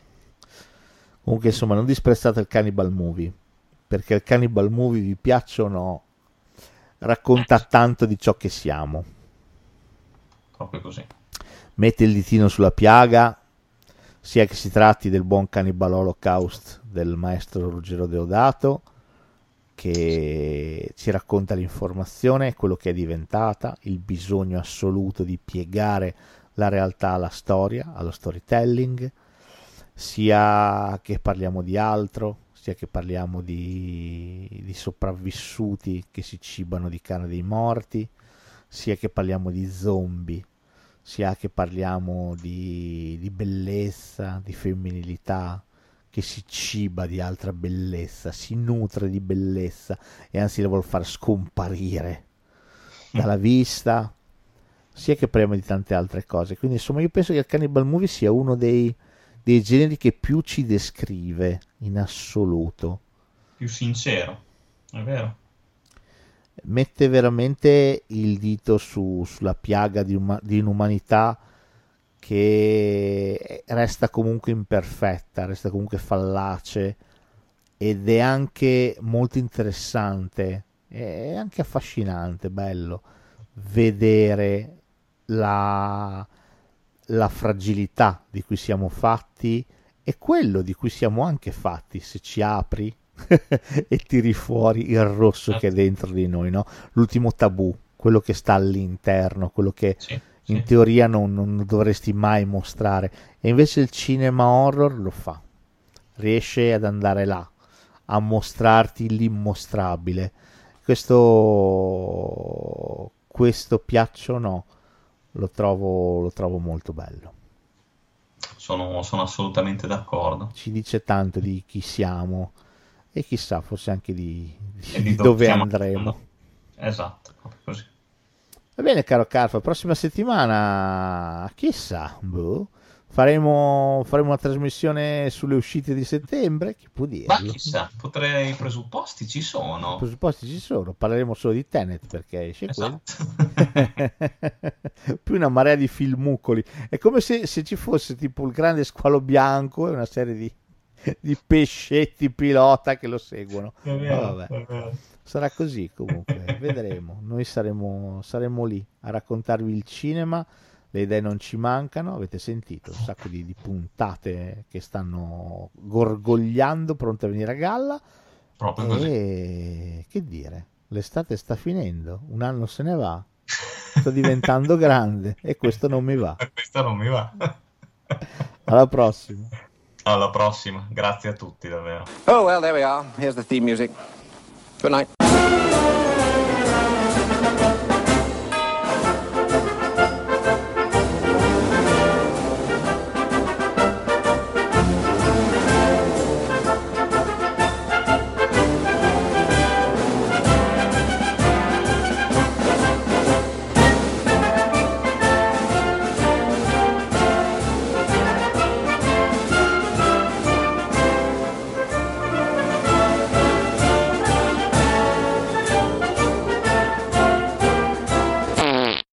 Comunque, insomma, non disprezzate il Cannibal Movie, perché il Cannibal Movie, vi piaccia o no, racconta tanto di ciò che siamo. Proprio così. Mette il ditino sulla piaga, sia che si tratti del buon Cannibal Holocaust del maestro Ruggero Deodato, che ci racconta l'informazione, quello che è diventata, il bisogno assoluto di piegare la realtà alla storia, allo storytelling, sia che parliamo di altro, sia che parliamo di, di sopravvissuti che si cibano di carne dei morti, sia che parliamo di zombie, sia che parliamo di, di bellezza, di femminilità, che si ciba di altra bellezza, si nutre di bellezza e anzi la vuole far scomparire dalla vista, sia che parliamo di tante altre cose. Quindi insomma io penso che il Cannibal Movie sia uno dei dei generi che più ci descrive in assoluto. Più sincero, è vero. Mette veramente il dito su, sulla piaga di, uma, di inumanità che resta comunque imperfetta, resta comunque fallace ed è anche molto interessante, è anche affascinante, bello vedere la, la fragilità di cui siamo fatti e quello di cui siamo anche fatti se ci apri [LAUGHS] e tiri fuori il rosso che è dentro di noi, no? l'ultimo tabù, quello che sta all'interno, quello che sì, in sì. teoria non, non, dovresti mai mostrare. E invece il cinema horror lo fa, riesce ad andare là, a mostrarti l'immostrabile. Questo, questo piaccia o no? Lo trovo, lo trovo molto bello. Sono, sono, assolutamente d'accordo. Ci dice tanto di chi siamo e chissà, forse anche di, di, di [LAUGHS] dove andremo. Esatto, così. Va bene, caro Carfa, prossima settimana, chissà, boh Faremo, faremo, una trasmissione sulle uscite di settembre, chi può dirlo? Ma chissà, potrei, i presupposti ci sono. I presupposti ci sono, parleremo solo di Tenet perché esce esatto. [LAUGHS] Più una marea di filmucoli. È come se, se, ci fosse tipo il grande squalo bianco e una serie di, di pescetti pilota che lo seguono. Vero, Sarà così comunque, vedremo. Noi saremo, saremo lì a raccontarvi il cinema le idee non ci mancano, avete sentito un sacco di, di puntate che stanno gorgogliando, pronte a venire a galla. Proprio così. E che dire, l'estate sta finendo, un anno se ne va, sto diventando grande e questo non mi va. [LAUGHS] Questa non mi va. Alla prossima. Alla prossima, grazie a tutti davvero. Oh, well, there we are. Here's the theme music. Good night.